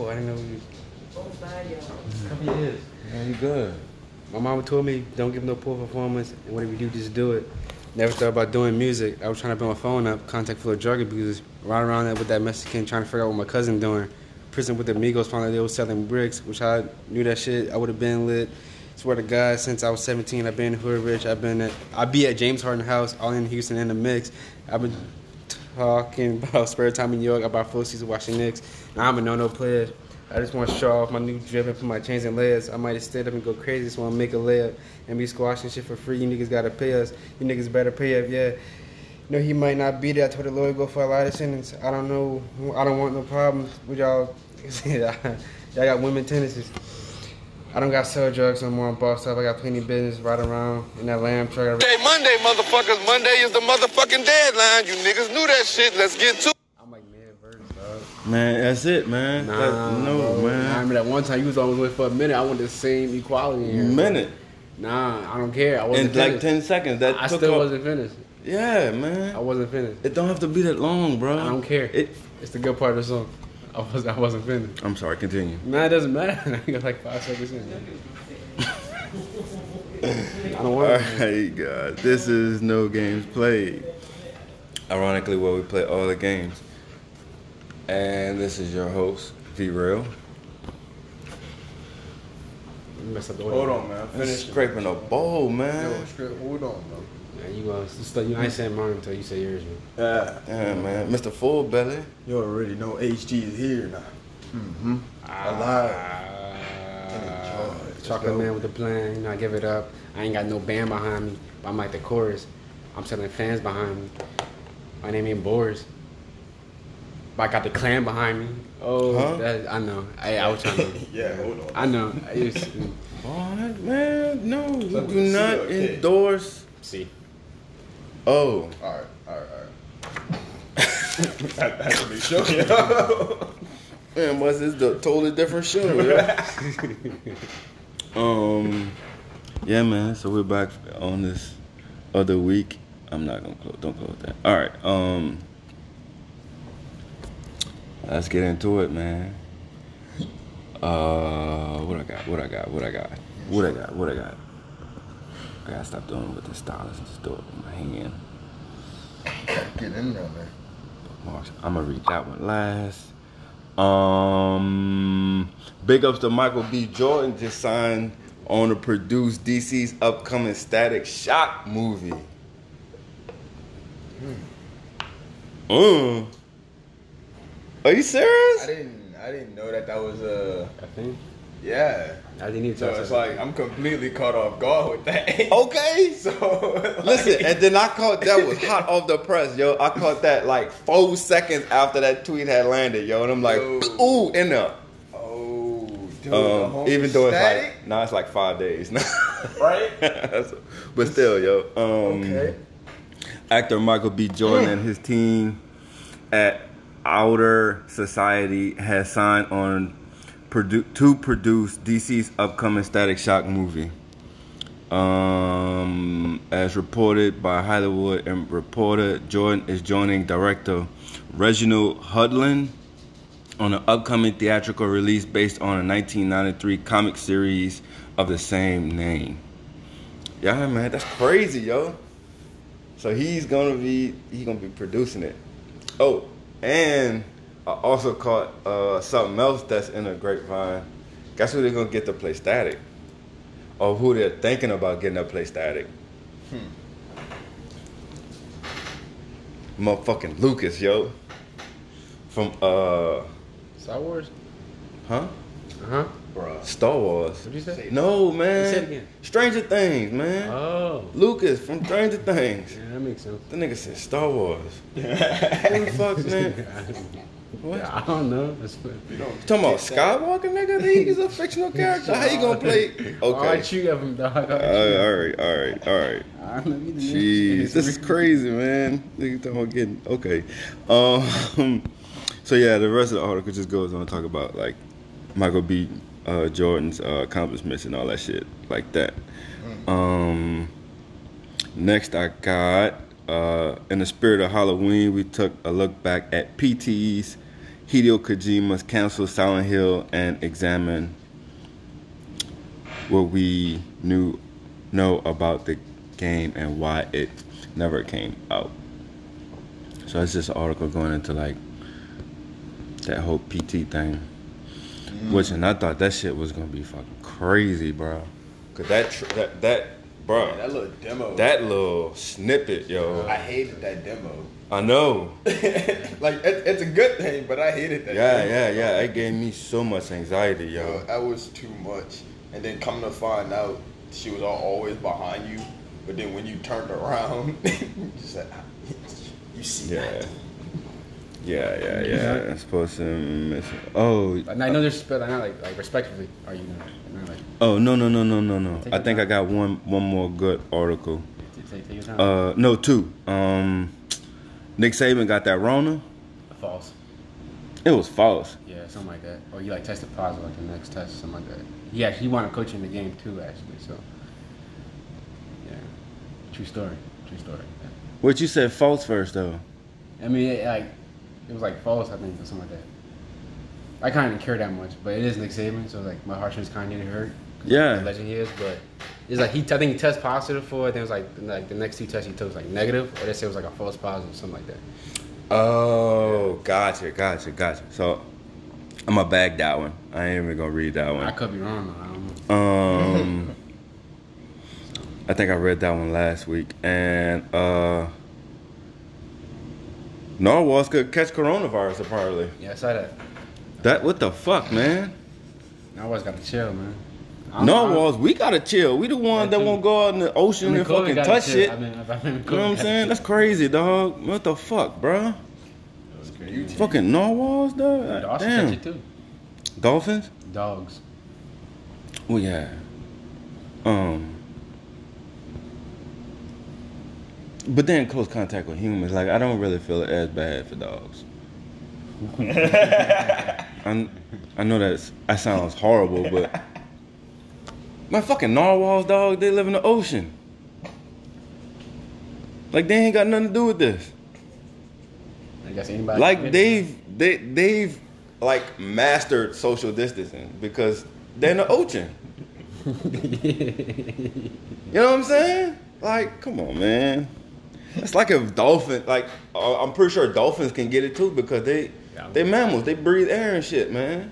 Oh, I didn't know. You... Both side, y'all. Cover your ears. Yeah, you good. My mama told me don't give no poor performance, and whatever you do, just do it. Never thought about doing music. I was trying to build my phone up, contact full of drug abusers, right around that with that Mexican, trying to figure out what my cousin doing. Prison with the Migos, found out they was selling bricks, which I knew that shit. I would have been lit. Swear to God, since I was 17, I've been hood rich. I've been at, I be at James Harden House, all in Houston in the mix. I've been talking about spare time in New York, about full season watching Knicks. Now I'm a no-no player. I just want to show off my new drip and put my chains and layers. I might have stood up and go crazy, just want to make a layup and be squashing shit for free. You niggas gotta pay us. You niggas better pay up, yeah. Know he might not be there. I told the lawyer go for a lot of sentence. I don't know. I don't want no problems with y'all. y'all got women tendencies. I don't got sell drugs no more. I'm bossed up. I got plenty of business right around in that lamb truck. Monday, Monday, motherfuckers. Monday is the motherfucking deadline. You niggas knew that shit. Let's get to I'm like mid verse, dog. Man, that's it, man. Nah, That- no, bro. I man. remember that one time you was always with for a minute. I want the same equality in here. Minute. Nah, I don't care. I wasn't In like 10 seconds. That I took still up- wasn't finished. Yeah, man. I wasn't finished. It don't have to be that long, bro. I don't care. It. It's the good part of the song. I was I wasn't finished. I'm sorry. Continue. Nah, it doesn't matter. I got like five seconds in. I don't want All to. right. This is no games played. Ironically, where we play all the games. And this is your host, V Real. Mess up the Hold on, man. Finish Finish. scraping a bowl, man. Yo, straight. Hold on, bro. Yeah, you uh, still, you I ain't saying mine until you say yours, man. Yeah. Yeah, man. Mr. Full Belly. You already know HG is here now. Mm-hmm. Alive. And in charge. Let's Chocolate go. man with the plan. You know, I give it up. I ain't got no band behind me. But I'm like the chorus. I'm selling fans behind me. My name ain't Boris. But I got the clan behind me. Oh, Huh? that, I know. I, I was trying to. Yeah, hold on. I know. I used to, What, man? No, we do not okay. endorse. see. Oh. All right, all right, all right. that, that's what they show you. Man, what's this? The totally different show, yeah. um, yeah, man. So we're back on this other week. I'm not gonna close. Don't close that. All right. Um, let's get into it, man. Uh, what I got? What I got? What I got? What I got? What I got? I gotta stop doing it with the stylus and just do it with my hand. Get in there, man. Marks. I'm gonna read that one last. Um, big ups to Michael B. Jordan just signed on to produce DC's upcoming Static Shock movie. Uh. Are you serious? I didn't, I didn't know that that was a. I think. Yeah. I didn't need to So it's to like I'm completely caught off guard with that. Okay. So like, Listen, and then I caught that was hot off the press, yo. I caught that like four seconds after that tweet had landed, yo, and I'm like, Yo. ooh, in there. Oh, dude. Um, the even though it's like, now it's like five days now. right. but still, yo. Um, Okay. Actor Michael B. Jordan and his team at Outlier Society has signed on produ- to produce DC's upcoming Static Shock movie. Um, as reported by Hollywood and reporter, Jordan is joining director Reginald Hudlin on an upcoming theatrical release based on a 1993 comic series of the same name. Yeah, man, that's crazy, yo. So he's gonna be he's gonna be producing it. Oh, and I also caught uh, something else that's in a grapevine. Guess who they're gonna get to play Static? Or who they're thinking about getting to play Static? Motherfucking Lucas, yo. From uh, Star Wars? huh? Uh huh. Bruh. Star Wars. What'd you say? No, man. Say it again. Stranger Things, man. Oh. Lucas from Stranger Things. Yeah, that makes sense. The nigga said Star Wars. Who the fuck's man? What? I don't know. That's what. You don't Talking about get that. Skywalker, nigga? He's a fictional character. How you gonna play? All right, Okay. you got him, dog. All Uh, all right, all right, all right. I don't know. You the Jeez, this is crazy, man. Nigga talking about getting okay. Um, so yeah, the rest of the article just goes on to talk about like Michael B. Uh, Jordan's uh, accomplishments and all that shit like that. Um, next, I got uh, in the spirit of Halloween, we took a look back at PT's Hideo Kojima's cancel Silent Hill and examine what we knew know about the game and why it never came out. So it's just article going into like that whole PT thing. Which and I thought that shit was gonna be fucking crazy, bro. Cause that tr- that that bro Man, that little demo. that little snippet, yo. I hated that demo. I know. like it, it's a good thing, but I hated that. Yeah, demo. yeah, yeah. It gave me so much anxiety, Yo, yo. that was too much. And then come to find out, she was al- always behind you. But then when you turned around, you said, ah, "You see Yeah. that?" Yeah, yeah, yeah. It's supposed to miss. Oh, uh, Like, no, no disrespect, not like like respectively. Are you not, not like oh, no, no, no, no, no, no. I think I got one, one more good article. take, take? Uh, no, two. Um, Nick Saban got that Rona. False. It was false. Yeah, something like that. Or you like tested positive like the next test, something like that. He actually he wanted coaching the game too, actually. So yeah, true story. True story. Yeah. What you said false first though. I mean, it, like it was like false, I think, or something like that. I kind of care that much, but it is Nick Saban, so like my heart heartstrings kind of hurt. Yeah. the legend he is, but it's like he. I think he tested positive for it. Then it was like like the next two tests he took was like negative, or they said it was like a false positive, something like that. Oh, gotcha, gotcha, gotcha. So I'm gonna bag that one. I ain't even gonna read that one. I could be wrong. Though. I don't know. Um, I think I read that one last week, and uh, narwhals could catch coronavirus. Apparently, Yeah, I saw that. That what the fuck, man? I always got to chill, man. I don't know, Narwhals, we gotta chill. We the ones That that won't go out in the I ocean mean, and Kobe fucking touch chill. shit. I mean, I mean, You know what I'm saying? That's crazy, dog. What the fuck, bruh? Fucking narwhals, dog. Dogs Damn. too. Dolphins? Dogs. Oh yeah. Um. But then close contact with humans, like I don't really feel it as bad for dogs. I, I know that's that sounds horrible, but my fucking narwhals, dog, they live in the ocean. Like they ain't got nothing to do with this. I guess anybody. Like they've they they've like mastered social distancing because they're in the ocean. You know what I'm saying? Like, come on, man. It's like if dolphin, like uh, I'm pretty sure dolphins can get it too because they Yeah. they mammals, they breathe air and shit, man.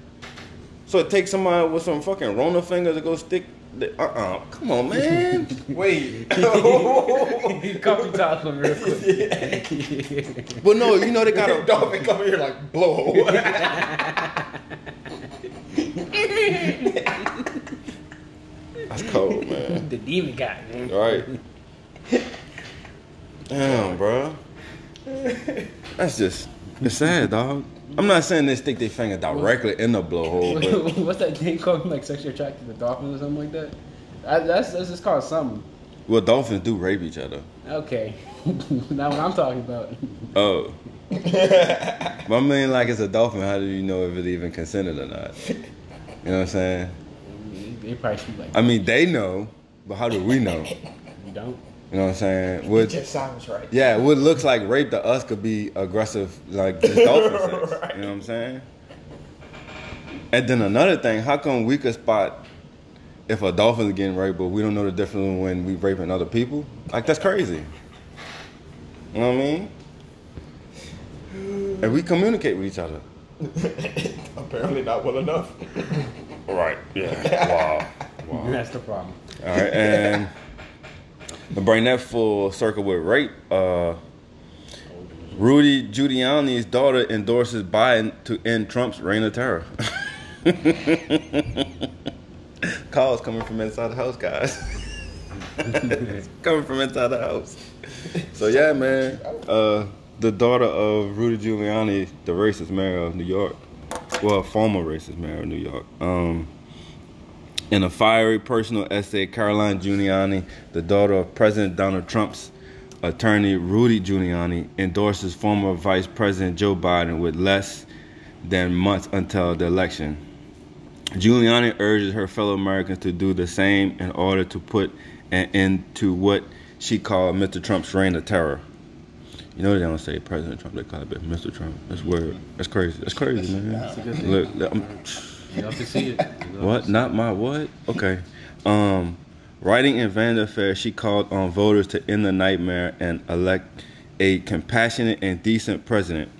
So it takes somebody with some fucking Rona fingers to go stick. The, uh-uh, come on, man. Wait. Coffee talk one real quick. but no, you know they got a a dolphin come here like blow. That's cold, man. the demon guy, man. All right. Damn, bro. That's just it's sad, dog. I'm not saying they stick their finger directly in the blowhole, but What's that thing called? Like sexually attracted to dolphins or something like that? That- that's that's just called something. well, dolphins do rape each other. Okay, not what I'm talking about. Oh. but I mean, like, it's a dolphin. How do you know if it even consented or not? You know what I'm saying? They probably like I mean, they know, but how do we know? you don't. You know what I'm saying? What, just sounds right. yeah, what looks like rape to us could be aggressive, like just dolphin sex. You know what I'm saying? And then another thing, how come we could spot if a dolphin's getting raped, but we don't know the difference when we raping other people? Like that's crazy. You know what I mean? And we communicate with each other. Apparently not well enough. Right. Yeah. Wow. Wow. That's the problem. All right, and to bring that full circle with rape, uh, Rudy Giuliani's daughter endorses Biden to end Trump's reign of terror. Calls coming from inside the house, guys. coming from inside the house. So yeah, man. Uh, the daughter of Rudy Giuliani, the racist mayor of New York, well, former racist mayor of New York. Um, in a fiery personal essay, Caroline Giuliani, the daughter of President Donald Trump's attorney Rudy Giuliani, endorses former Vice President Joe Biden with less than months until the election. Giuliani urges her fellow Americans to do the same in order to put an end to what she called Mr. Trump's reign of terror. You know they don't say President Trump; they call it Mr. Trump. That's weird. That's crazy. That's crazy, man. That's a good thing. Look, look, I'm- Y'all can see it. what? Not my what? Okay. Um, writing in Vanity Fair, she called on voters to end the nightmare and elect a compassionate and decent president.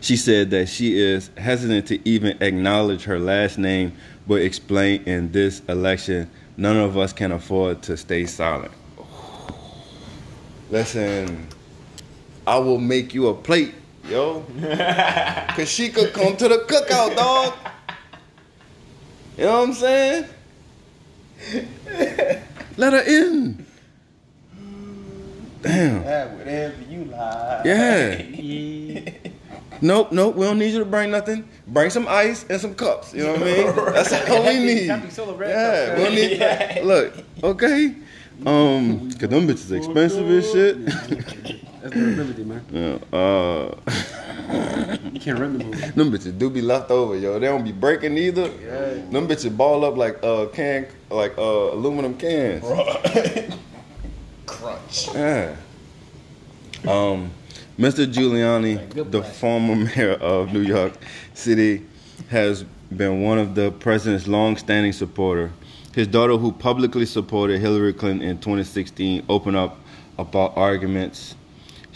She said that she is hesitant to even acknowledge her last name, but explained in this election, none of us can afford to stay silent. Listen, I will make you a plate, yo. Cause she could come to the cookout, dog. You know what I'm saying? Let her in. Damn. whatever you like. Yeah. Nope, nope. We don't need you to bring nothing. Bring some ice and some cups. You know what I mean? That's all we need. Happy Solar Red Yeah, we don't need. Yeah. Look, okay. Um, cause them bitches expensive as shit. That's the remedy, man. Yeah, uh, You can't rent the movie. them bitches do be left over, yo. They don't be breaking either. Them bitches ball up like uh can like uh aluminum cans. Crunch. Yeah. Um, Mr. Giuliani, the former mayor of New York City, has been one of the president's long-standing supporter. His daughter, who publicly supported Hillary Clinton in 2016, opened up about arguments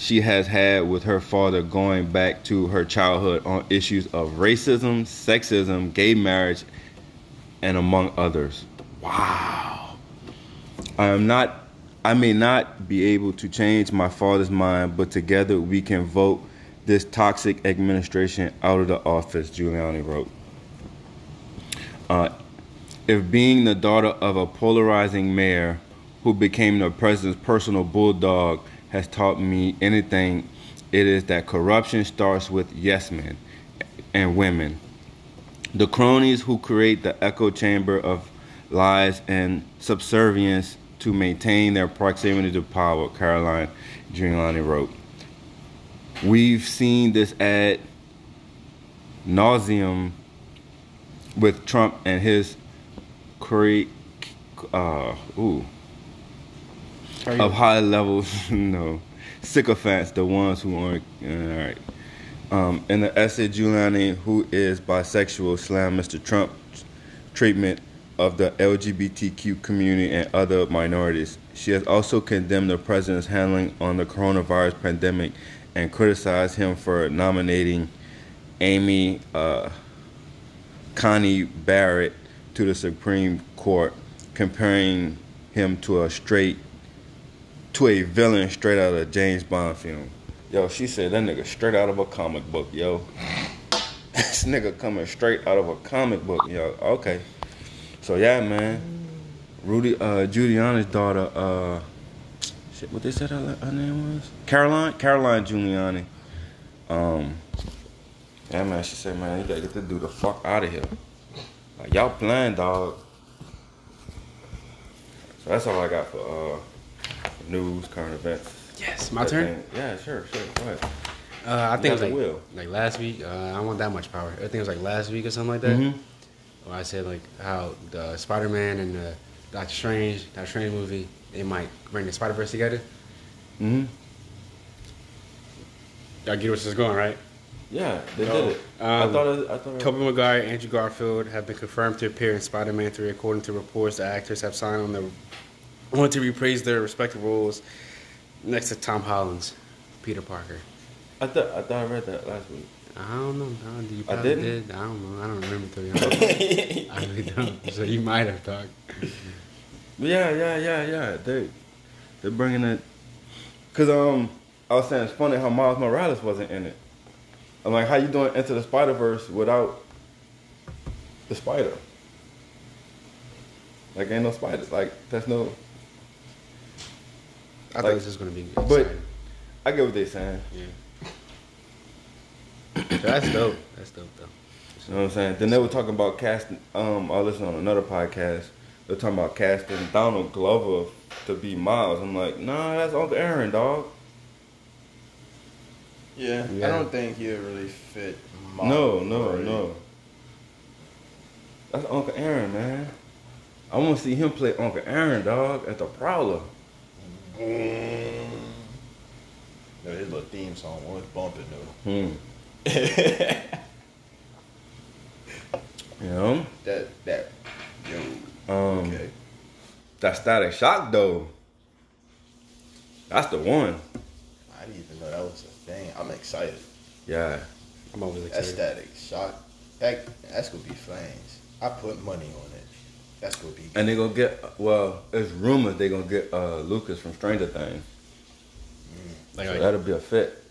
she has had with her father going back to her childhood on issues of racism, sexism, gay marriage, and among others. Wow. I am not I may not be able to change my father's mind, but together we can vote this toxic administration out of the office, Giuliani wrote. Uh, if being the daughter of a polarizing mayor who became the president's personal bulldog has taught me anything, it is that corruption starts with yes men and women. The cronies who create the echo chamber of lies and subservience to maintain their proximity to power, Caroline Giuliani wrote. We've seen this ad nauseum with Trump and his cre- uh, ooh, of high level, no, sycophants, the ones who aren't, all right. Um, in the essay, Giuliani, who is bisexual, slammed Mr. Trump's treatment of the LGBTQ community and other minorities. She has also condemned the president's handling on the coronavirus pandemic and criticized him for nominating Amy uh, Coney Barrett to the Supreme Court, comparing him to a straight to a villain straight out of a James Bond film. Yo, she said that nigga straight out of a comic book, yo. this nigga coming straight out of a comic book, yo. Okay. So yeah, man. Rudy uh Giuliani's daughter, uh shit, what they said her, her name was? Caroline? Caroline Giuliani. Um Yeah man, she said, man, you gotta get this dude the fuck out of here. Like y'all playing dog. So that's all I got for uh news, current events. Yes, my turn. Everything- Yeah, sure, sure. Go ahead. Uh, I think it was like, will. like last week. Uh, I don't want that much power. I think it was like last week or something like that. Mhm. Where I said like how the Spider Man and the Doctor Strange, Doctor Strange movie, they might bring the Spider Verse together. Mm-hmm. Y'all get where this is going, right? Yeah, they No. did it. I Um, thought it, I thought it, Tobey Maguire, Andrew Garfield have been confirmed to appear in Spider-Man 3, according to reports. The actors have signed on the want to reprise their respective roles next to Tom Holland's Peter Parker. I thought I thought I read that last week. I don't know. I don't, you I probably didn't? did. I don't know. I don't remember to be honest. I really don't. So you might have talked. Yeah, yeah, yeah, yeah. They they're bringing it. Cause um, I was saying it's funny how Miles Morales wasn't in it. I'm like, how you doing Into the Spider Verse without the spider? Like, ain't no spider. Like, that's no. I thought Like, this was going to be good. But. I get what they're saying. So that's dope. That's dope, though. You know what I'm saying? Then they were talking about casting. Um, I listened on another podcast. They're talking about casting Donald Glover to be Miles. I'm like, nah, that's Uncle Aaron, dog. Yeah, Yeah. I don't think he'll really fit. No, Miles, no, right? no. That's Uncle Aaron, man. I want to see him play Uncle Aaron, dog, at the Prowler. Mm, No, his little theme song was bumping though. Hmm. You know? that that yo. Um, Okay. That Static Shock though. That's the one. I didn't even know that was a thing. I'm excited. Yeah. I'm always That static shock. That that's gonna be flames. I put money on it. That's gonna be. And they gonna get well, it's rumors they gonna get uh Lucas from Stranger Things. Like, So like, that'll be a fit.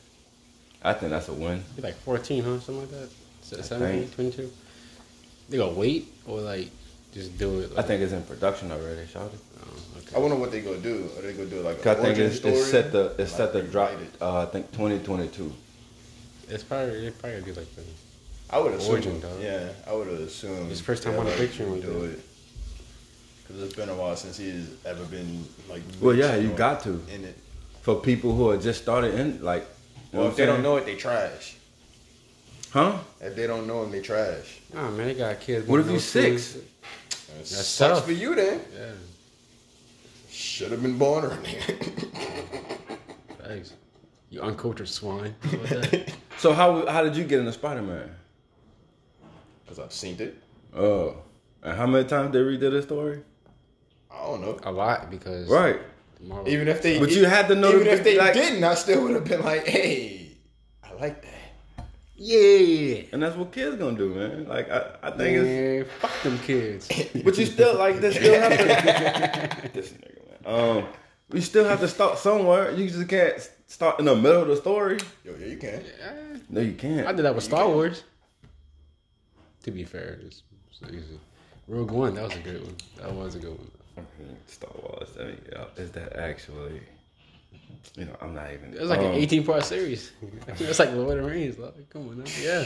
I think that's a win. be like 14, huh? Something like that. Se- 17, 22. They gonna wait or like just do it. I think it's in production already, Shawty. Oh, okay. I wonder what they gonna do. Are they gonna do like I a think origin it's, story? it's set the it's set the Like, drop. it? Uh, I think 2022. It's probably it probably gonna be like the I would assume. origin, dog. Yeah, I would have assumed. His first time they'll, on a like, picture with do it. it. Because it's been a while since he's ever been like. Well, yeah, you got to. in it. For people who are just started in, like, Well, if I'm they don't know it, they trash. huh? If they don't know him, they trash. Nah, man, they got kids. What if you six? kids. That That's sucks tough. for you then. Yeah, Should have been born earlier. thanks. You uncultured swine. How about that? So how how did you get into Spider Man? Because I've seen it. Oh, and how many times they redid the story? I don't know. A lot because Right. Marvel- Even if they, But you had to know Even if they like- didn't, I still would have been like, "Hey, I like that." yeah. And that's what kids gonna do, man. Like I, I think it's fuck them kids. But you still like this still have to this nigga man. Um you still have to start somewhere. You just can't start in the middle of the story. Yo, yeah, you can. No, you can't. I did that with Star Wars. To be fair, it's, it's easy. Rogue One, that was a good one. That was a good one. Star Wars. I mean, is that actually? You know, I'm not even. It's like um, an 18 part series. It's like Lord of the Rings. Like, come on, now. yeah.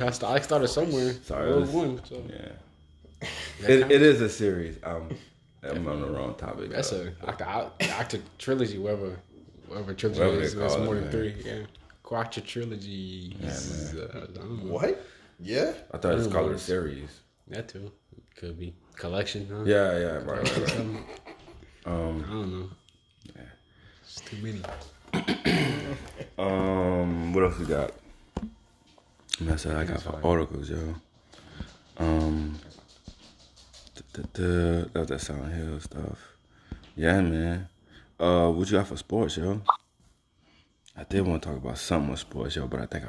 I st- I started somewhere. Sorry, Rogue it was- One. So Yeah, that it, it is a series. Um, I'm on the wrong topic. That's though. a actor, actor trilogy. Whatever, whatever trilogy Whatever is. they That's call it, more than three. Yeah, Quattro trilogy. uh, I don't know. What? Yeah. I thought it was Mm. called a series. That too could be collection. Huh? Yeah, yeah, right, right, right. Um, I don't know. It's too many. Um, what else we got? That's what I got for articles, yo. Um, duh, that's that Silent Hill stuff. Yeah, man. Uh, what you got for sports, yo? I did want to talk about something with sports, yo, but I think I,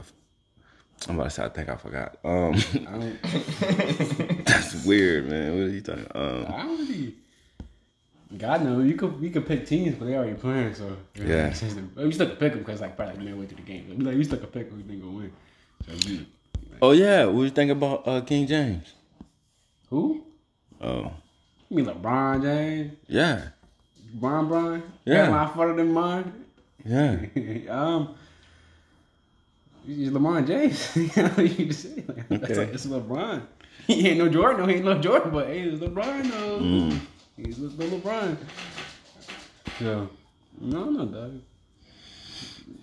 I'm about to say I think I forgot. Um, I that's weird, man. What are you talking? Um, I don't really. God knows you could you could pick teams, but they already playing. So Yeah. we still could pick them because like probably like midway through the game. Like, we like we still could pick who think gonna win. So we, oh yeah, what you think about uh, King James? who? Oh, You mean LeBron James? yeah, Bron Bron? Yeah. Got my further than mine. yeah. um, he's LeBron James. you know you just say? Like, That's Okay. like it's LeBron. He ain't no Jordan. No, he ain't no Jordan, but hey, it's LeBron though. Mm. He's the LeBron. So no, no, dog.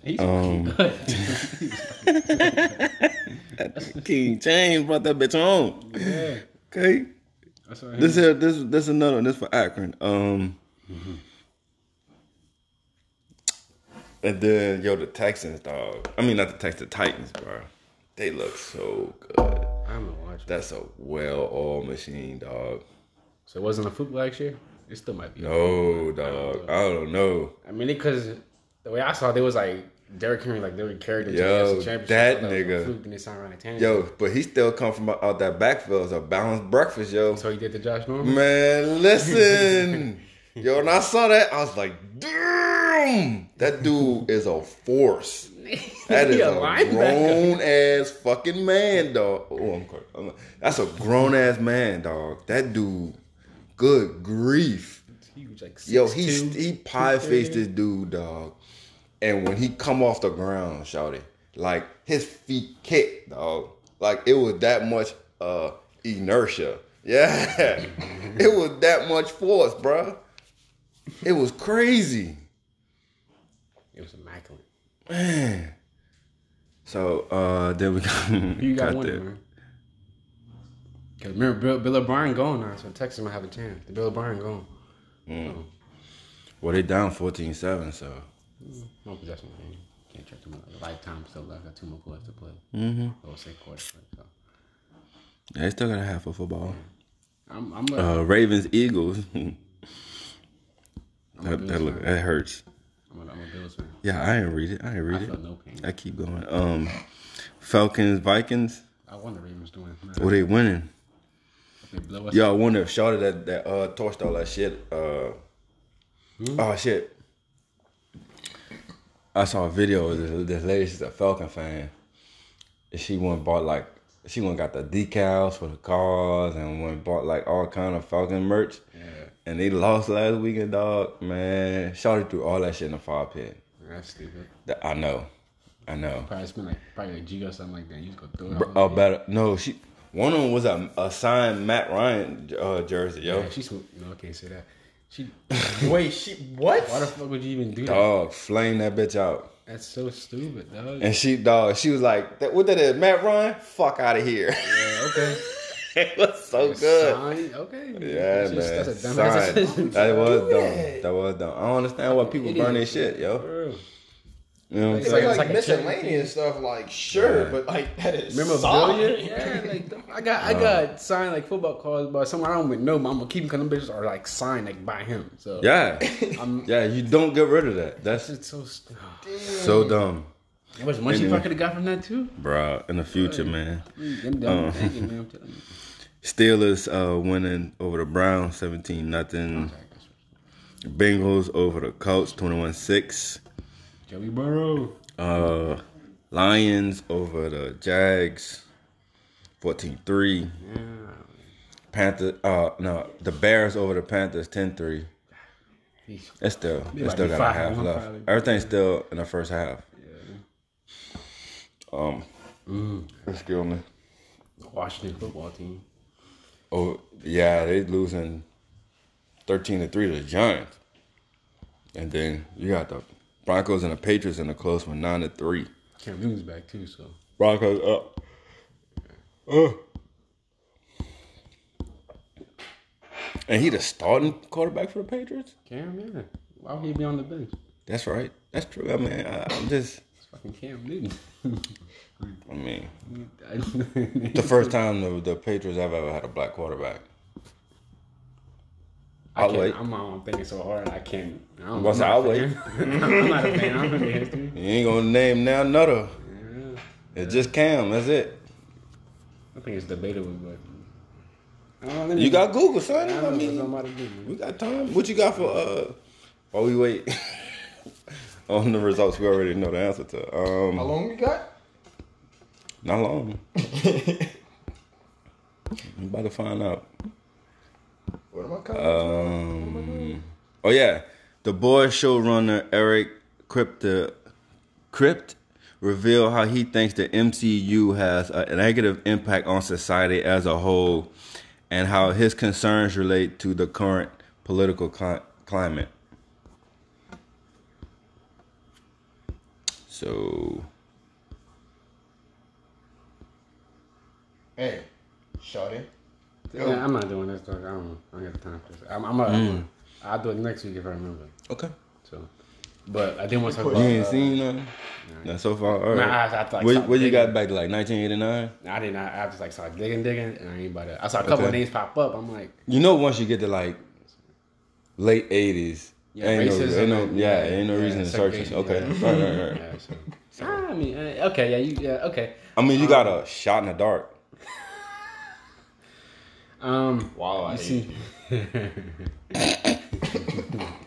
He's Um, good. King James brought that bitch on. yeah. Okay. That's This here, this this another one. This for Akron. Um, and then yo, the Texans, dog. I mean, not the Texans, the Titans, bro. They look so good. I'm gonna watch. That's a well-oiled machine, dog. So it wasn't a football last year. It still might be. No, dog. I don't know. I mean, because the way I saw it, it was like Derrick Henry, like they were carried them to Yo, the championship. that I a nigga. fluke, And they signed Ryan Tannehill. Yo, but he still come from out that backfield. It's a balanced breakfast, yo. So he did the Josh Norman. Man, listen. Yo, when I saw that, I was like, that dude is a force. That is a, a grown ass fucking man, dog. Oh, I'm, that's a grown ass man, dog. That dude, good grief. He was like Yo, he 6'2", he pie faced this dude, dog. And when he come off the ground, shouty, like his feet kicked, dog. Like it was that much uh inertia. Yeah, it was that much force, bruh. It was crazy, It was immaculate. man. So uh then we got, you got, got winning, the- Because remember, Bill, Bill O'Brien gone now, so Texas might have a chance. The Bill O'Brien gone. Well, they down 14-7, so No possession game. Can't check them out. Lifetime still left. Got two more quarters to play. Mm-hmm. Quarters. to play, So Yeah, they still got a half of football. I'm. I'm. A, Uh, Ravens Eagles. That, that look that hurts. I'm a, I'm a Bills fan. Yeah, I didn't read it. I didn't I read feel it. no pain. I keep going. Um, Falcons Vikings. I wonder the Ravens doing. What they winning? If they us. Yo, I wonder if Charlotte that that uh torched all that shit. Uh, oh shit. I saw a video of this, this lady. She's a Falcon fan. And she went bought like she went got the decals for the cars and went bought like all kind of Falcon merch. Yeah. And they lost last weekend, dog. Man, Charlotte threw all that shit in the fire pit. That's stupid. I know, I know. Probably spent like probably a G or something like that. You just go throw it. Br- all Oh, better no. She one of them was a, a signed Matt Ryan uh, jersey, yo. Yeah, she's. No, I can't say that. She. Wait, she what? Why the fuck would you even do that? Dog, flame that bitch out. That's so stupid, dog. And she, dog, she was like, "What that is, Matt Ryan? Fuck out of here." Yeah, okay. it was so good. Sign, okay. Yeah, man. just- That's a dumbass Signed. That was dumb. that. That was dumb. I don't understand why people burn their shit, yo. For real. You know what I'm It's like- saying? like, it's like miscellaneous stuff, like sure, Yeah. but like that is Memorabilia? solid. Yeah, like I got I got signed like football cards by someone I don't even know, but I'm gonna keep them because them bitches are like signed like by him. So Yeah, I'm yeah. You don't get rid of that. That's it's so stupid. so dumb, How much money you Anyway. could have got from that too? bro. In the future, man. Them dumb thinking, man. I'm telling you. Steelers uh, winning over the Browns, seventeen nothing. Bengals over the Colts, 21-6. Joey Burrow. Uh, Lions over the Jags, 14-3. Yeah. Panther, uh, no, the Bears over the Panthers, 10-3. It's still, it's still got a half left. probably. Everything's still in the first half. Um, Mm. excuse me. Washington football team. Oh, yeah, they losing 13 to 3 to the Giants. And then you got the Broncos and the Patriots in the close one, 9 to 3. Cam Newton's back too, so Broncos up. Uh. And he the starting quarterback for the Patriots? Cam, yeah. Why would he be on the bench? That's right. That's true. I mean, I, I'm just, It's fucking Cam Newton. I mean, the the first time the, the Patriots have ever had a black quarterback. I I'll can't, wait. I'm, I'm thinking so hard. I can't. I don't, What's I'm I'll wait. I'm not a fan. I don't know history. You ain't gonna name now another. Yeah. It's just Cam. That's it. I think it's debatable, but uh, You got Google, son. I I don't know what mean, do. man. we got time. What you got for uh? While we wait on the results, we already know the answer to. Um, How long we got? Not long. I'm about to find out. What am I calling? Um, oh yeah, the boy showrunner Eric Kripke, Crypt revealed how he thinks the MCU has a negative impact on society as a whole, and how his concerns relate to the current political cli- climate. So hey, Shawty. Yeah, I'm not doing this. Dog. I don't know. I don't have time for this. I'm. I'm. A, Mm. I'll do it next week if I remember. okay, So, but I didn't want to talk you ain't uh, seen nothing. Not so far. All Nah, right. I- I have to, like, where, stop you got back to like 1989? I didn't. I, I just like started digging, digging, and I ain't about to. I saw a couple Okay. of names pop up. I'm like, You know, once you get to like late eighties, Yeah, ain't, no, ain't no, yeah, yeah, ain't no yeah, reason to search it. Okay, yeah. right, right, right. yeah, so, so, I mean, uh, okay, yeah, you, yeah, okay. I mean, you got a shot in the dark. Um, Wow, I hate see,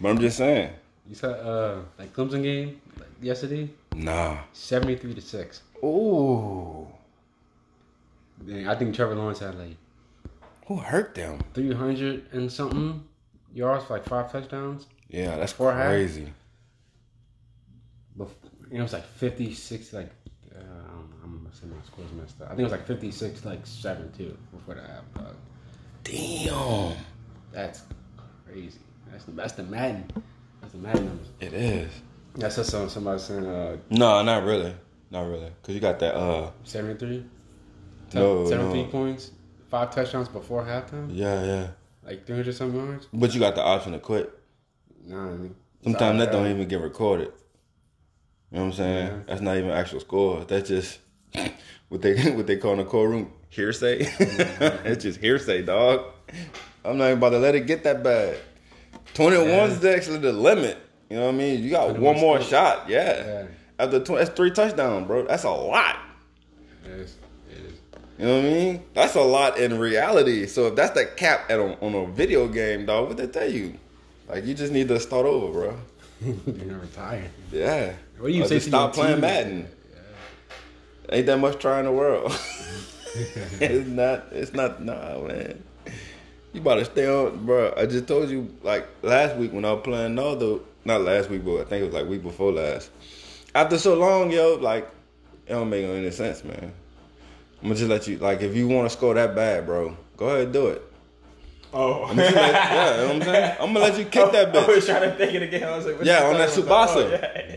But I'm just saying, you saw uh like Clemson game like, yesterday, nah. seventy three to six. Ooh, Then I think Trevor Lawrence had like who hurt them? three hundred and something yards for like five touchdowns. Yeah, that's Before half? crazy. Bef- It was like 56, like, uh, I don't know, I'm gonna say my scores messed up. I think it was like 56, like 7 2 before the half, dog. Damn, That's crazy. That's the, that's the Madden. That's the Madden numbers. it is. That's just some, somebody saying uh, No, not really, not really, cause you got that. Uh, 73. No, 73 no. points, five touchdowns before halftime, yeah, yeah. like 300 something yards. But you got the option to quit. Nah, I mean, Sometimes that don't even get recorded. You know what I'm saying? That's not even actual score. That's just what they what they call in the courtroom hearsay. it's just hearsay, dog. I'm not even about to let it get that bad. 21's is actually the limit. You know what I mean? You got one more shot. Yeah. Yeah. After 20, that's three touchdowns, bro. That's a lot. It is. It is. You know what I mean? That's a lot in reality. So if that's the cap at a, on a video game, dog, what they tell you? Like you just need to start over, bro. You're retired. Yeah. What do you Or say stop playing team? Madden. Ain't that much try in the world. it's not. It's not. Nah, man. You about to stay on, bro. I just told you like last week when I was playing Naldo. Not last week, but I think it was like week before last. After so long, yo, like it don't make any sense, man. I'm gonna just let you like if you want to score that bad, bro, go ahead and do it. Oh, yeah, you know what I'm saying. I'm gonna let you kick that bitch. I was trying to think it again. I was like, Yeah, on that Subasa. Oh, yeah.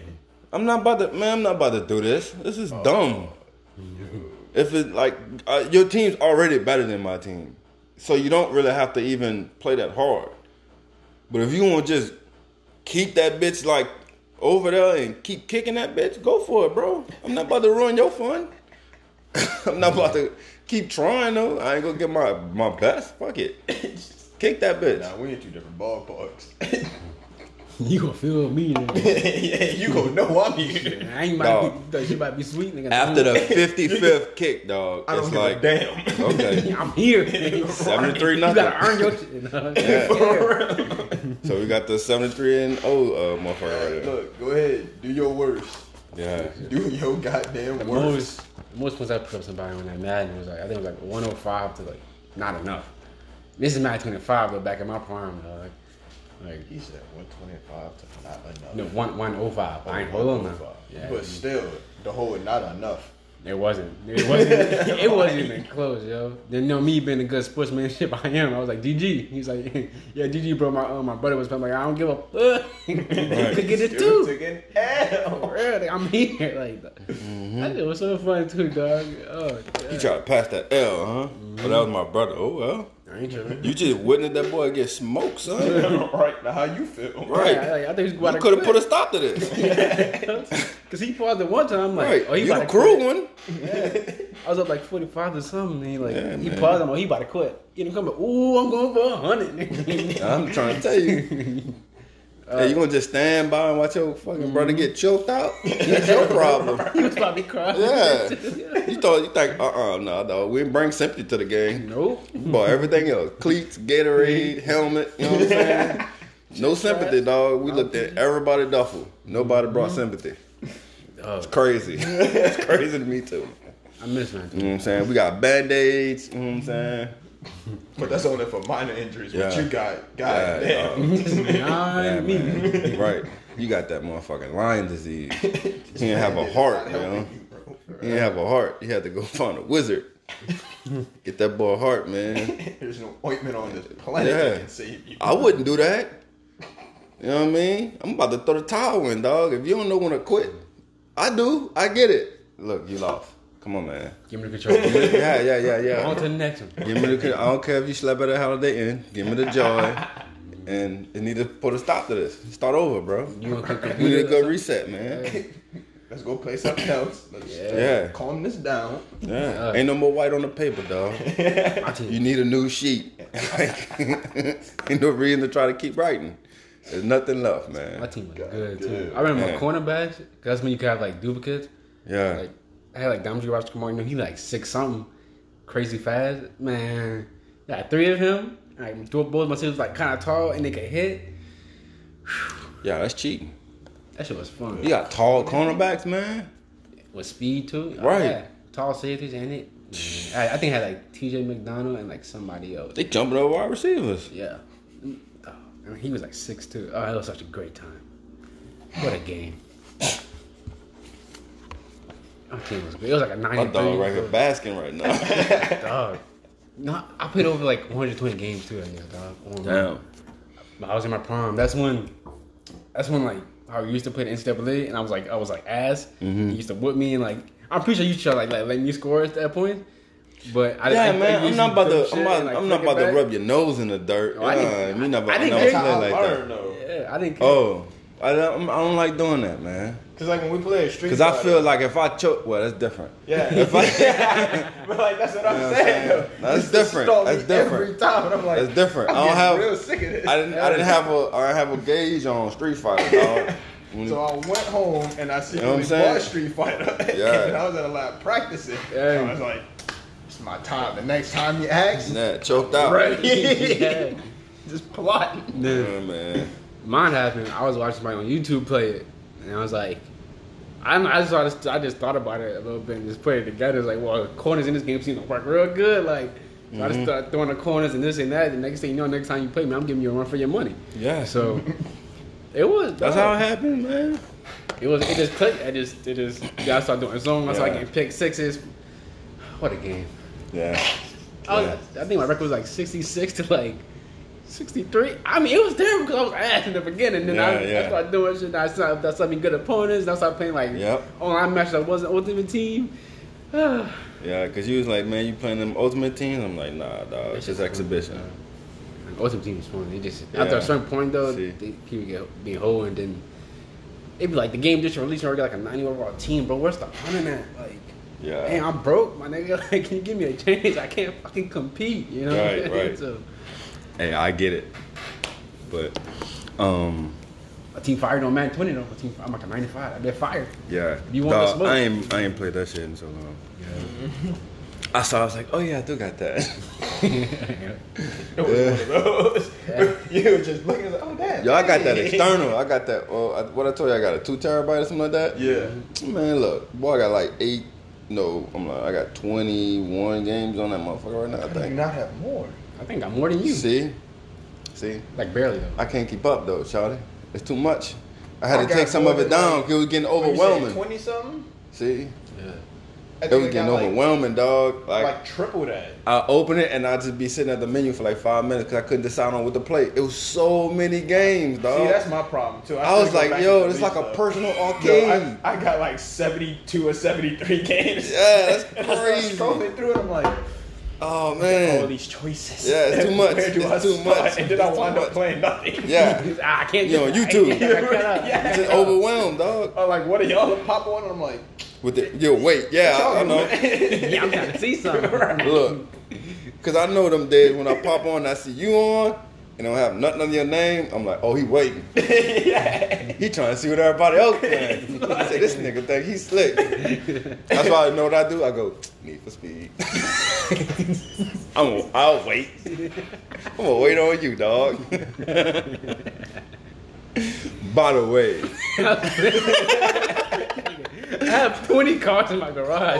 I'm not about to, man. I'm not about to do this. This is oh. dumb. If it like uh, your team's already better than my team, so you don't really have to even play that hard. But if you want to just keep that bitch like over there and keep kicking that bitch, go for it, bro. I'm not about to ruin your fun. I'm not about to keep trying though. I ain't gonna get my my best. Fuck it. Kick that bitch. Nah, we in two different ballparks. You gonna feel me? Nigga. yeah, you gonna know I'm here. I ain't might Dog. be, she might be sweet, nigga. After the 55th kick, dog, I don't it's give like a damn. okay. I'm here. nigga. 73 You gotta earn your shit. dog. So we got the 73 and oh uh, motherfucker right there. Look, go ahead, do your worst. Yeah. Do your goddamn The worst. most, the most points I put up somebody on that Madden was like I think it was like 105 to like not enough. This is Madden 25 though, back in my prime, dog. Like He said 125 to not enough. no one 105. I ain't hold on. Yeah, but still, the whole not enough. it wasn't. It wasn't. it wasn't even close, yo. Then you know me being a good sportsmanship I am. I was like DG. He's like, yeah, DG, bro. My uh, my brother was I'm like, I don't give a fuck. Could get it too. took an L. For real, like, I'm here. Like that. That shit was so fun too, dog. Oh, You tried to pass that L, huh? But that was my brother. Oh well. I ain't tripping. You just witnessed that boy get smoked, son. right now, how you feel? Right. Yeah, I, I think he's You about to could have put a stop to this. Cause he paused it one time. I'm like, Right. oh, he you about the to crew quit. one. I was up like 45 or something. And he like, Yeah, he man. paused. I'm like, oh, he about to quit. You didn't come back. Ooh, I'm going for a hundred. I'm trying to tell you. hey, you gonna just stand by and watch your fucking brother get choked out? That's your problem. he was probably crying. cry. Yeah. You thought you think, uh uh no, dog. We didn't bring sympathy to the game. Nope. But everything else. Cleats, Gatorade, helmet, you know what I'm saying? No sympathy, dog. We looked at everybody duffel. Nobody brought sympathy. Oh, It's crazy. it's crazy to me too. I miss man. You know what I'm saying? We got band-aids, you know what I'm saying? But that's only for minor injuries. What Yeah. you got? Yeah, God damn. Nah, Yeah, me. man. right. You got that motherfucking lion disease. You didn't have a heart, you know? You didn't have a heart. You had to go find a wizard. Get that boy a heart, man. There's no ointment on this planet Yeah. that can save you. I wouldn't do that. You know what I mean? I'm about to throw the towel in, dog. If you don't know when to quit, I do. I get it. Look, you lost. Come on, man. Give me the control. Give me the- Yeah, yeah, yeah, On to the next one. Give me the. I don't care if you slept at a Holiday Inn. Give me the joy. And you need to put a stop to this. Start over, bro. You want to We need a good reset, man. Let's go play something else. Let's Yeah. calm this down. Yeah. Ain't no more white on the paper, dog. My team. You need a new sheet. Ain't no reason to try to keep writing. There's nothing left, man. My team was good too. I remember Yeah. my cornerbacks. Cause that's when you could have like duplicates. Yeah. Like I had like Dominic. You know, he like six something, crazy fast. Man, yeah, three of him. Like two both my sisters like kind of tall and they could hit. Yeah, that's cheating. That shit was fun. You got tall cornerbacks, man. With speed too. Oh, Right. yeah. Tall safeties and it. I, I think I had like T.J. McDonald and like somebody else. They jumping over wide receivers. Yeah. Oh, I mean, he was like six two. Oh, that was such a great time. What a game. Our team was great. It was like a My dog right here basking right now. Dog. No, I played over like 120 games too. I guess, dog. On- Damn. I was in my prime. That's when. That's when like I used to play the NCAA, and I was like I was like ass. Mm-hmm. He used to whip me, and like I'm pretty sure you tried like, like let me score at that point. But I, Yeah, I, I man. I'm not about to. shit I'm not. like, I'm not flick it about to rub your nose in the dirt. Oh, I didn't- Yeah, me not I didn't never care. I like learned that. though. Yeah, I didn't. Care. Oh, I don't, I don't like doing that, man. Cause like when we play a street. Because I feel like if I choke, well, that's different. Yeah. If I, but like that's what I'm You know what I'm saying. saying? though. That's This different. stall That's me different. Every time, and I'm like, That's different. I'm I don't have- real sick of this. I didn't, I didn't have a, I didn't have a gauge on Street Fighter, dog. When- So I went home and I know what secretly I'm saying? bought Street Fighter. Yeah. and I was at a lab practicing. Yeah. I was like, it's my time. The next time you ask, yeah, choked out. Right. Yeah. Just plotting. Yeah, man. Mine happened. I was watching somebody on YouTube play it, and I was like, I'm, I just thought, I just thought about it a little bit and just put it together. It's like, well, corners in this game seem to work real good. Like, so I Mm-hmm. just start throwing the corners and this and that. The next thing you know, next time you play me, I'm giving you a run for your money. Yeah. So it was. That's how it happened, man. It was. It just clicked. I just. It just. Yeah, I started doing zone. I started Yeah. getting pick sixes. What a game. Yeah. I, was, I think my record was like 66 to like 63. I mean, it was terrible because I was ass in the beginning. Then I, Yeah, yeah. I started doing shit. I started, I started good opponents. I started playing like Yep. online matches that wasn't Ultimate Team. yeah, Yeah, because you was like, man, you playing them ultimate teams? I'm like, nah, dog. It's just exhibition. Ultimate Team is fun. They just Yeah. after a certain point though, See. they, people get be whole and then it'd be like the game just released already like a 90 overall team, bro. Where's the fun in that? Like. Yeah. Hey, I'm broke, my nigga. Like, can you give me a chance? I can't fucking compete, you know? Right, right. so, Hey, I get it. But, um, a team fired on Madden 20 though. A team, I'm like a 95. I get fired. yeah. You want the Dog, smoke? I ain't, I ain't played that shit in so long. Yeah. I saw. I was like, oh yeah, I do got that. It was one of those. you were just looking like, oh damn. Yo, I got that external. I got that. Well, I, what I told you, I got a two terabyte or something like that. Yeah. Man, look, boy, I got like eight. No, I'm like, I got 21 games on that motherfucker right now. I think. I do think. not have more. I think I'm more than you. See, see, Like barely though. I can't keep up though, Charlie. It's too much. I had I to take some of it than, down like- because it was getting overwhelming. Twenty something. See, Yeah. It was getting got, like- overwhelming, dog. Like, Like, triple that. I open it and I just be sitting at the menu for like five minutes because I couldn't decide on what to play. It was so many games, dog. See, that's my problem too. I was like, yo, to it's like a Lisa. personal Yo, arcade. I, I got like 72 or 73 games. Yeah, that's And I started crazy. scrolling through it, I'm like, oh man! all these choices. Yeah, it's too much. Where do It's I too start? much. And then I It's too wind up playing nothing. Yeah, Ah, I can't You do on it. I YouTube. can't- I cannot. Yeah. just overwhelmed, dog. I'm like, what are y'all pop on? And I'm like, With the yo, wait, yeah, I, I know. yeah, I'm trying to see something. Look, cause I know them days when I pop on, I see you on, and don't have nothing on your name. I'm like, oh, he waiting. He trying to see what everybody else playing. I say, this nigga think he's slick. That's why I know what I do. I go, need for speed. I'm gonna, I'll wait. I'm gonna wait on you, dog. By the way, I have 20 cars in my garage.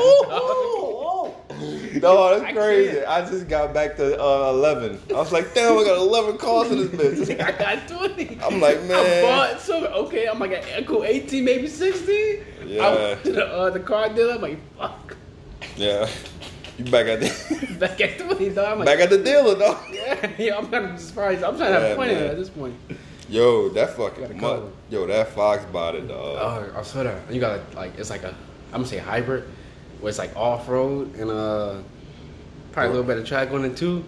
dog, that's I crazy. can't. I just got back to uh, 11. I was like, damn, I got 11 calls in this bitch. I got 20. I'm like, man. I bought so okay. I'm like an Echo 18, maybe 16. Yeah. I went to the, uh, the car dealer. I'm like, fuck. Yeah, you back at the Back at 20, dog. I'm like, back at the dealer, dog. yeah, yeah, I'm kind of surprised. I'm trying to Yeah, have fun man. at this point. Yo, that fucking mud. Yo, that fox body, dog. Oh, I saw that. You got like it's like a I'm gonna say hybrid, where it's like off road and uh probably a little bit of track on it too.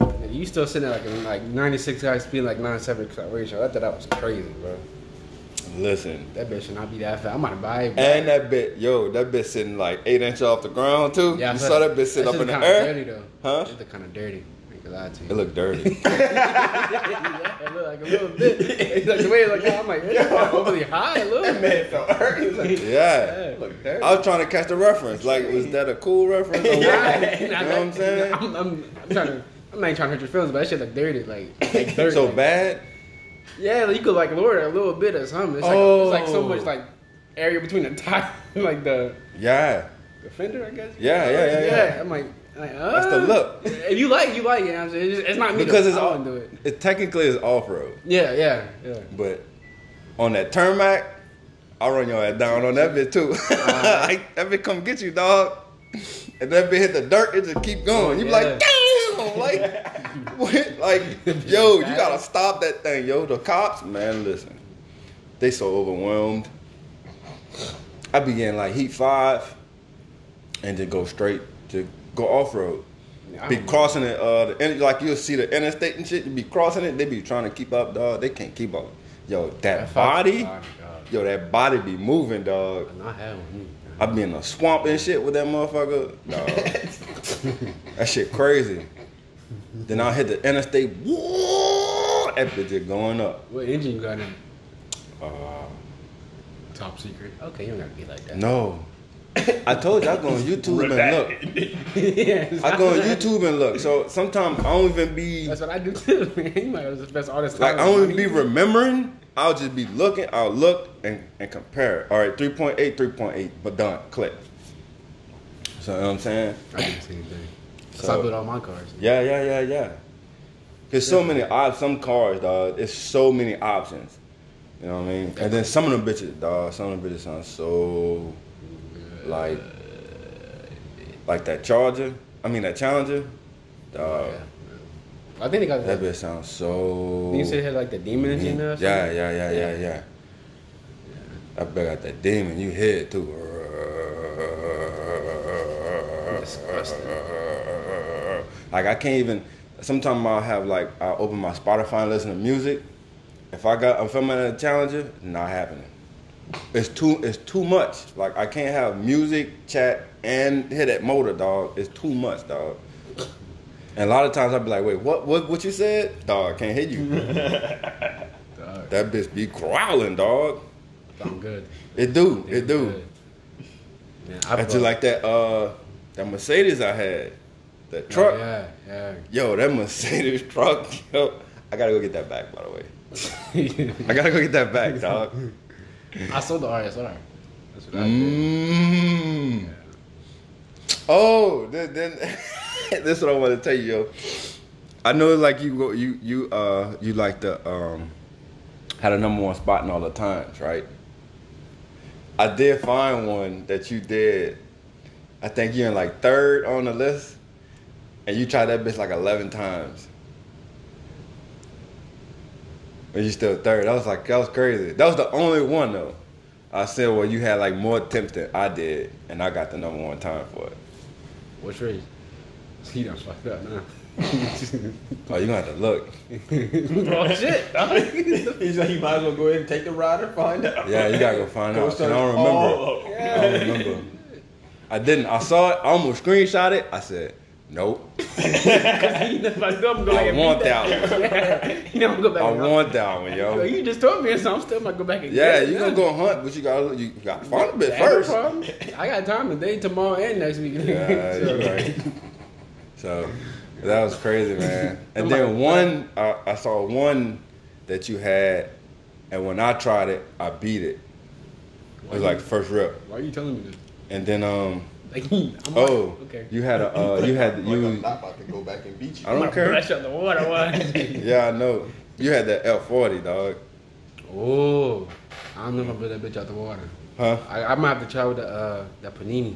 And you still sitting at like a, like 96 high speed, like 97 ratio. I thought that was crazy, bro. Listen, That bitch should not be that fast. I'm gonna buy it. bro. and that bit, yo, that bitch sitting like eight inches off the ground too. I you saw that bitch sitting up in the air. Dirty though. Huh? It's kind of dirty. I ain't lie to you. It looked dirty. yeah, it look like a little bit. It's like the way it's like I'm like, it's not overly high, a that little. man felt hurt. He was like, yeah. look there. I was trying to catch the reference. Like, was that a cool reference? Or what? Yeah, You know what I'm saying? I'm, I'm, I'm trying to. I'm not even trying to hurt your feelings, but that shit look dirty, like, like dirty. So bad. Yeah, like, you could like lower it a little bit or something. It's like it's like so much oh. like area between the tire, like the, Yeah. the fender, I guess. Yeah, yeah, yeah, yeah. I'm like, like uh, That's the look. If you like, you like it. You know what I'm saying? It's, just- it's not me. Because it's all. do it. It technically is off road, Yeah, yeah, yeah. but on that tarmac, I run your ass down on that bit too. Uh-huh. Like, that bit come get you, dog. And that bit hit the dirt, it just keep going. You be like, damn, like, what? like, yo, you gotta stop that thing, yo. The cops, man, listen, they so overwhelmed. I began like heat five, and then go straight to go off road. Be crossing it, uh, the, like you'll see the interstate and shit. You be crossing it, they be trying to keep up, dog. They can't keep up. Yo, that That body, body, yo, that body be moving, dog. I had one. I be in a swamp and shit with that motherfucker. Dog. that shit crazy. Then I hit the interstate. Whoa, that bitch is going up. What engine you got in? Uh, Top secret. Okay, you don't gotta be like that. no. I told you I go on YouTube and look. yes, I go on YouTube and look. So sometimes I don't even be That's what I do too, man. You might as well best artist. like I don't even be remembering. I'll just be looking. I'll look and, and compare. All right, 3.8, 3.8, but done. Click. So you know what I'm saying? I do the same thing. So, So- I build all my cars. Yeah, yeah, yeah, yeah. There's so many op- some cars, dog. It's so many options. You know what I mean? And then some of them bitches, dog. Some of them bitches sound so like like that Charger. I mean that Challenger. Dog. Yeah. I think they got That that. bitch sounds so. You said it had like the demon engine there. or Yeah, yeah, yeah, yeah, yeah. I bet got that demon. You hear it too. Disgusting. Like I can't even. Sometimes I'll have like I open my Spotify and listen to music. If I got if I'm at a Challenger, not happening. It's too it's too much. Like I can't have music, chat, and hit that motor, dog. It's too much, dog. And a lot of times I'll be like, wait, what what what you said? Dog, I can't hit you. That bitch be growling, dog. sound good. It do, it do. Good. Man, I bought- just like that uh that Mercedes I had. That truck. Oh, yeah, yeah. Yo, that Mercedes truck, yo. I gotta go get that back, by the way. I gotta go get that back, dog. I sold the RSR. That's what I did. Mm. Oh, then, then this is what I want to tell you, yo. I know, like you go, you you uh you like the um had a number one spot in all the times, right? I did find one that you did. I think you're in like third on the list, and you tried that bitch like eleven times. And you still third. That was like that was crazy. That was the only one though. I said, well, you had like more attempts than I did, and I got the number one time for it. Which race? He done fucked up now. Oh, you gonna have to look. oh shit. He's like, you might as well go ahead and take the ride and find out. Yeah, you gotta go find Go out. I don't remember. 'em. I don't remember. I didn't. I saw it. I almost screenshot it. I said, nope. Go I want that one. you know, I'm go back. I and- want that one, Yo, yo. you just told me so I'm still gonna go back and Yeah, get it you gonna go hunt, but you gotta you gotta find a bit first. I got time today, tomorrow, and next week. Yeah, So- you're right. So that was crazy, man. And I'm then like, one, I, I saw one that you had, and when I tried it, I beat it. It was like first rip. Why are you telling me this? And then um, Like, I'm oh, like, okay. you had a uh, you had Like, you. I'm not about to go back and beat you. I don't I'm care. Fresh out the water, why? Yeah, I know. You had that L forty, dog. oh, I don't know if I put that bitch out the water. Huh? I, I might have to try with the uh, that panini.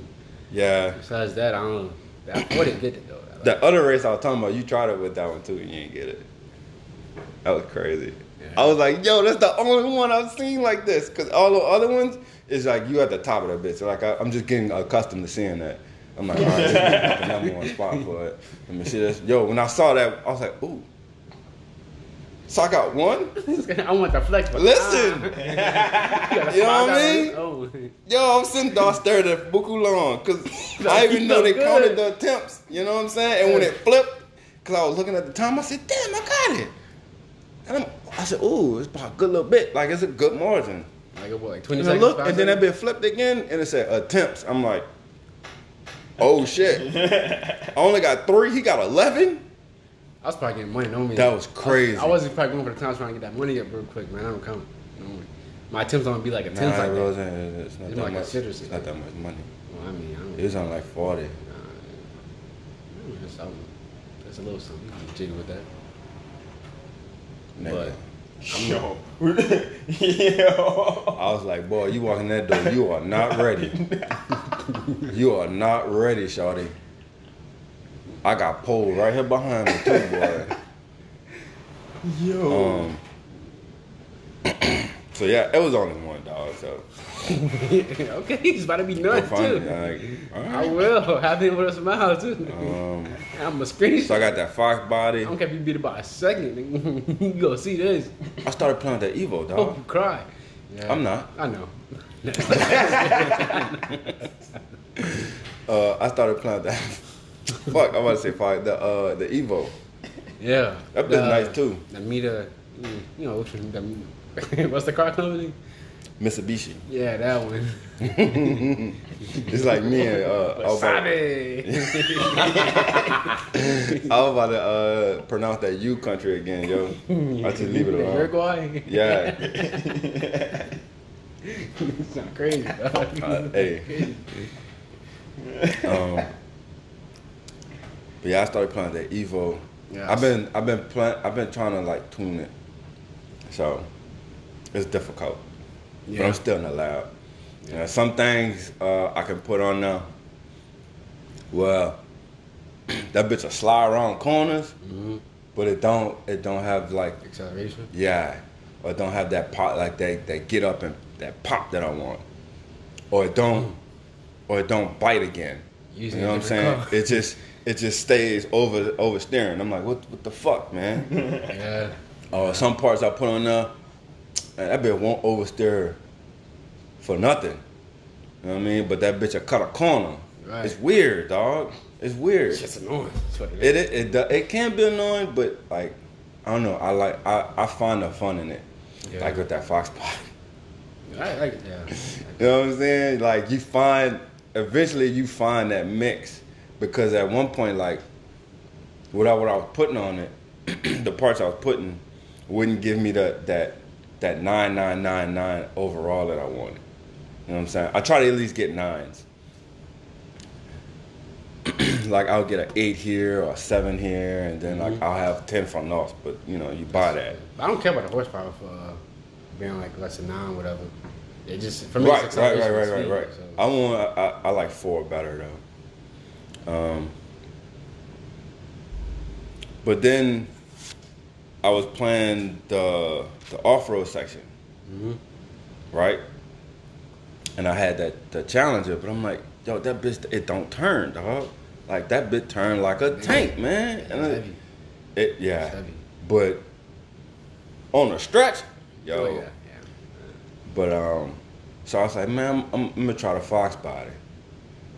Yeah. Besides that, I don't know. That 40 get it though. Like The other race I was talking about, you tried it with that one too, and you didn't get it. That was crazy. Yeah. I was like, yo, that's the only one I've seen like this. Cause all the other ones is like you at the top of that bitch. Like I, I'm just getting accustomed to seeing that. I'm like, all right, this is the number one spot for it. Let me see this. Yo, when I saw that, I was like, ooh. So I got one. I want the flex. but- Listen. You You know what I mean? one. Oh. Yo, I'm sitting there staring at Buku long because I even know they Good. counted the attempts. You know what I'm saying? And when it flipped, because I was looking at the time, I said, "Damn, I got it." And I'm, I said, "Ooh, it's about a good little bit. Like it's a good margin." Like what, like 20 And I look, five and then that seconds? bit flipped again, and it said attempts. I'm like, "Oh shit!" I only got three. He got eleven. I was probably getting money. Don't mean That was crazy. I, wasn't probably going for the time trying to get that money up real quick, man. I don't count. No. My attempts don't be like a Nah, tenth like it that. wasn't. It's not It's that like much. citrus. It's not that much money. Well, I mean, I don't It was on like forty. know. That's, something. that's a little something. You can jiggle with that. Nigga. Yo. Yo. I was like, boy, you walk in that door, you are not ready. you are not ready, shawty. I got pulled right here behind me too, boy. Yo. Um, so yeah, it was only one dog. So okay, he's about to be nuts too. Like, I will. Have him with a smile too. Um, I'm a screenshot. so I got that fox body. I don't care if you beat it by a second. you go see this. I started playing with that Evo, dog. Hope you cry. Yeah. I'm not. I know. Uh, I started playing that. fuck, I'm about to say fuck the uh the Evo. Yeah. That bitch The- nice, too. The Mita, mm, you know? The, what's the car company? Mitsubishi. Yeah, that one. It's like me and uh, I was about, Wasabi. I was about to uh, pronounce that U country again, yo. I just leave it alone. Uruguay. Yeah. Sound crazy. Uh, hey. Um, but yeah, I started playing that Evo. Yeah. I've been I've been playing I've been trying to like tune it. So it's difficult. But I'm still in the lab. You know, some things uh, I can put on now. Well, that bitch will slide around corners, Mhm. but it don't it don't have like Acceleration. yeah, or it don't have that pop like that that get up and that pop that I want, or it don't, or it don't bite again. Using you know what I'm saying? car. It just it just stays over oversteering. I'm like, what what the fuck, man? Yeah. or some parts I put on there, man, that bitch won't oversteer for nothing. You know what I mean? But that bitch will cut a corner. Right. It's weird, dog. It's weird. It's just annoying. It It it it, it can be annoying, but like I don't know. I like I, I find the fun in it. Yeah. Like with that fox body. I like it. Yeah. You know what I'm saying? Like you find eventually you find that mix because at one point like what I what I was putting on it, the parts I was putting wouldn't give me the that that nine nine nine nine overall that I wanted. You know what I'm saying? I try to at least get nines. like I'll get an eight here or a seven here, and then like I'll have ten from loss. But you know, you buy that. I don't care about the horsepower for uh, being like less than nine, whatever. It just for me, right, it's right, right, right, right, right. speed, I want. I, I like four better though. Um, but then I was playing the the off road section, Mhm. right? And I had that the Challenger, but I'm like, yo, that bitch, it don't turn, dog. Like that bitch turned like a tank, man. It's And it, heavy. it yeah, It's heavy. but on a stretch, yo, Oh, yeah, yeah. but um, so I was like, man, I'm, I'm, I'm gonna try the Fox body,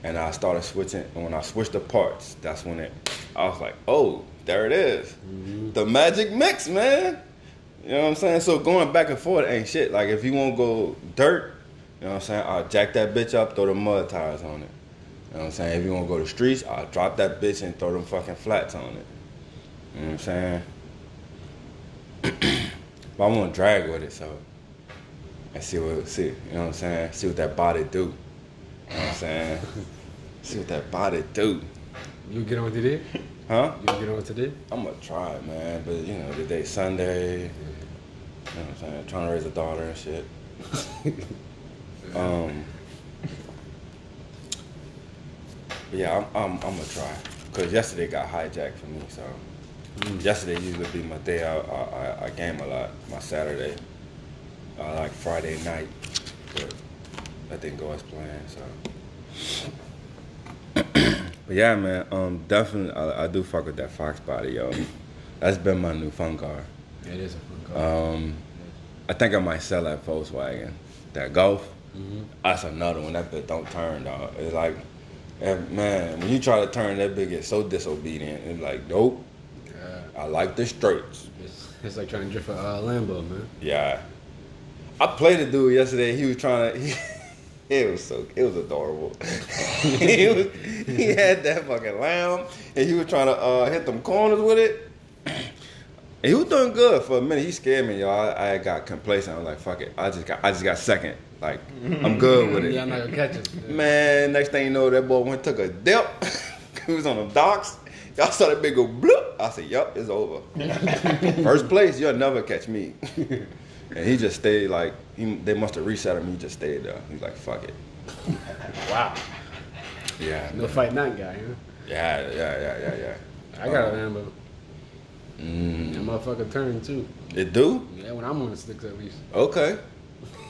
and I started switching. And when I switched the parts, that's when it. I was like, oh, there it is. Mm-hmm. the magic mix, man. You know what I'm saying? So going back and forth ain't shit. Like if you want to go dirt, you know what I'm saying? I'll jack that bitch up, throw the mud tires on it. You know what I'm saying? If you want to go to the streets, I'll drop that bitch and throw them fucking flats on it. You know what I'm saying? but I want to drag with it, so and see what see, you know what I'm saying? See what that body do. You know what I'm saying? see what that body do. You get on today? Huh? You gonna get on today? I'm gonna try man. But you know, today's Sunday. You know what I'm saying? Trying to raise a daughter and shit. um. yeah, I'm, I'm, I'm gonna try. Cause yesterday got hijacked for me, so yesterday usually be my day. I, I, I, I game a lot. My Saturday, uh, like Friday night, but that didn't go as planned. So. But yeah, man, um, definitely, I, I do fuck with that Fox body, yo. That's been my new fun car. It is a fun car. Um, I think I might sell that Volkswagen, that Golf. Mhm. That's another one. That bit don't turn, dog. It's like, man, when you try to turn, that bit gets so disobedient. It's like, nope, Yeah. I like the straights. It's, it's like trying to drift a uh, Lambo, man. Yeah. I played a dude yesterday. He was trying to. it was so. It was adorable. he was. He had that fucking lamb, and he was trying to uh, hit them corners with it. And he was doing good for a minute. He scared me, y'all. I, I got complacent. I was like, "Fuck it." I just got. I just got second. Like, I'm good with it. Yeah, I'm not gonna catch it. Man, next thing you know, that boy went took a dip. he was on the docks. Y'all saw that big go bloop. I said, "Yup, it's over." First place, you'll never catch me. And he just stayed like he, they must have reset him. He just stayed there. He's like, "Fuck it." Wow. Yeah, No fight night guy, huh? yeah, yeah, yeah, yeah, yeah. I got a Lambo. Mm, That motherfucker turn too. it do? Yeah, when I'm on the sticks at least. Okay.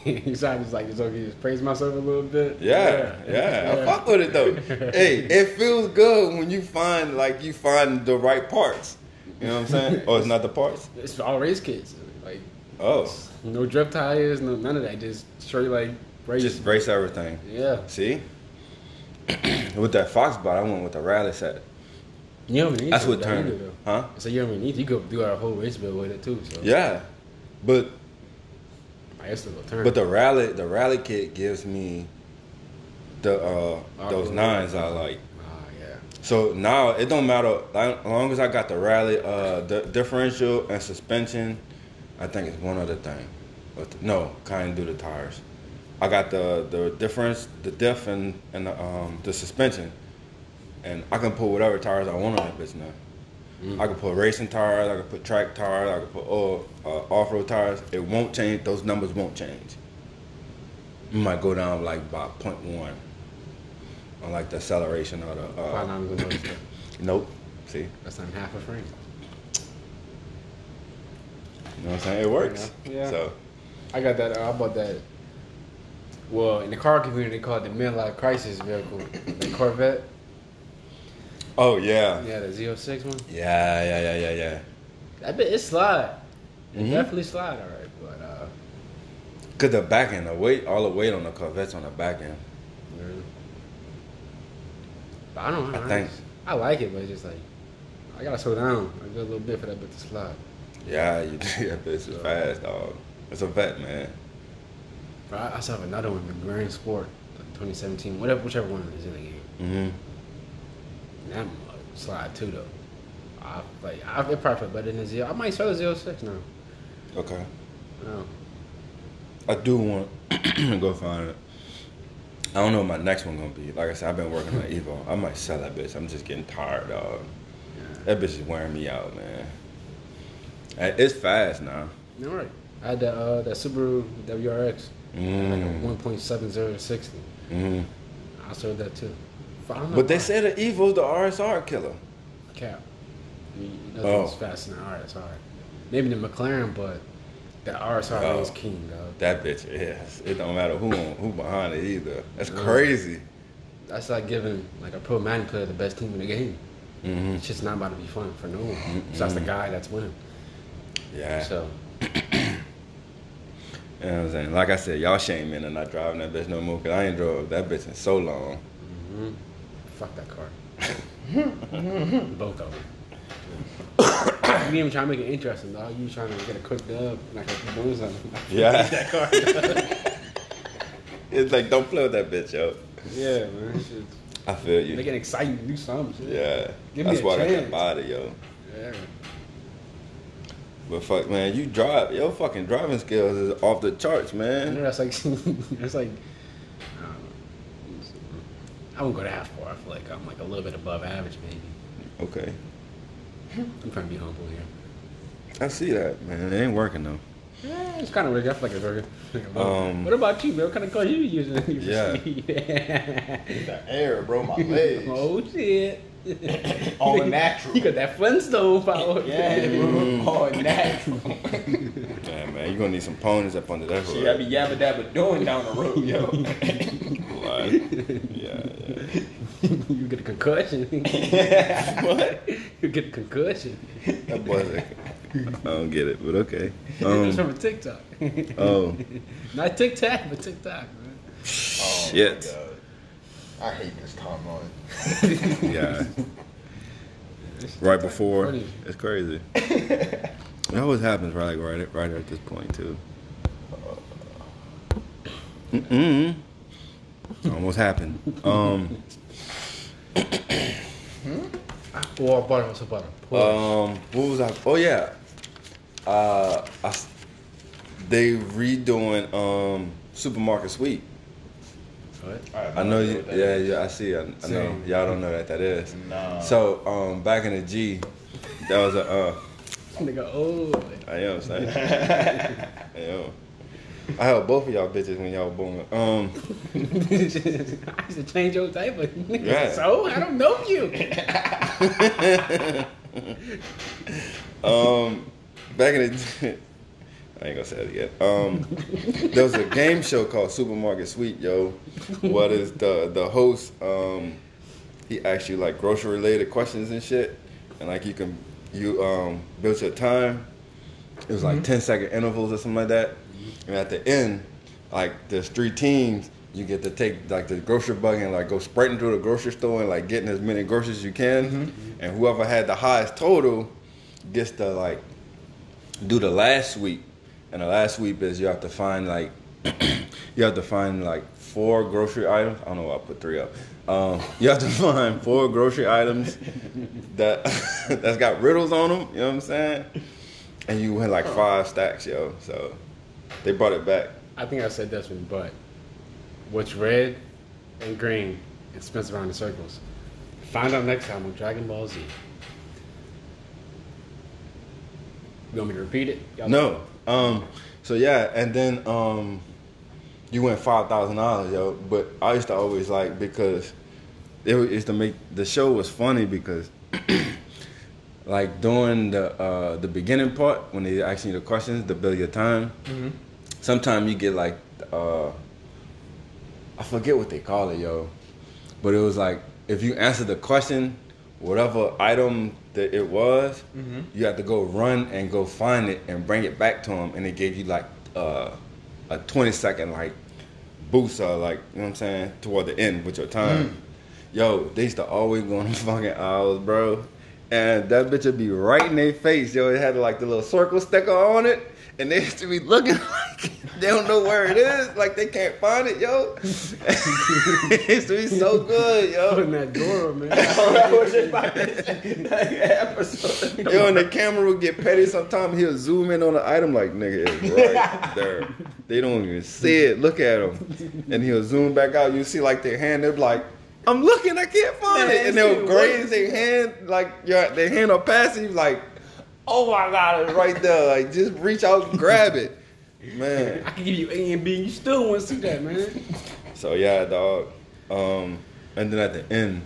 so I just like it's okay, just praise myself a little bit. Yeah, yeah. I fuck with it though. hey, it feels good when you find like you find the right parts. You know what I'm saying? oh, it's not the parts. It's all race kids. Like Oh, No drip tires, no none of that. Just straight like race. Just race everything. yeah. See? with that Fox bot, I went with the rally set. You don't even need That's to what with that either, turned. Huh? So you don't even need to. You could do our whole race build with it too. So Yeah. But I guess it'll turn. but the rally the rally kit gives me the uh Oh, those nines I like. Ah, yeah. So now it don't matter as long as I got the rally uh the differential and suspension. I think it's one other thing. But no, kind do the tires. I got the the difference, the diff and and the, um the suspension, and I can put whatever tires I want on that bitch now. I can put racing tires, I can put track tires, I can put oh, uh, off road tires. It won't change. Those numbers won't change. It might go down like about 0.1 on like the acceleration or the. Uh, not even gonna notice that. nope. See, That's not half a frame. Know what I'm saying? It works. Yeah. So I got that. I bought that. Well, in the car community, they call it the midlife crisis vehicle, the Corvette. Oh yeah. Yeah, the Z06 one. Yeah, yeah, yeah, yeah, yeah. That bit it slide. It Mhm. definitely slide, all right. But uh, Cause the back end, the weight, all the weight on the Corvette's on the back end. really. But I don't know. I I, think- I like it, but it's just like I gotta slow down a little bit for that bit to slide. Yeah, you that bitch is fast, dog. It's a vet, man. But I, still have another one, the Grand Sport, the 2017, whatever, whichever one is in the game. Mm-hmm. That slide too though. I like I it probably better than the zero. I might sell the 06 now. Okay. No. I do want to go find it. I don't know what my next one gonna be. Like I said, I've been working on Evo. I might sell that bitch. I'm just getting tired, dog. That bitch is wearing me out, man. It's fast now. All right. I had that uh that Subaru WRX, Mm. like a 1.7060. hmm I sold that too. But, But they why. say the Evo's the RSR killer. cap. I mean, Oh. Faster than RSR. Maybe the McLaren, but the RSR Oh. is king, dog. That bitch is. It don't matter who on, who behind it either. That's Mm. crazy. That's like giving like a pro Madden player the best team in the game. hmm It's just not about to be fun for no one. So that's the guy that's winning. Yeah. So You know what I'm saying? Like I said, y'all shame me into not driving that bitch no more because I ain't drove that bitch in so long. mhm. fuck that car. Both of them. you even trying to make it interesting, dog. You trying to get a quick dub, like a doing something. Yeah. that car. It's like, don't play with that bitch, yo. yeah, man. Shit. I feel you. Make it exciting. Do something. Shit. Yeah. Give me That's a why I got that chance. body, yo. Yeah. But fuck, man, you drive, your fucking driving skills is off the charts, I know man. that's like that's like I don't know. I won't go that far. I feel like I'm like a little bit above average, maybe. Okay. I'm trying to be humble here. I see that, man. It ain't working though. Yeah, it's kind of weird. I feel like it's working. Like, a little. Um, what about you, man? What kind of car you using? Yeah. The air, bro, my legs. oh shit. All natural. You got that Flintstone power. Yeah, bro. All natural. Yeah, man, you gonna need some ponies up under that Shit, I be hood. yabba dabba doing down the road, yo. Like, yeah, yeah. you get a concussion. what? you get a concussion. That boy, like, I don't get it, but okay. it's Um, from a TikTok. oh, Not TikTok, but TikTok, man. shit. I hate this timeline. Yeah. Right before, it's crazy. It always happens right, like, right, right at this point too. Mm-mm. Almost happened. Um, Oh, butter, what's butter? um, what was I? Oh yeah, uh, I s they redoing um supermarket sweep. What? I know you. Yeah, yeah. I see. I, I know y'all don't know that that is. Nah. So um, back in the G, that was a. Uh, Nigga, oh. I am saying. I am. I helped both of y'all bitches when y'all were born. Um, I used to change your diaper. Nigga, Yeah. So? I don't know you. um, back in the, I ain't gonna say it yet. Um, there was a game show called Supermarket Sweep, yo. What is the the host? Um, he asks you like grocery related questions and shit, and like you can you um build your time. It was like 10 second intervals or something like that. And at the end, like there's three teams. You get to take like the grocery buggy and like go sprinting through the grocery store and like getting as many groceries as you can. And whoever had the highest total gets to like do the last sweep. And the last sweep is you have to find like you have to find like four grocery items. I don't know why I put three up. Um, you have to find four grocery items that that's got riddles on them. You know what I'm saying? And you win like five stacks, yo. So they brought it back. I think I said this one, but what's red and green and spins around in circles? Find out next time on Dragon Ball Z. You want me to repeat it? Y'all No. Um. So yeah, and then um, you went five thousand dollars, yo. But I used to always like because it was to make the show was funny because like during the uh the beginning part when they asking you the questions to build your time. Sometimes you get like uh, I forget what they call it, yo. But it was like if you answer the question, whatever item that it was, you had to go run and go find it and bring it back to him, and they gave you like uh, a twenty second like boost or like you know what I'm saying toward the end with your time. Yo, they used to always go on them fucking hours, bro. And that bitch would be right in their face, yo. It had like the little circle sticker on it. And they used to be looking like they don't know where it is, like they can't find it, yo. it used to be so good, Open yo. that door, man. I was just about to say that episode. Yo, and the camera would get petty sometimes. He'll zoom in on the item like, nigga, it's right there. They don't even see it. Look at him. And he'll zoom back out. You see like their hand, they're like, I'm looking, I can't find Man, it. And they'll see, graze their hand, like your their hand will pass you, like, oh my god, it's right there. Like just reach out and grab it. Man. I can give you A and B, and you still want to see that, man. So yeah, dog. Um, and then at the end,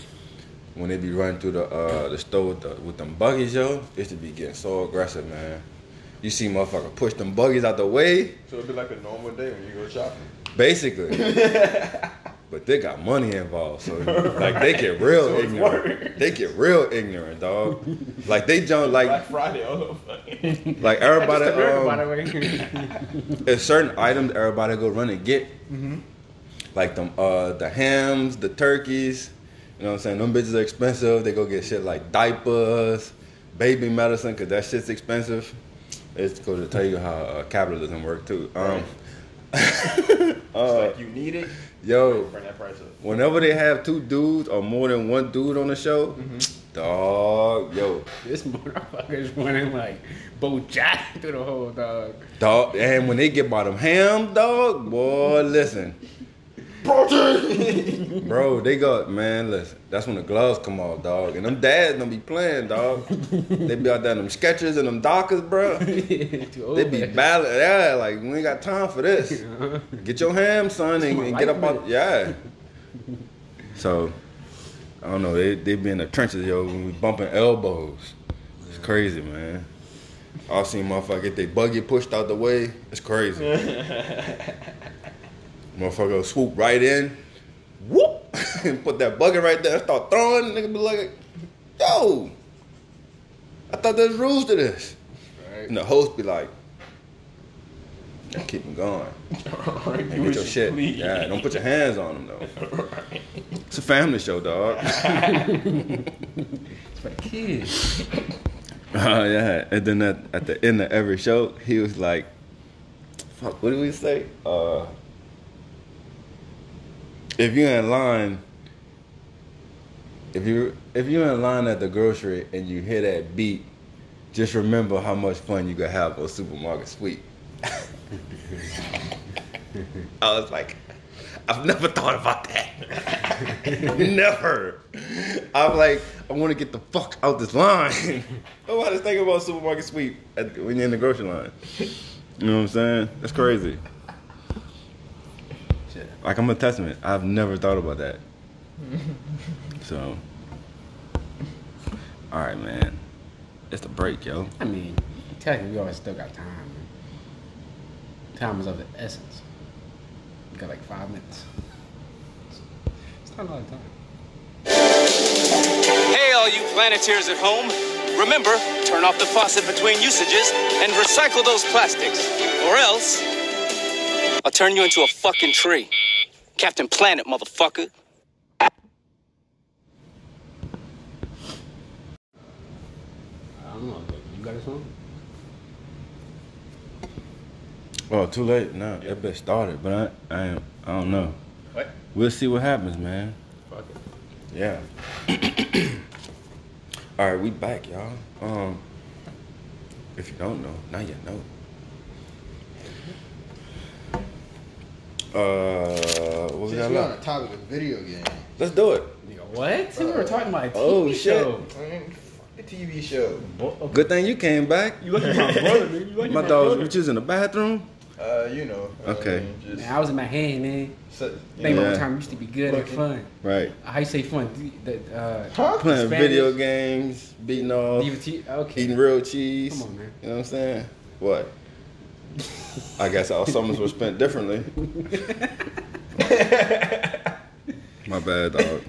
when they be running through the uh, the store with, the, with them buggies, yo, it should be getting so aggressive, man. You see motherfucker push them buggies out the way, So it'd be like a normal day when you go shopping. basically. but they got money involved, so like they get real So ignorant. They get real ignorant, dog. Like they jump Black like Friday all over. like everybody. Just America, by um, the way. Certain items everybody go run and get. Like them, uh, the hams, the turkeys. You know what I'm saying? Them bitches are expensive. They go get shit like diapers, baby medicine, cause that shit's expensive. It's going to tell you how uh, capitalism work too. Um, It's like you need it, yo, bring that price up. whenever they have two dudes or more than one dude on the show, mm-hmm. dog, yo, this motherfucker's running like Bo Jack through the whole dog. dog, and when they get by them ham, dog, boy, listen. Bro, they got man. Listen, that's when the gloves come off, dog. And them dads don't be playing, dog. they be out there in them Skechers and them dockers, bro. They be battling. Yeah, like we ain't got time for this. Get your ham, son, and, and get up out. Yeah. So, I don't know. They they be in the trenches, yo. When we bumping elbows, it's crazy, man. I've seen motherfucker get their buggy pushed out the way. It's crazy. Motherfucker swoop right in, whoop, and put that bucket right there. And start throwing. Nigga be like, yo, I thought there's rules to this. Right. And the host be like, keep him going. Alright, And do get what your you shit. please. Yeah, don't put your hands on him though. It's a family show, dog. It's for the kids. Oh yeah, and then at, at the end of every show, he was like, "Fuck, what did we say? Uh, if you're in line, if you if you're in line at the grocery and you hear that beat, just remember how much fun you could have on supermarket sweep." I was like, I've never thought about that. never. I'm like, I want to get the fuck out this line. Nobody's thinking about supermarket sweep at, when you're in the grocery line. You know what I'm saying? That's crazy. Like I'm a testament. I've never thought about that. So, all right, man. It's the break, yo. I mean, technically, we always still got time. Man. Time is of the essence. We got like five minutes. It's not a lot of time. Hey, all you Planeteers at home. Remember, turn off the faucet between usages and recycle those plastics. Or else, I'll turn you into a fucking tree. Captain Planet, motherfucker. I don't know. You got a song? Oh, too late. No, that bitch started, but I, I, I don't know. What? We'll see what happens, man. Fuck it. Yeah. All right, we back, y'all. Um, if you don't know, now you know. Uh, what we Since got we're on the topic of video games, Let's do it. Nigga, what? we were talking about a TV Oh, shit. show. man, fuck the TV show. Good thing you came back. You lucky my brother, man. You lucky My my thought was brother. you was in the bathroom. Uh, you know. I Okay. mean, just, Man, I was in my hand, man. so, you Think Yeah. the time used to be good and fun. Right. How you say fun? The, the, uh, Huh? Playing Spanish. video games, beating off, DVT? Okay. eating real cheese. Come on, man. You know what I'm saying? What? I guess our summers were spent differently. My bad, dog.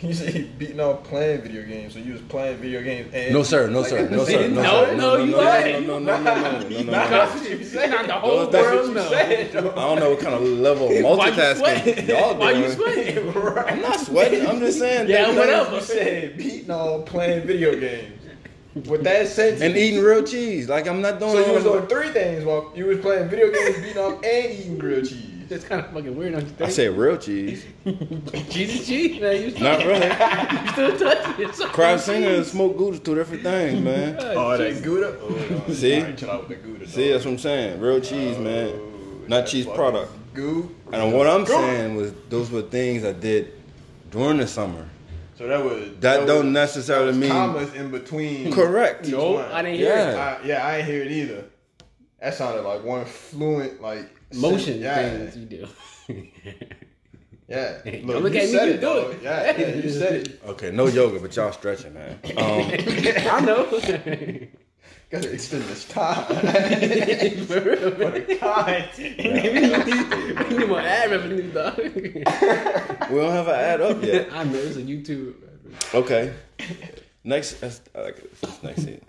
you say you beating off playing video games, so you was playing video games and No sir, no like, sir, at the no same sir, no No, sir. no, you no, lying. no, no, no, no, no, no, no, no. That's what you said. Not the whole That's what world you knows. said, though. I don't know what kind of level of Why you multitasking sweating? y'all Why you doing. sweating? I'm not sweating. I'm just saying. Yeah, that- whatever. You said beating off playing video games. With that sentence. And eating real cheese. Like I'm not doing. So you was doing three things while you was playing video games, beating up, and eating grilled cheese. That's kind of fucking weird, don't you think? I think? said real cheese. cheese is cheese. Man, you still, Not really. you still touching it. So Kraft Singles and smoked Gouda two different things, man. Oh, oh that Gouda? Oh, See? Alright, chill out with the Gouda. See, that's what I'm saying. Real cheese, oh, man. Not cheese product. Goo. And what I'm Gouda. saying was those were things I did during the summer. So that was That don't was- necessarily that was mean- commas in between. Correct. each No, one. I didn't hear it. Yeah. I, yeah, I ain't hear it either. That sounded like one fluent like Motion yeah, things you do. Yeah, Look, don't look you at me, said you it, do it. Yeah, yeah, you said it. Okay, no yoga, but y'all stretching, man. Um, I know. Gotta extend this time. For real, man. We need more ad revenue, dog. we don't have an ad up yet. I know it's a YouTube. Okay. Next, that's, I like it. That's next scene.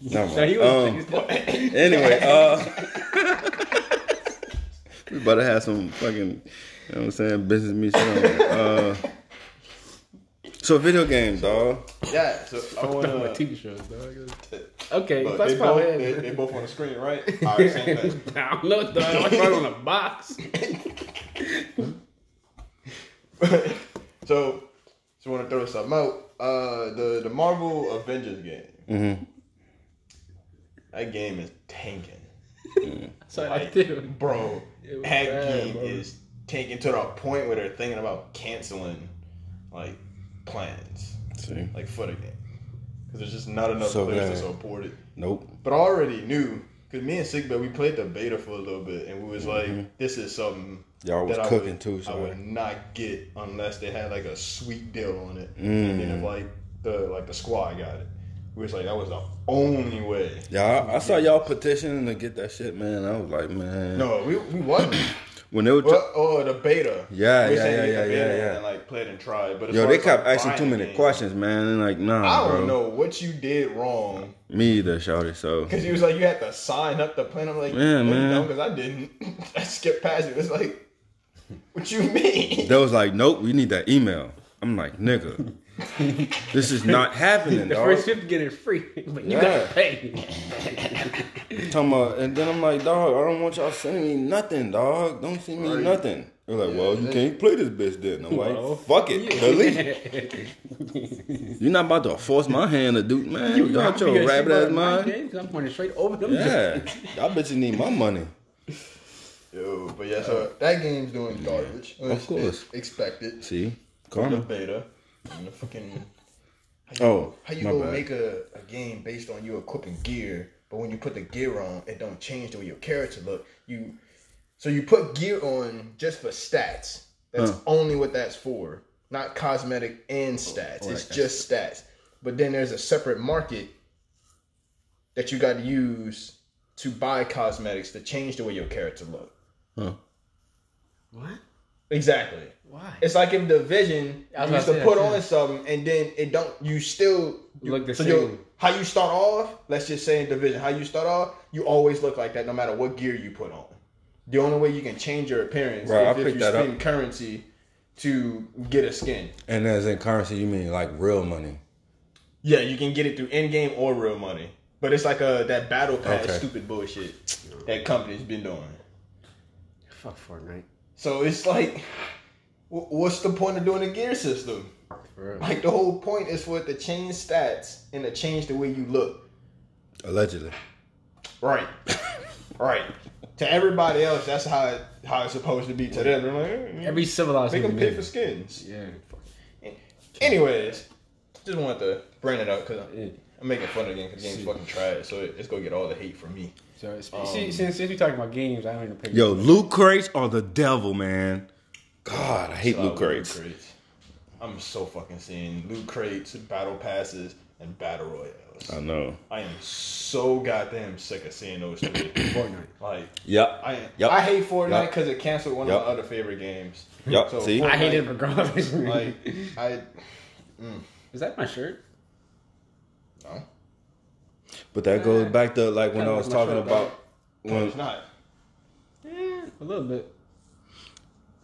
Never So he was Um, anyway, uh, we better have some fucking, you know what I'm saying, business meeting. Uh, so video games, dog. yeah, so I my wanna. TV shows, dog. Okay, Look, that's they, probably both, they, they both on the screen, right? All right, same thing. I don't know, dog. I'm right on a box. so, so want to throw something out. Uh, the the Marvel Avengers game. Mm-hmm. That game is tanking, So I Like, did. bro. That bad, game bro. is tanking to the point where they're thinking about canceling like plans, See, like for the game, because there's just not enough So players to bad. support it. nope. But I already knew because me and Sigbet we played the beta for a little bit, and we was like, "This is something Mm-hmm. Y'all was that I cooking would, too, I would not get unless they had like a sweet deal on it, Mm. and then if like the like the squad got it, we was like that was the only way. Yeah, I, I saw y'all petitioning to get that shit, man. I was like, man. No, we we wasn't. When they were, Well, oh, the beta. Yeah, yeah, yeah, the yeah, beta yeah, yeah. And like played and tried, but yo, they kept like, asking too many game, questions, man. And like, nah, I don't know what you did wrong Me either, shouty. So because he was like you had to sign up to play. And I'm like, Yeah, man. because I didn't. I skipped past it. It's like, what you mean? they was like, nope, we need that email. I'm like, nigga, this is not happening, The dog. first fifty get it free, but you Yeah. gotta pay. Talking about, and then I'm like, dog, I don't want y'all sending me nothing, dog. Don't send me Right. nothing. They're like, well, you they- can't play this bitch then. I'm like, Well, fuck it, delete. You're not about to force my hand to do, man. You got your rabbit ass mind. I'm pointing straight over them. Yeah, y'all bitches need my money. Yo, but yeah, so that game's doing garbage. Of course. expected. See, The karma. beta. And the fucking. Oh, How you my go bad. make a, a game based on you equipping gear, but when you put the gear on, it don't change the way your character look. You so you put gear on just for stats. That's Huh. only what that's for. Not cosmetic and oh, stats. right, it's that's- just stats. But then there's a separate market that you got to use to buy cosmetics to change the way your character look. Huh. What? Exactly. Why? It's like in Division, I you used to to put on something and then it don't. You still you, Look the so same. you- How you start off? Let's just say in Division, how you start off, you always look like that no matter what gear you put on. The only way you can change your appearance Right, I is if you that up. spend currency to get a skin. And as in currency, you mean like real money? Yeah, you can get it through in-game or real money. But it's like a that battle pass Okay. stupid bullshit that company's been doing. Fuck Fortnite. So it's like, wh- what's the point of doing a gear system? For real. Like the whole point is for it to change stats and to change the way you look. Allegedly. Right. right. To everybody else, that's how it, how it's supposed to be to them. They're like, eh, Every civilized make them pay for skins. Yeah. Anyways, just wanted to bring it up because Yeah. I'm making fun of the game because the game's fucking trash. So it- it's gonna get all the hate from me. So Um, see, since, since we talking about games, I don't even Pay Yo, loot crates are the devil, man. God, I hate Uh, loot crates. I'm so fucking seeing loot crates, battle passes, and battle royales. I know. I am so goddamn sick of seeing those three. Fortnite. like Yep. I, Yep. I hate Fortnite Yep. because it canceled one Yep. of my other favorite games. Yep, So see? I hate it Fortnite, regardless. Like I, Is that my shirt? no, But that goes back to like when I was talking shirt, about no, when it's not. Yeah, a little bit.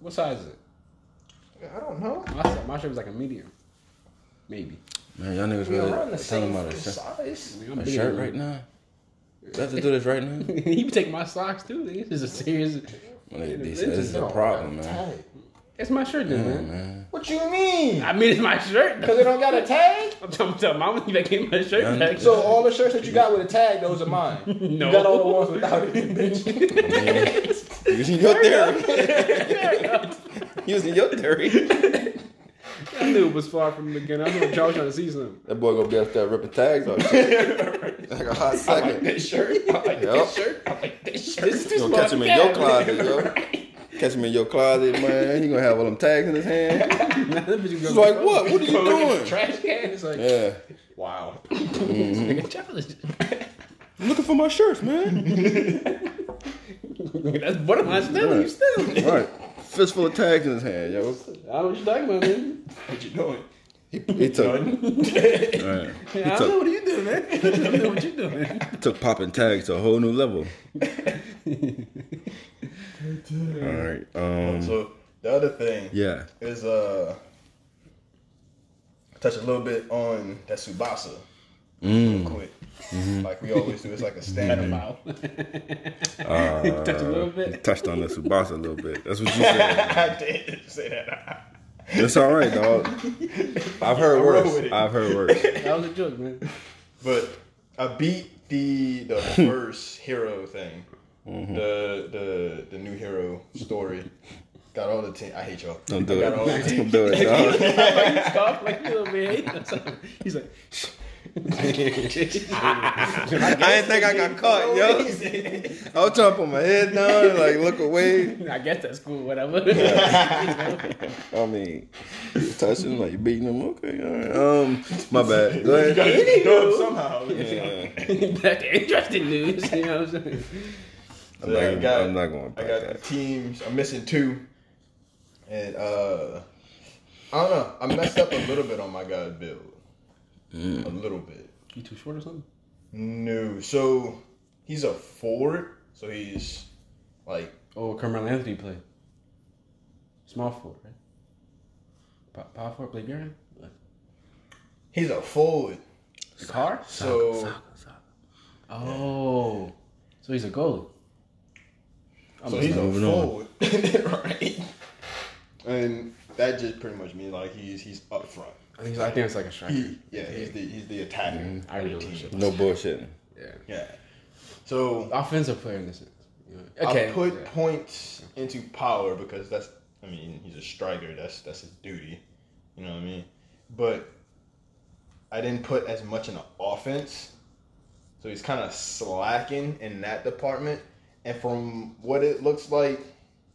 What size is it? I don't know. My, my shirt was like a medium, maybe. man, y'all niggas We really are the telling same about a fucking shirt, size. I'm a bigger shirt than right now. You have to do this right now. he be taking my socks too. This is a serious. Well, they- they said this is a problem, man. It's my shirt, then, Yeah, man. man. What you mean? I mean, it's my shirt. Because it don't got a tag. I'm telling tell mama you better get my shirt Yeah. back. So all the shirts that you got with a tag, those are mine. no. You got all the ones without it, bitch. Using your theory. Using your theory. I knew it was far from the beginning. I knew Charles was trying to see something. That boy gonna be up there ripping tags off shit. like a hot second. This shirt. I like Yep. this shirt. I like this shirt. This is too You small. gonna catch him in your Yeah. closet, yo. Catch him in your closet, man. He gonna have all them tags in his hand. He's like, what? What are you doing? Trash can. It's like, Yeah. Wow. Mm-hmm. nigga, Charles. I'm looking for my shirts, man. That's what am I stealing? You stealing? All right. Fistful of tags in his hand, yo. I don't know what you're talking about, man. What you doing? He, he took, all right. he I don't know took, what you doing, man. I don't know what you doing. took popping tags to a whole new level. all right. Um. So the other thing Yeah. is uh touch a little bit on that Tsubasa Mm. real quick. Like we always do. It's like a standard. Wow. Touch a little bit. Uh, touched on the Tsubasa a little bit. That's what you said. I did say that. That's all right, dog. I've heard I roll worse. I've heard worse. That was a joke, man. But I beat the the first hero thing. Mm-hmm. The the the new hero story. Got all the team. I hate y'all. Don't do I got all the it. team. Don't do it, dog. Stop like a little bit. He's like, I didn't think I got caught, yo. I was trying to put my head down and like look away. I guess that's cool, whatever. I mean, touching like you beating them. Okay, all right. Um, my bad. Go ahead. Do it somehow. Yeah. Back to interesting news. You know what I'm saying? I'm, So not, I got, I'm not going I got that. teams. I'm missing two, and uh, I don't know. I messed up a little bit on my guy's build. Mm. A little bit. You too short or something? No, so he's a forward. So he's like Oh, Carmelo Anthony played. Small forward, right? Pa- Power forward, play Garen? he's a forward. The car? So Oh. So he's a goalie. so he's a moving on. forward, right? And that just pretty much means like he's he's up front. I think, I think it's like a striker. He, yeah, he's the he's the attacker. Mm-hmm. I really the don't team. No bullshitting. Yeah. Yeah. So Offensive player in this sense. Yeah. Okay. I put yeah. points into power because that's I mean he's a striker. That's that's his duty. You know what I mean? But I didn't put as much in the offense, so he's kind of slacking in that department. And from what it looks like,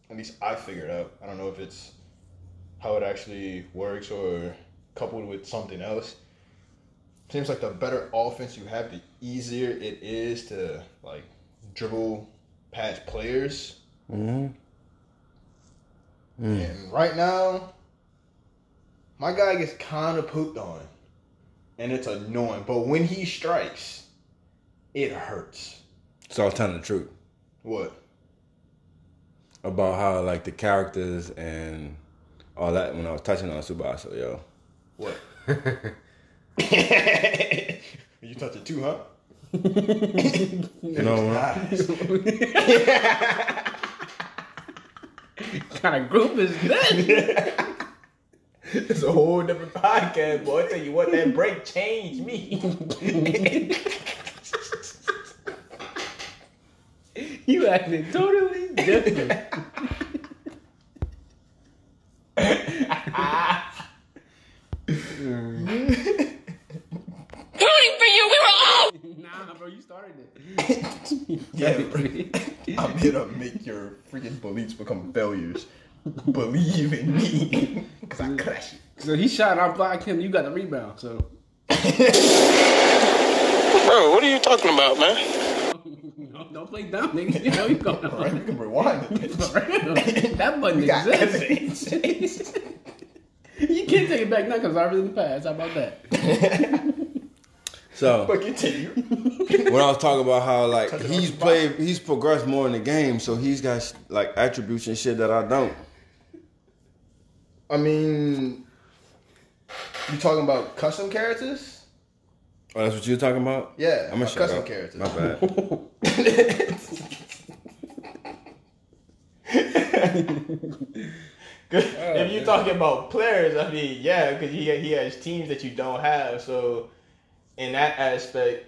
at least I figured out. I don't know if it's how it actually works or coupled with something else. Seems like the better offense you have, the easier it is to like dribble past players. Mm-hmm. And right now, my guy gets kind of pooped on, and it's annoying. But when he strikes, it hurts. So I was telling the truth. What? about how like the characters and all that when I was touching on Tsubasa, yo. What? you touch it too, huh? You know, Nice. kind of group is that? It's a whole different podcast, boy. I tell you what, that break changed me. you acting totally different. Rooting for you, we were all. nah, bro, you started it. Yeah, bro. I'm here to make your freaking beliefs become failures. Believe in me, cause I crash it. So he shot, I blocked him. You got the rebound. So Bro, what are you talking about, man? don't, don't play dumb, nigga. You know you going All right, on. you can rewind it. that button exists. You can't take it back now because it's already in the past. How about that? So But continue. when I was talking about how like Touching he's the played, he's progressed more in the game, so he's got like attributes and shit that I don't. I mean, you talking about custom characters? Oh, that's what you're talking about? Yeah, I'm gonna shut custom up. characters. My bad. Oh, if you're talking about players, I mean, yeah, because he he has teams that you don't have. So in that aspect,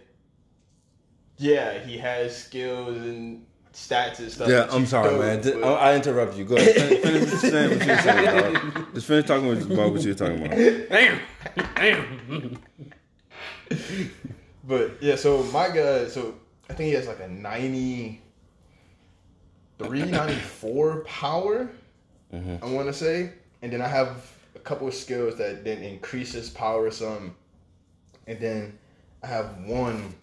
yeah, he has skills and stats and stuff. yeah, I'm sorry, man. Di- I, I interrupted you. Go ahead. Finish, finish saying what you're saying, dog. Just finish talking about what you're talking about. Damn. Damn. But yeah, so my guy, so I think he has like a 93, 94 power, Mm-hmm. I want to say. And then I have a couple of skills that then increases power some. And then I have one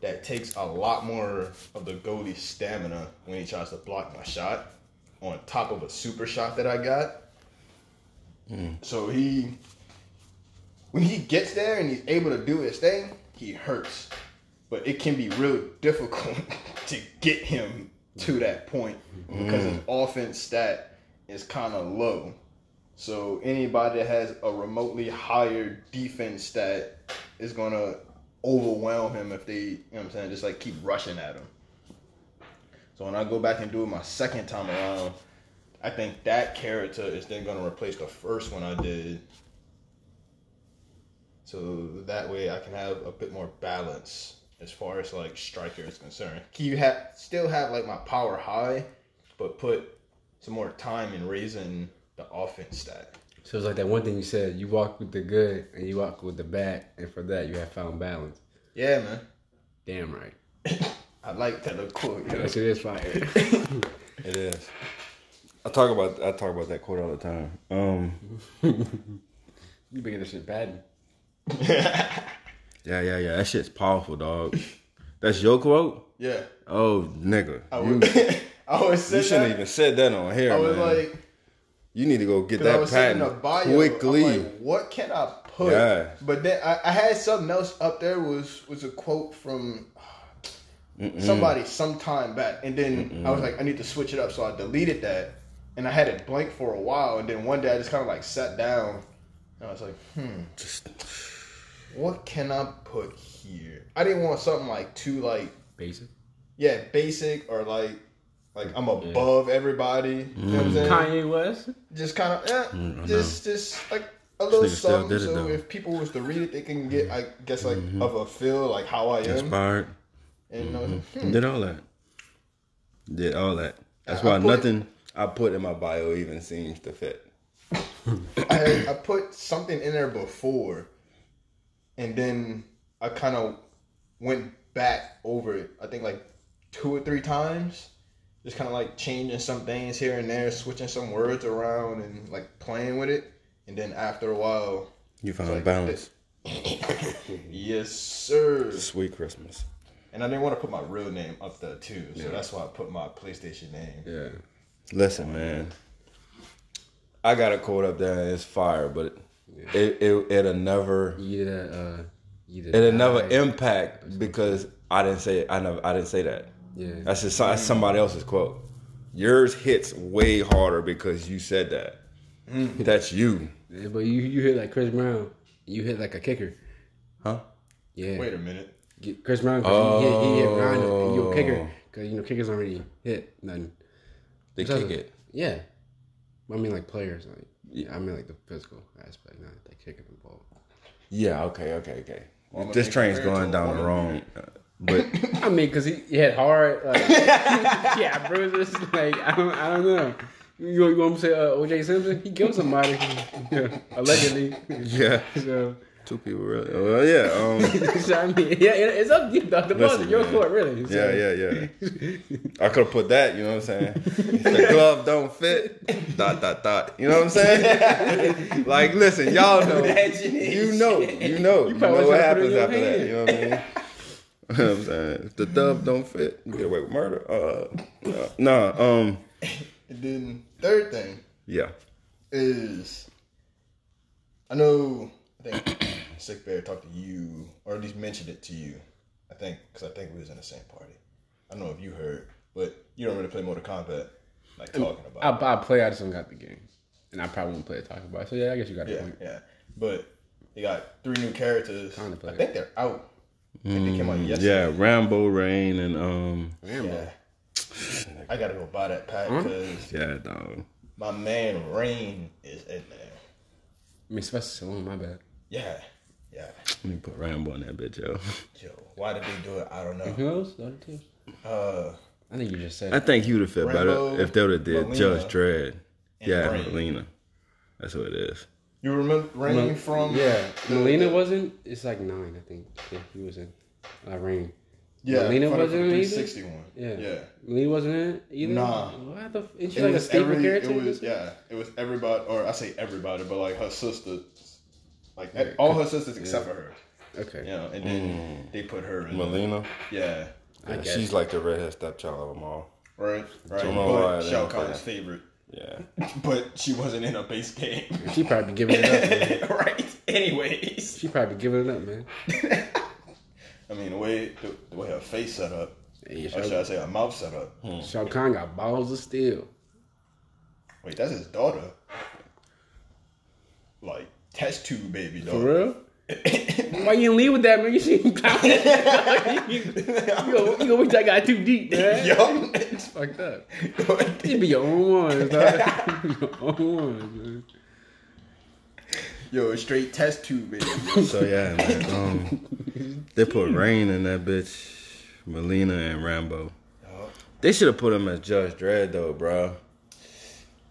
that takes a lot more of the goalie stamina when he tries to block my shot on top of a super shot that I got. Mm. So he when he gets there and he's able to do his thing, he hurts. But it can be real difficult to get him to that point because his mm. offense stat is kind of low. So anybody that has a remotely higher defense stat is gonna overwhelm him if they, you know what I'm saying, just like keep rushing at him. So when I go back and do it my second time around, I think that character is then gonna replace the first one I did so that way I can have a bit more balance as far as like striker is concerned. Can you have still have like my power high, but put some more time in raising the offense stat. So it's like that one thing you said. You walk with the good and you walk with the bad, and for that you have found balance. Yeah, man. Damn right. I like that little quote. yo. That shit fire. It is. I talk about I talk about that quote all the time. Um, you been this shit bad. yeah, yeah, yeah. That shit's powerful, dog. That's your quote. Yeah. Oh, nigga, I you, was, I was you shouldn't that. even said that on here, I was man. like, you need to go get Cause I that was sitting in the patent bio, quickly. I'm like, what can I put? Yeah. But then I, I had something else up there was was a quote from somebody sometime back, and then I was like, I need to switch it up, so I deleted that, and I had it blank for a while, and then one day I just kind of like sat down, and I was like, hmm, Just what can I put here? I didn't want something like too like Basic. yeah basic or like like I'm above everybody. You know what I'm saying? Kanye West. just kind of yeah, Mm, just just like a little nigga something. so though. if people was to read it, they can get I guess like of a feel like how I am. inspired. And uh, hmm, Did all that. Did all that. That's I why put- nothing I put in my bio even seems to fit. I I put something in there before, and then I kind of went back over it. I think like two or three times, just kind of like changing some things here and there, switching some words around, and like playing with it. And then after a while, You found like balance. yes sir. Sweet Christmas. And I didn't want to put my real name up there too, so that's why I put my PlayStation name. Yeah. Listen, man. I got a quote up there and it's fire, but it, it it'll never You either uh, you either it'll never impact because I didn't say it. I never I didn't say that. Yeah. That's just that's somebody else's quote. yours hits way harder because you said that. Mm. That's you, Yeah, but you you hit like Chris Brown. You hit like a kicker. huh? Yeah. Wait a minute. Get Chris Brown, cause he hit, he hit Ryan, and Oh. you a oh. kicker. Because, you know, kickers don't hit nothing. They Doesn't- kick it. Yeah. I mean, like players. Like, yeah, I mean, like the physical aspect, not the kicking the ball. Yeah. Okay. Okay. Okay. Well, this train's going down the woman. wrong. But I mean, because he, he hit hard. Like, yeah, bruises. Like, I don't, I don't know. You, you want to say uh, OJ Simpson? He killed somebody. yeah, allegedly. yeah, So, two people really. Well, yeah. Um. so, I mean, yeah, it- it's up to you, dog. The ball's in your court, really. So, Yeah, yeah, yeah. I could have put that, you know what I'm saying? The glove don't fit, dot, dot, dot. You know what I'm saying? like, listen, y'all know. You know, you know. You, know probably what should've put it happens after that. You know what I mean? You know what I'm saying? If the dub don't fit, you get away with murder. Uh, uh, nah, um, And then third thing yeah. is I know I think Sick Bear talked to you or at least mentioned it to you. I think because I think we was in the same party. I don't know if you heard, but you don't really play Mortal Kombat like talking about. I, I play, I just don't got the game. And I probably won't play it talking about it. So, yeah, I guess you got it. a Yeah, point. yeah. But they got three new characters. Kinda play I think they're out. I think they came out Yeah, yesterday. Rambo Rain and, um, Rambo. Yeah. I gotta go buy that pack because yeah, dog. my man Rain is in there. I mean, Sylvester Stallone, my bad. Yeah, yeah. Let me put Rambo in that bitch, yo. Yo, why did they do it? I don't know. Who else? The other two? Uh, I think you just said I think he would have felt better if they would have did Mileena, Judge Dredd. Yeah, Rain. Mileena. That's what it is. You remember Rain Mel- from? Yeah. the- Mileena the- wasn't. It's like nine, I think. Yeah, he was in. Uh, Rain. Yeah, Mileena wasn't in it either? 360 one. Yeah. Yeah. Mileena wasn't in it either? Nah. What the? f- Isn't she It like a was staple every. character? It was yeah. It was everybody, or I say everybody, but like her sisters, like all her sisters except for her. Okay. You know, and then they put her in. Mileena. Yeah. I guess. She's like the redhead stepchild of them all. Right. Right. Don't know why But they Shao don't Kahn's favorite, Yeah. but she wasn't in a base game. She probably giving it up. Right. Anyways, She probably giving it up, man. I mean the way the, the way her face set up, Hey, or should I say her mouth set up. Hmm. Shao Kahn got balls of steel. Wait, that's his daughter. Like test tube baby For daughter. real? Why you didn't leave with that, man? You see him clowning. you, go, you go wait till I got too deep, man. Yo. It's fucked up. You be your own one, dog. your own one, man. Yo, straight test tube man. So yeah, man. Um, they put Rain in that bitch. Mileena and Rambo. They should have put him as Judge Dredd though, bro.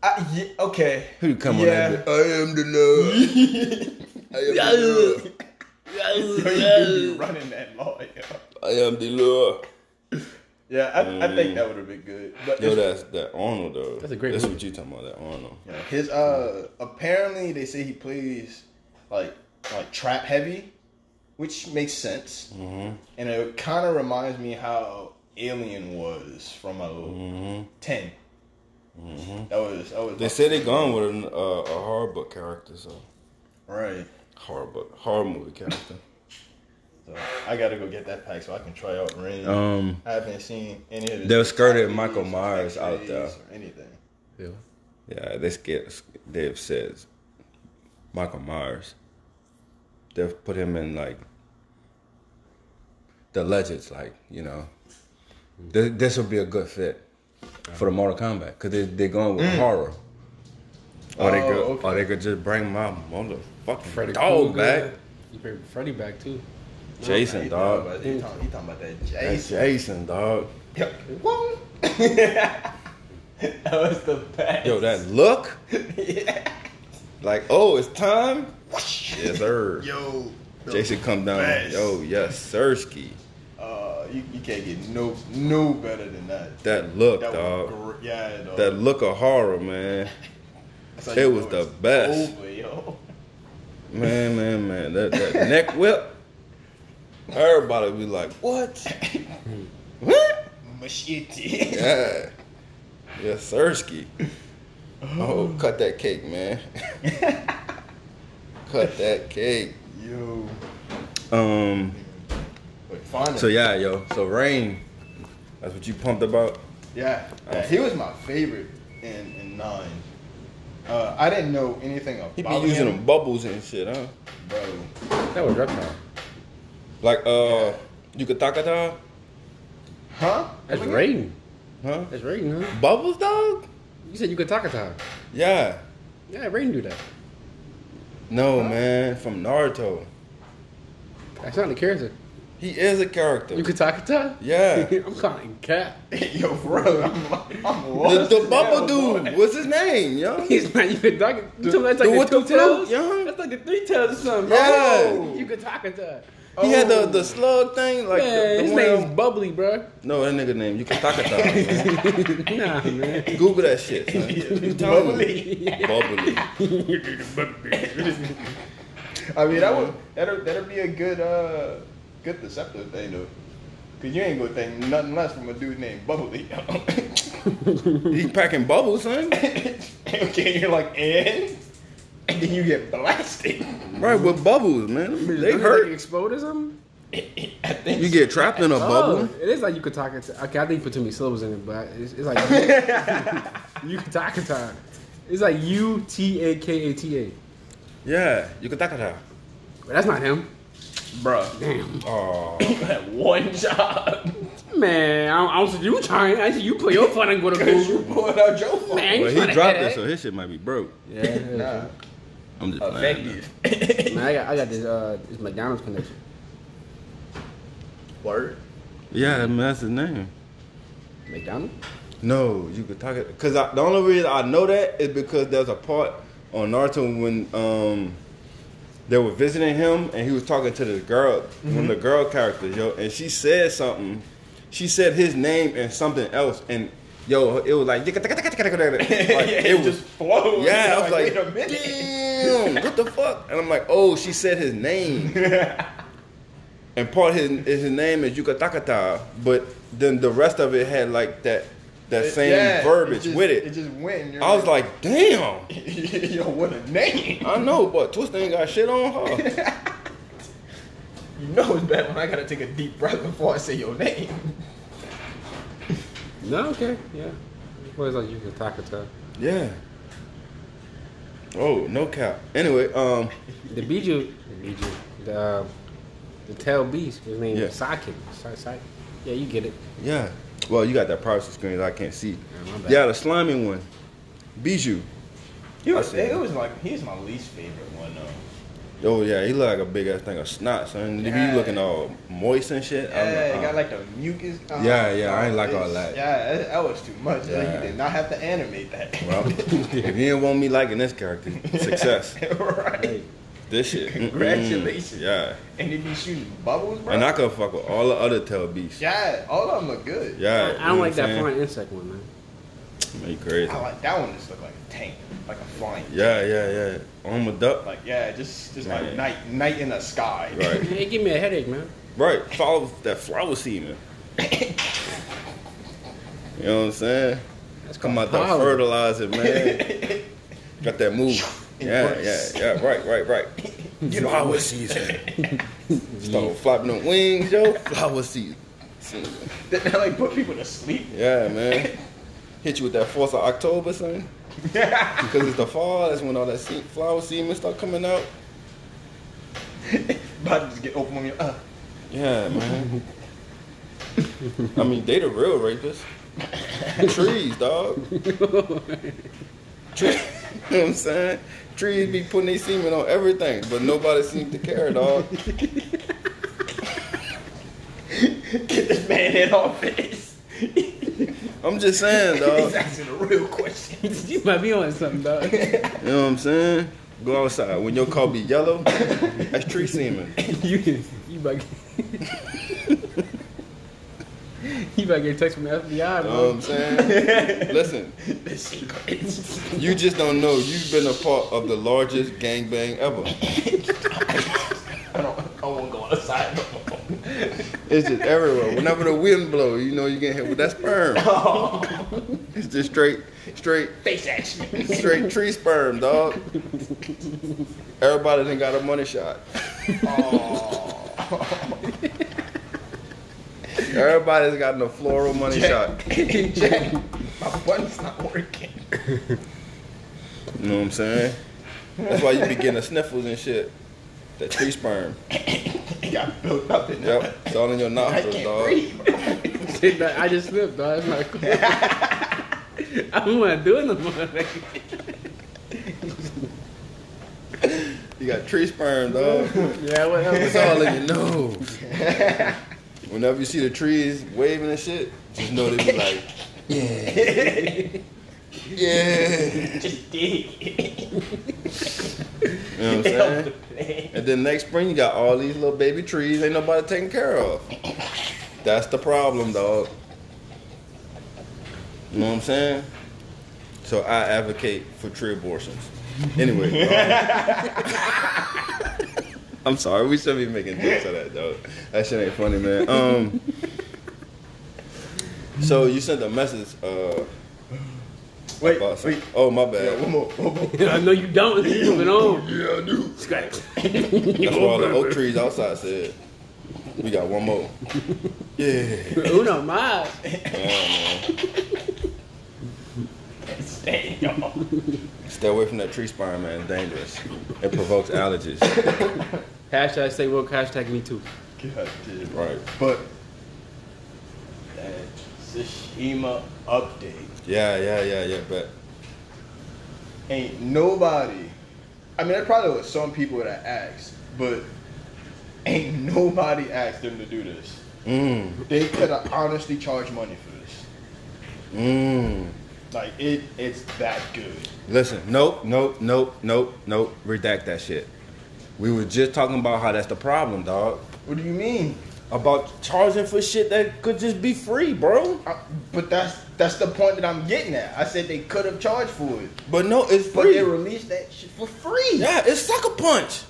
I, yeah, okay. Who come Yeah. on that? bitch? I am the Lord. I am the Lord. You do be running that law, yo. I am the Lord. Yeah, I, I think that would have been good. But Yo, it's- that's that Arnold though. That's a great That's movie. what you talking about, that Arnold. yeah, his uh apparently they say he plays like like trap heavy, which makes sense. Mm-hmm. And it kind of reminds me how Alien was from a 10 That was that was Mm-hmm. They say they gone with an, uh, a horror book character, so right. horror book, horror movie character. So I gotta go get that pack so I can try out Rain. Um, I haven't seen any of the. They'll skirted Michael Myers out there. Or anything. Yeah. yeah, they scared. They've said Michael Myers. They've put him in like the legends, like you know. This, this would be a good fit for the Mortal Kombat because they they're going with horror. Or they Oh, could, okay. or they could just bring my motherfucking Freddy dog Krueger. back, You bring Freddy back too. Jason, He dog. talking about, he talking, he talking about that That's Jason. Jason, dog. Yo, whoa. that was the best. Yo, that look, yeah. like, oh, it's time. Yes, sir. Yo. Jason come down. best. Yo, yes, Sirski. Uh, you, you can't get no no better than that. That look, That dog. was great. Yeah, dog. That look of horror, man. It was the best. Over, yo. Man, man, man. That, that neck whip. Everybody be like, what? what? Machete. Yeah. Yes, Sirski. Oh, cut that cake, man. cut that cake. Yo. Um. Wait. So yeah, yo. So rain. That's what you pumped about. Yeah, yeah, he was my favorite in, in nine. Uh, I didn't know anything about He be using him, them bubbles and shit, huh? bro. That was reptile. Like uh, you could Yukatakata, Huh? That's Come again? Raiden. huh? That's Raiden, huh? Bubbles, dog? You said you could Takata. Yeah. Yeah, Raiden do that. No, man, from Naruto. That's not the character. He is a character. You could Takata? Yeah. I'm calling cat. Yo, bro, I'm, I'm the, lost. the bubble now, dude, boy. what's his name, yo? He's not you could Takata. You told me that's the like with the the two tails? flute, yeah. That's like the three tails or something, bro. Yeah. You could Takata. He had the, the slug thing, like Man, the, the his one- name's Bubbly, bro. No, that nigga name Yukatakata. man. nah, man. Google that shit. Son. I'm telling you. Bubbly. I mean, that would that'll that'll be a good uh good deceptive thing though. Cause you ain't gonna think nothing less from a dude named Bubbly. He packing bubbles, son. okay, you're like, and and then you get blasted. Right, with bubbles, man. They Doesn't hurt. Like explode or something? I think You get trapped in a Oh, bubble. it is like you could talk it. Okay, I think you put too many syllables in it, but it's, it's like you could talk it. It's like U T A K A T A. Yeah, Yukatakata. But that's not him. Bruh, Damn. Oh, that one job. Man, I don't, I don't see you trying. I see you put your phone and go to Cause you Google. pulled out your phone. Man, you well, he trying dropped hit it, so his shit might be broke. Yeah. Nah, I'm just playing. effective. Man, I got I got this uh this McDonald's connection. Word. Yeah, I mean, that's his name. McDonald's? No, you could talk it because the only reason I know that is because there's a part on Naruto when um they were visiting him and he was talking to the girl, one of the mm-hmm. girl characters, yo, and she said something. She said his name and something else, and yo, it was like, like yeah, it was just flowed. Yeah, I was wait like, a minute. damn, what the fuck? And I'm like, oh, she said his name. and part of his, his name is Yukatakata, but then the rest of it had like that that same Yeah, verbiage just- with it. It just went. I was like, damn. yo, what a name. I know, but Twista ain't got shit on her. You know it's bad when I gotta take a deep breath before I say your name. No, okay, yeah. Well, it's like you can talk it. yeah. Oh, no cap. Anyway, um, The Biju, the Biju, the uh, the tail beast. His name Yeah. is Saiken. Side, side. Yeah, you get it. yeah. Well, you got that privacy screen that I can't see. Yeah. Yeah, the slimy one. Biju. He was, it was like he's my least favorite one though. Oh yeah, he look like a big ass thing of snot, son. He Yeah. be looking all moist and shit. I Yeah, like, he uh, got like the mucus. uh, Yeah, yeah, I ain't like all that. Yeah, that, that was too much. Like, Yeah. did not have to animate that. well, if you didn't want me liking this character, success. right. Hey, This shit. Congratulations. Yeah, And he be shooting bubbles, bro. and I could fuck with all the other tail beasts. yeah, all of them look good. Yeah, I, I don't like that saying? flying insect one, man. Man, you crazy. I like that one. Just look like a tank, like a flying. Yeah, yeah, yeah. Armored up. Like yeah, just just Man. like night night in the sky. Right. It give me a headache, man. Right. Follow that flower semen. You know what I'm saying? That's Come out that pollen. fertilizer, man. Got that move. Yeah, yeah, yeah. Right, right, right. You know, Flower season. Start flapping them wings, yo. Flower season. That like put people to sleep? Yeah, man. Hit you with that force of October, son. Because it's the fall. That's when all that flower semen start coming out. To just get open on your. Uh. Yeah, man. I mean, they the real rapists. Trees, dog. Trees, know what I'm saying? Trees be putting their semen on everything, but nobody seems to care, dog. Get this man head off this. I'm just saying, dog. He's dog. asking a real question. you might be on something, dog. You know what I'm saying? Go outside. When your car be yellow, that's tree semen. you can you might you might get a text from the FBI, You know what bro. I'm saying? Listen, you just don't know. You've been a part of the largest gangbang ever. I don't. I won't go outside no more. It's just everywhere. Whenever the wind blows, you know you get hit with that sperm. Oh. It's just straight, straight, Face action. straight tree sperm, dog. Everybody done got a money shot. Oh. Everybody's a floral money shot. Jack, my button's not working. You know what I'm saying? That's why you be getting the sniffles and shit. That tree sperm. It got built up in there. Yep. It's all in your I nostrils, can't dog. breathe, bro. I just slipped, dog. That's not cool. I don't want to do it no more. You got tree sperm, dog. yeah, whatever. It's all in your nose. Whenever you see the trees waving and shit, just know they be like, yeah. Yeah. Just dig. You know what I'm saying? And then next spring, you got all these little baby trees ain't nobody taking care of. That's the problem, dog. You know what I'm saying? So I advocate for tree abortions. Anyway, um, I'm sorry, we should be making jokes of that, dog. That shit ain't funny, man. Um, so you sent a message. Uh, Wait, about wait. Oh, my bad. Yeah, one more, one more. I know you don't. Moving on. Yeah, I do. Scratch. That's what all the oak trees outside said. We got one more. Yeah. Uno más. Stay. Stay away from that tree spine, man. It's dangerous. It provokes allergies. Hashtag say woke. Hashtag me too. God, dude. Right. But that Tsushima update Yeah, yeah, yeah, yeah. But ain't nobody. I mean, there probably was some people that asked, but ain't nobody asked them to do this. mm, They could have honestly charged money for this. mm. Like it, it's that good. Listen, nope, nope, nope, nope, nope. Redact that shit. We were just talking about how that's the problem, dog. What do you mean? About charging for shit that could just be free, bro. I, but that's that's the point that I'm getting at. I said they could have charged for it, But no, it's free. but they released that shit for free. yeah, it's sucker punch.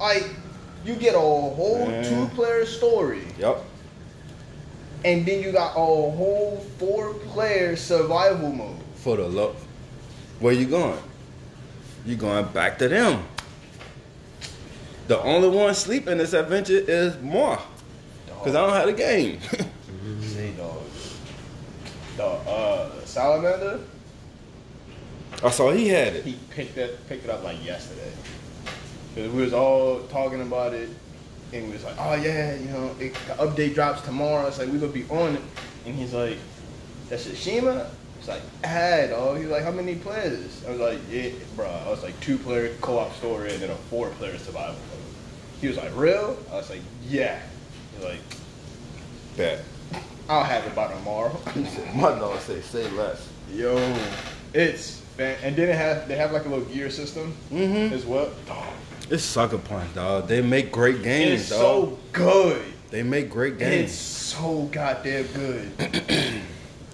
Like you get a whole Man. two-player story, Yep. and then you got a whole four-player survival mode. For the love. Where you going? You going back to them. The only one sleeping in this adventure is moi. Cause I don't have the game. Say dog. The uh, salamander, I saw he had it. he picked it picked it up like yesterday. Cause we was all talking about it, and we was like, oh yeah, you know, it, the update drops tomorrow. It's like we gonna be on it, and he's like, that's Tsushima. It's like, ah, dog. He's like, how many players? I was like, yeah, bro. I was like, two player co-op story and then a four player survival mode. He was like, real? I was like, yeah. He's like, Bet. I'll have it by tomorrow. My dog say say less. Yo, it's man, and then it have they have like a little gear system Mhm. as well. Dog, It's sucker punch, dog. They make great games, it's dog. so good. they make great games. It's so goddamn good.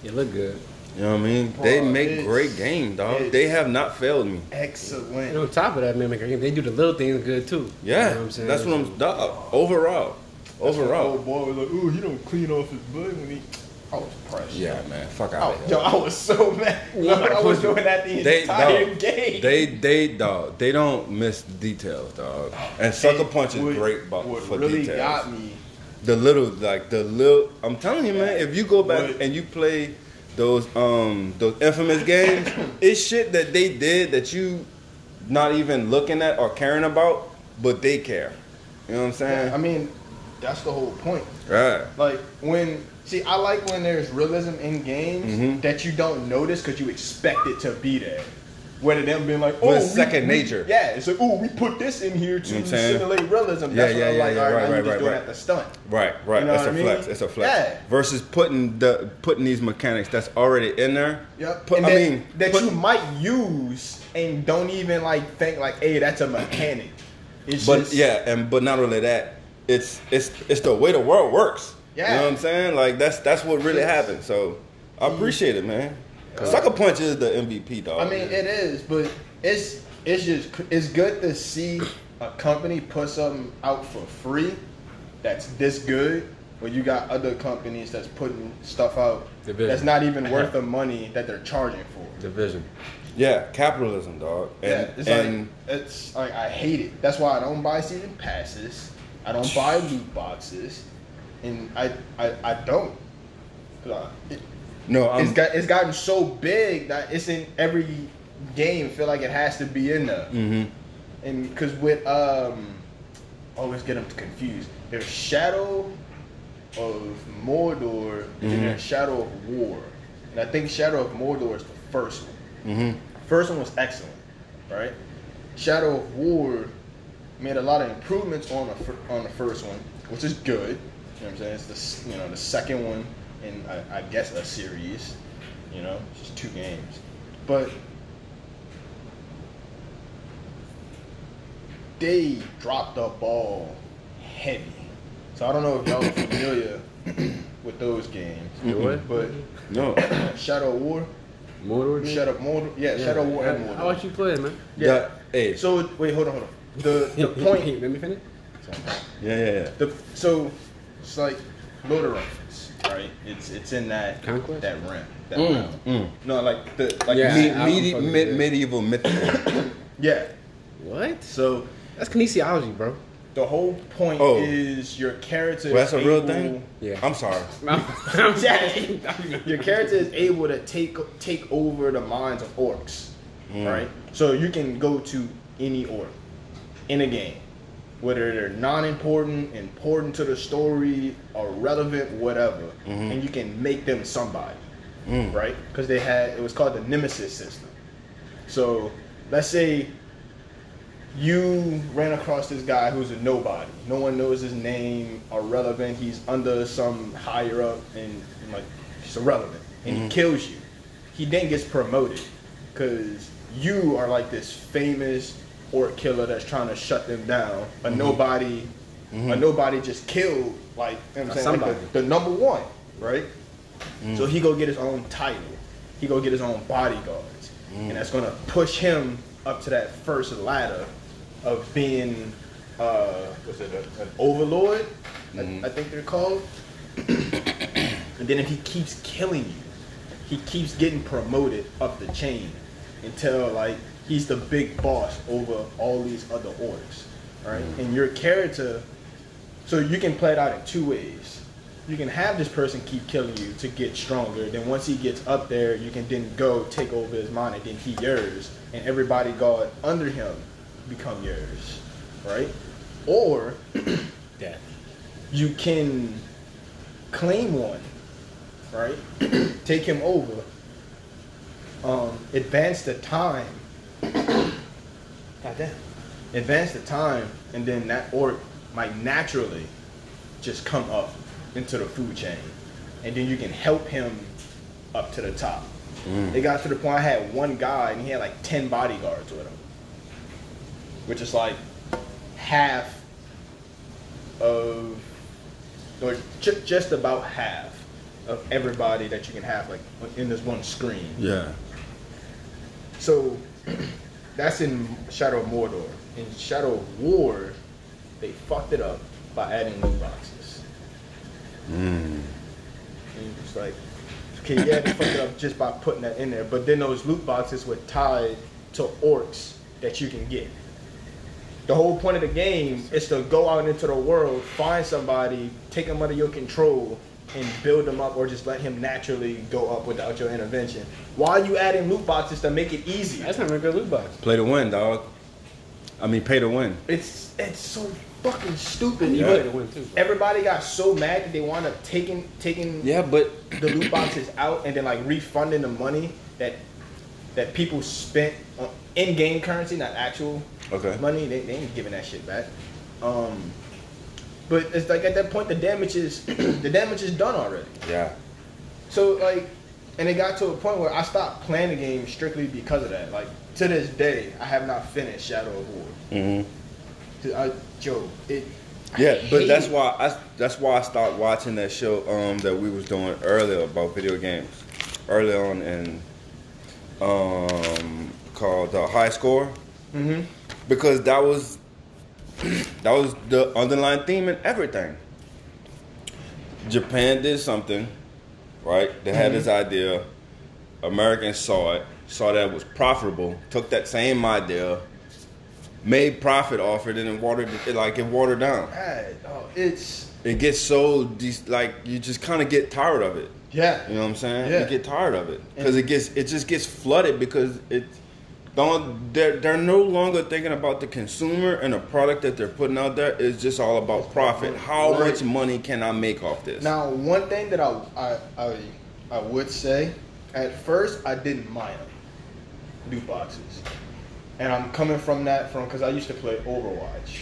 You look good. You know what I mean? they make great games, dog. They have not failed me. Excellent. And on top of that, man, they do the little things good too. Yeah, You know what I'm saying? that's what I'm. Dog, overall, That's overall. old boy was like, "Ooh, he don't clean off his butt when he." I was pressed. Yeah, man. Fuck Oh, out of yo. I was so mad. Look, I was doing that the They, entire dog, game. they, they, dog. They don't miss details, dog. And sucker And punch is great about, What for really details. got me The little, like the little. I'm telling you, man. If you go back What- and you play those, um, those infamous games, it's shit that they did that you not even looking at or caring about, but they care. You know what I'm saying? I mean, that's the whole point. right. Like when see, I like when there's realism in games Mhm. that you don't notice because you expect it to be there. Whether them being like, oh, it's second nature. Yeah, it's like, oh, we put this in here to You know what I'm saying? simulate realism. Yeah, That's yeah, I'm yeah, like, yeah, all right, right, now you're right, just right, doing right. at the stunt. Right, right. You know it's what a mean? flex. It's a flex. Yeah. Versus putting the putting these mechanics that's already in there. Yep. Put, I that, mean, that put- you might use and don't even like think like, hey, that's a mechanic. It's But just, yeah, and but not only that, it's it's it's the way the world works. Yeah. You know what I'm saying? Like that's that's what really It's- happened. So I mm-hmm. appreciate it, man. Sucker Punch is the MVP, dog. I mean, it is, but it's it's just it's good to see a company put something out for free that's this good. When you got other companies that's putting stuff out Division. that's not even worth the money that they're charging for. Division. yeah, capitalism, dog. And yeah, it's and like it's like I hate it. That's why I don't buy season passes. I don't buy loot boxes. and I I, I don't. I- it- No, I'm, it's got it's gotten so big that it's in every game. Feel like it has to be in there. Mhm. And because with um, always get them confused. There's Shadow of Mordor and then Mhm. there's Shadow of War, and I think Shadow of Mordor is the first one. Mhm. First one was excellent, right? Shadow of War made a lot of improvements on the fir- on the first one, which is good. You know what I'm saying? It's the you know the second one in I, I guess a series. You know, it's just two games, but they dropped the ball heavy. So I don't know if y'all are familiar with those games, what? but no. Shadow War, Mordor. Shadow Mordor, yeah, Yeah. Shadow War and How- Mordor. How about you play it, man? Yeah. The- hey, So wait, hold on, hold on. The the point, Let me finish. yeah, yeah, yeah. the so it's like Lord of the Rings, right? It's it's in that Conquest? that realm. That Mm, realm. mm. No, like the like Yeah, me- I- Medi- fucking mid- medieval mythical. yeah. What? So That's kinesiology, bro. the whole point Oh. is your character. Well, that's is a real able- thing. Yeah. I'm sorry. Yeah. your character is able to take take over the minds of orcs, Mm. right? So you can go to any orc in a game, whether they're non-important, important to the story, or relevant, whatever, Mm-hmm. and you can make them somebody, Mm. right? Because they had it was called the Nemesis system. So let's say you ran across this guy who's a nobody. No one knows his name or relevant. He's under some higher up and like he's irrelevant, and he kills you. He then gets promoted because you are like this famous orc killer that's trying to shut them down. A mm-hmm. nobody, a mm-hmm. nobody just killed like you know what I'm saying, like the, the number one, right? Mm. So he go get his own title. He go get his own bodyguards, mm. and that's gonna push him up to that first ladder of being, uh, what's it, a- an overlord? I, mm-hmm. I think they're called. and then if he keeps killing you, he keeps getting promoted up the chain until like he's the big boss over all these other orcs, right? And your character so you can play it out in two ways. You can have this person keep killing you to get stronger. Then once he gets up there, you can then go take over his mind, and then he yours, and everybody God under him become yours, right? Or Death. you can claim one, right? Take him over. Um, advance the time. God damn. Advance the time, and then that orc might naturally just come up into the food chain, and then you can help him up to the top. Mm. It got to the point I had one guy, and he had like ten bodyguards with him, which is like half of, or ju- just about half of everybody that you can have like in this one screen. Yeah. So that's in Shadow of Mordor. In Shadow of War, they fucked it up by adding loot boxes. Mm. And it's like, okay, yeah, they fucked it up just by putting that in there. But then those loot boxes were tied to orcs that you can get. The whole point of the game is to go out into the world, find somebody, take them under your control, and build them up, or just let him naturally go up without your intervention. Why are you adding loot boxes to make it easy? That's not a good loot box. Play to win, dog. I mean, pay to win. It's it's so fucking stupid. You but play to win too. bro. Everybody got so mad that they wound up taking taking Yeah, but the loot boxes out and then like refunding the money that that people spent on in-game currency, not actual Okay. money. They, they ain't giving that shit back. Um, but it's like at that point the damage is the damage is done already. yeah. So like, and it got to a point where I stopped playing the game strictly because of that. Like to this day, I have not finished Shadow of War. hmm I, Joe, it. Yeah, but that's it. why I that's why I stopped watching that show um that we was doing earlier about video games. Early on in um called uh, High Score. Mhm. Because that was that was the underlying theme in everything. Japan did something, right? They had this mm-hmm. idea. Americans saw it, saw that it was profitable, took that same idea, made profit off it, and then watered it like it watered down. Oh, it's it gets so de- like you just kind of get tired of it. yeah. You know what I'm saying? Yeah. You get tired of it because it gets it just gets flooded because it don't they're they're no longer thinking about the consumer and the product that they're putting out there. It's just all about profit. How Right. much money can I make off this? Now, one thing that I, I I I would say, at first I didn't mind them, loot boxes, and I'm coming from that from because I used to play Overwatch,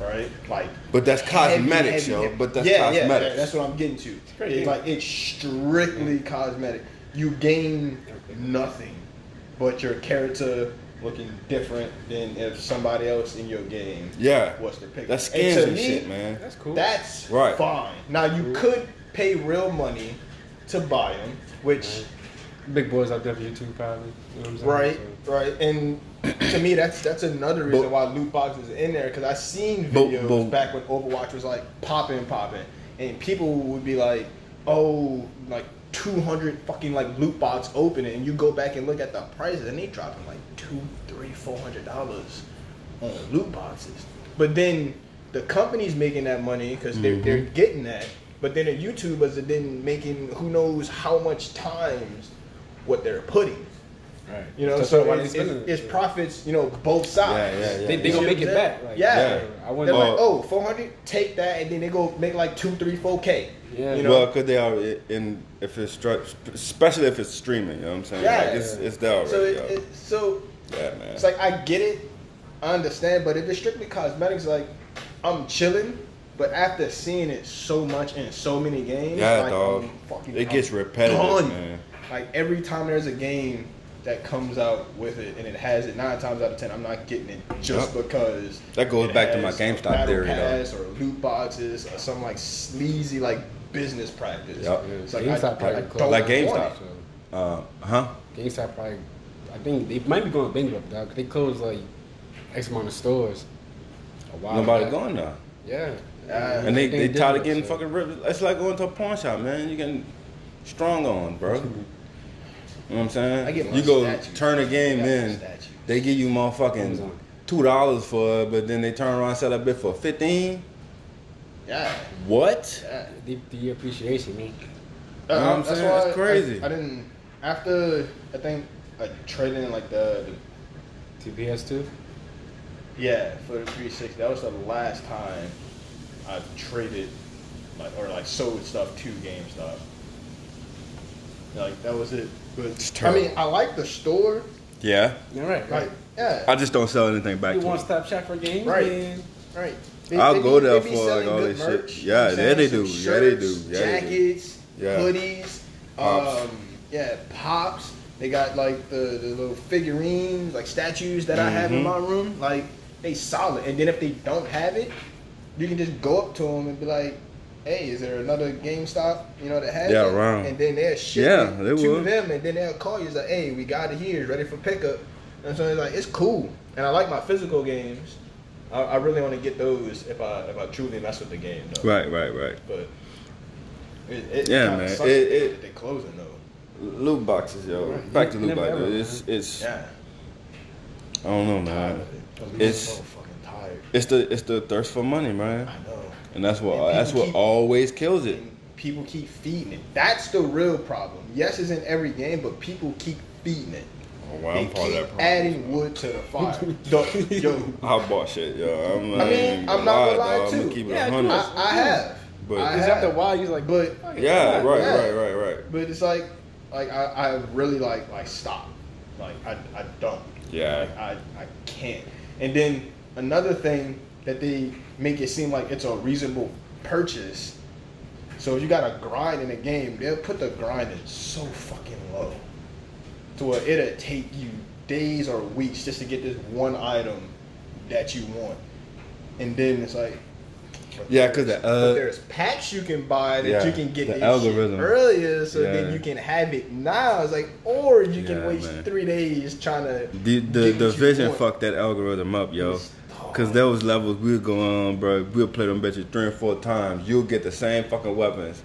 right? Like, But that's heavy, cosmetics, heavy, yo. But that's yeah, yeah, cosmetics. yeah, that's what I'm getting to. great It's like it's strictly cosmetic. You gain nothing, but your character looking different than if somebody else in your game Yeah. was to pick. That's And to and me, shit, man. That's cool. that's Right. fine. Now you could pay real money to buy them, which Big boys out there for you too, probably. You know what I'm saying? right, So- right, and to me that's that's another reason But- why loot boxes are in there because I seen But- videos but- back when Overwatch was like popping, popping, and people would be like, oh, like. 200 fucking like loot box opening and you go back and look at the prices and they dropping like two three four hundred dollars on loot boxes. But then the company's making that money because they're, they're Mm-hmm. getting that. But then the youtubers are then making who knows how much times what they're putting Right. you know That's so why it's, it's, it's profits you know both sides Yeah, yeah, yeah. They, they You gonna make it back. Like, yeah, Yeah. I they're wouldn't. Oh. like oh 400 take that and then they go make like 2 3 4k Yeah. you know Well, because they are in if it's stru- especially if it's streaming. You know what I'm saying? Yeah. Like, it's, it's there already. so it, it, so yeah, man. It's like I get it, I understand, but if it's strictly cosmetics, like I'm chilling. But after seeing it so much in so many games, Yeah, like, dog. I'm fucking, It gets I'm repetitive, done. man. Like every time there's a game that comes out with it and it has it nine times out of ten, I'm not getting it just Yup. because That goes it back to my GameStop battle theory, though. pass or loot boxes or some like sleazy like business practice. Yup. It's like GameStop I, I, probably don't closed. Like want GameStop. it. Uh, huh? GameStop probably, I think they might be going bankrupt, dog. They closed like X amount of stores. A while Nobody back. going there. Yeah. Uh, And they, Everything they tired of digital, getting so- fucking ripped. It's like going to a pawn shop, man. You getting strong on, bro. You know what I'm saying? I get my you go statues. turn a game I got my in, they give you motherfucking two dollars for it, but then they turn around and sell that bit for fifteen. Yeah. What? yeah. The, the appreciation, man. know what I'm saying? why It's crazy. I, I didn't after I think I traded in like the, the TPS too. yeah for the 360. That was the last time I traded like or like sold stuff to GameStop. Like that was it. But It's I mean, I like the store. Yeah. All right. Like yeah, I just don't sell anything back You want to one stop shop for games, Right. man. right. I'll go be- there for, like, all good this shit. Yeah, you yeah, I'm they do. Some Yeah, they do. Yeah, they do. jackets, Yeah. hoodies, Pops. um, yeah, pops. They got like the, the little figurines, like statues that I have in Mm-hmm. my room. Like they solid. And then if they don't have it, you can just go up to them and be like, "Hey, is there another GameStop? You know that has Yeah, it?" around. And then they'll ship Yeah, it they to will. them, and then they'll call you. It's like, "Hey, we got it here. It's ready for pickup." And so it's like it's cool. And I like my physical games. I, I really want to get those if I if I truly mess with the game though. Right, right, right. But it, it Yeah, man. sucks It- it- they closing though. Loot boxes, yo. Right. Back to loot boxes. ever, It's, it's. Yeah, I don't know, man. of it. I'm It's- so. It's the it's the thirst for money, man. I know. And that's what And that's what keep- always kills it. People keep feeding it. That's the real problem. Yes, it's in every game, but people keep feeding it. Oh, well, they I'm part of that problem. adding wood to the fire. Dog, yo, I bought shit, yo. I'm not I mean, I'm not gonna lie, dog. I'm gonna keep it Yeah, hundred. I, I have. But- I Because have. after a while, you're like, But Yeah, right, Yeah. right, right, right. but it's like like I, I really like like stop. Like I, I don't. Yeah. Like I, I can't. And then another thing that they make it seem like it's a reasonable purchase. So if you got a grind in a game, they'll put the grind in so fucking low. To where it'll take you days or weeks just to get this one item that you want. And then it's like Yeah, 'cause there's- the, uh, there's packs you can buy that Yeah, you can get the algorithm. earlier, so Yeah. then you can have it now. It's like, or you can Yeah, waste man. three days trying to. The the get what you division want. fucked that algorithm up, yo. It's Cause there was levels we would go on, bro. We'll play them bitches three and four times. You'll get the same fucking weapons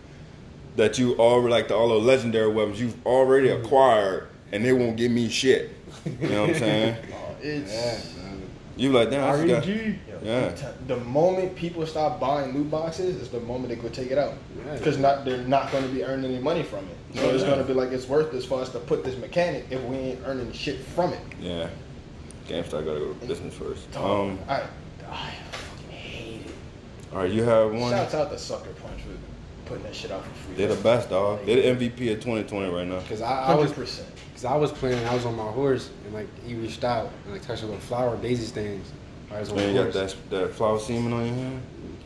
that you already like the all the legendary weapons you've already acquired, and they won't give me shit. You know what I'm saying? Oh, it's You like damn? I forgot. Yo, Yeah. I'm The moment people stop buying loot boxes is the moment they go take it out. Yeah. Because not they're not going to be earning any money from it. So it's going to be like it's worth this for us to put this mechanic if we ain't earning shit from it. Yeah. GameStop gotta go business first. Dog, Um. I, I fucking hate it. All right, you have one. Shouts out to Sucker Punch for putting that shit out for free. They're the best, dog. They're the MVP of 2020 right now. Cause I, I was, percent. cause I was playing. I was on my horse, and like he reached out and like touched a little flower daisy stands. I was on Man, the you got that that flower semen on your hand.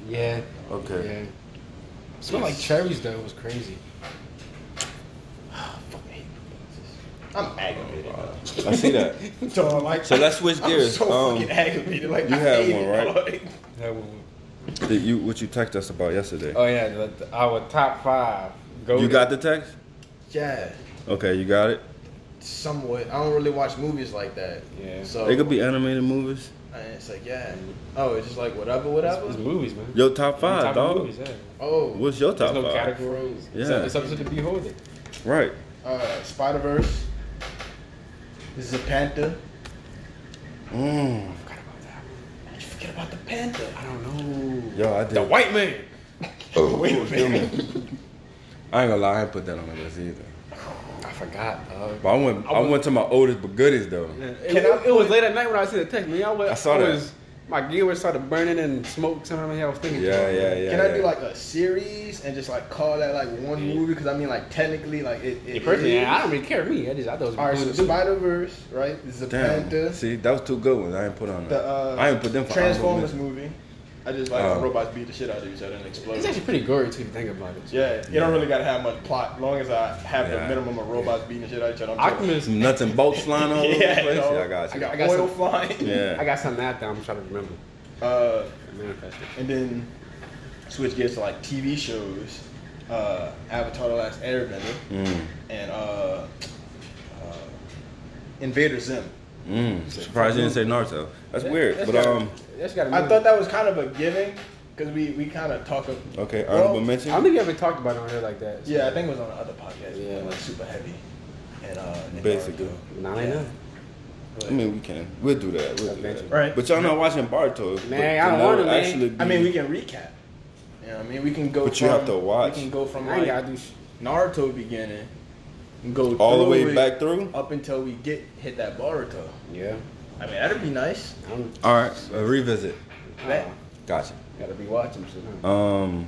Yeah. Okay. Yeah. Smelled like cherries though. It was crazy. fucking hate loot boxes. I'm aggravated. I see that. Dog. Dog, like, So let's switch I'm gears. so Um, fucking aggravated. Like you I had one, right? dog. That one. Did you what you text us about yesterday? Oh yeah, the, the- our top five. Go. you got the text? Yeah. Okay, you got it. Somewhat. I don't really watch movies like that. Yeah. So They could be animated movies. And it's like, yeah. Oh, it's just like whatever, whatever. It's movies, man. Your top five, Top dog. movies, yeah. Oh, What's your top five? There's no five? categories. It's, Yeah. up, it's up to the beholder. Right. uh, Spider Verse. This is a Panther. Mm. How'd you forget about the Panther? I don't know. Yo, I did. The white man. Oh, Wait a feel minute. me? I ain't gonna lie, I ain't put that on the list either. I forgot. dog. But I went, I went to my oldest but goodies though. It, it, I it was late at night when I seen the text. Man, I, was, I saw that. Was, my gear was started burning and smoke. Something I was thinking. Yeah, yeah, yeah. Can I do like a series and just like call that like one movie? Because I mean, like technically, like it. it Yeah, personally, is. I don't really care. Me, I just I thought it was All right, so cool to do. Spider Verse, right? This is Damn. See, that was two good ones. I ain't put on that. The uh, I ain't put them for Transformers movie. I just like when robots beat the shit out of each other and explode. It's actually pretty gory too if you think about it. Yeah, you don't really gotta have much plot. As long as I have Yeah. the minimum of robots beating the shit out of each other. I'm chilling. Optimus. Some nuts and bolts flying all over the Yeah, place. dog. Yeah, I got I got, I got oil some- flying. yeah. I got something out there. I'm trying to remember. Uh, and then switch gears to like TV shows. Uh, Avatar: The Last Airbender Mm. and uh, uh, Invader Zim. Mm. Surprised you didn't say Naruto. That's weird. That's But gotta- um, I thought that was kind of a given because we, we kind of talk. Of, okay, Well, honorable I mention. don't think you ever talked about it on here like that. so- yeah, I think it was on the other podcast. Yeah. Yeah, like super heavy. And uh, and Basically. Naruto. Nah, I know. I mean, we can. We'll do that. We'll do that. Right. But y'all not watching Boruto. Man, I don't wanna. Actually be, I mean, we can recap. You know, what I mean, we can go. But you have to watch. We can go from I like gotta do sh- Naruto beginning, and go all the way back through. up until we get hit that Boruto. Yeah. I mean, that'd be nice. I don't. All right, uh, revisit. That, Gotcha. gotta be watching shit. Huh? Um,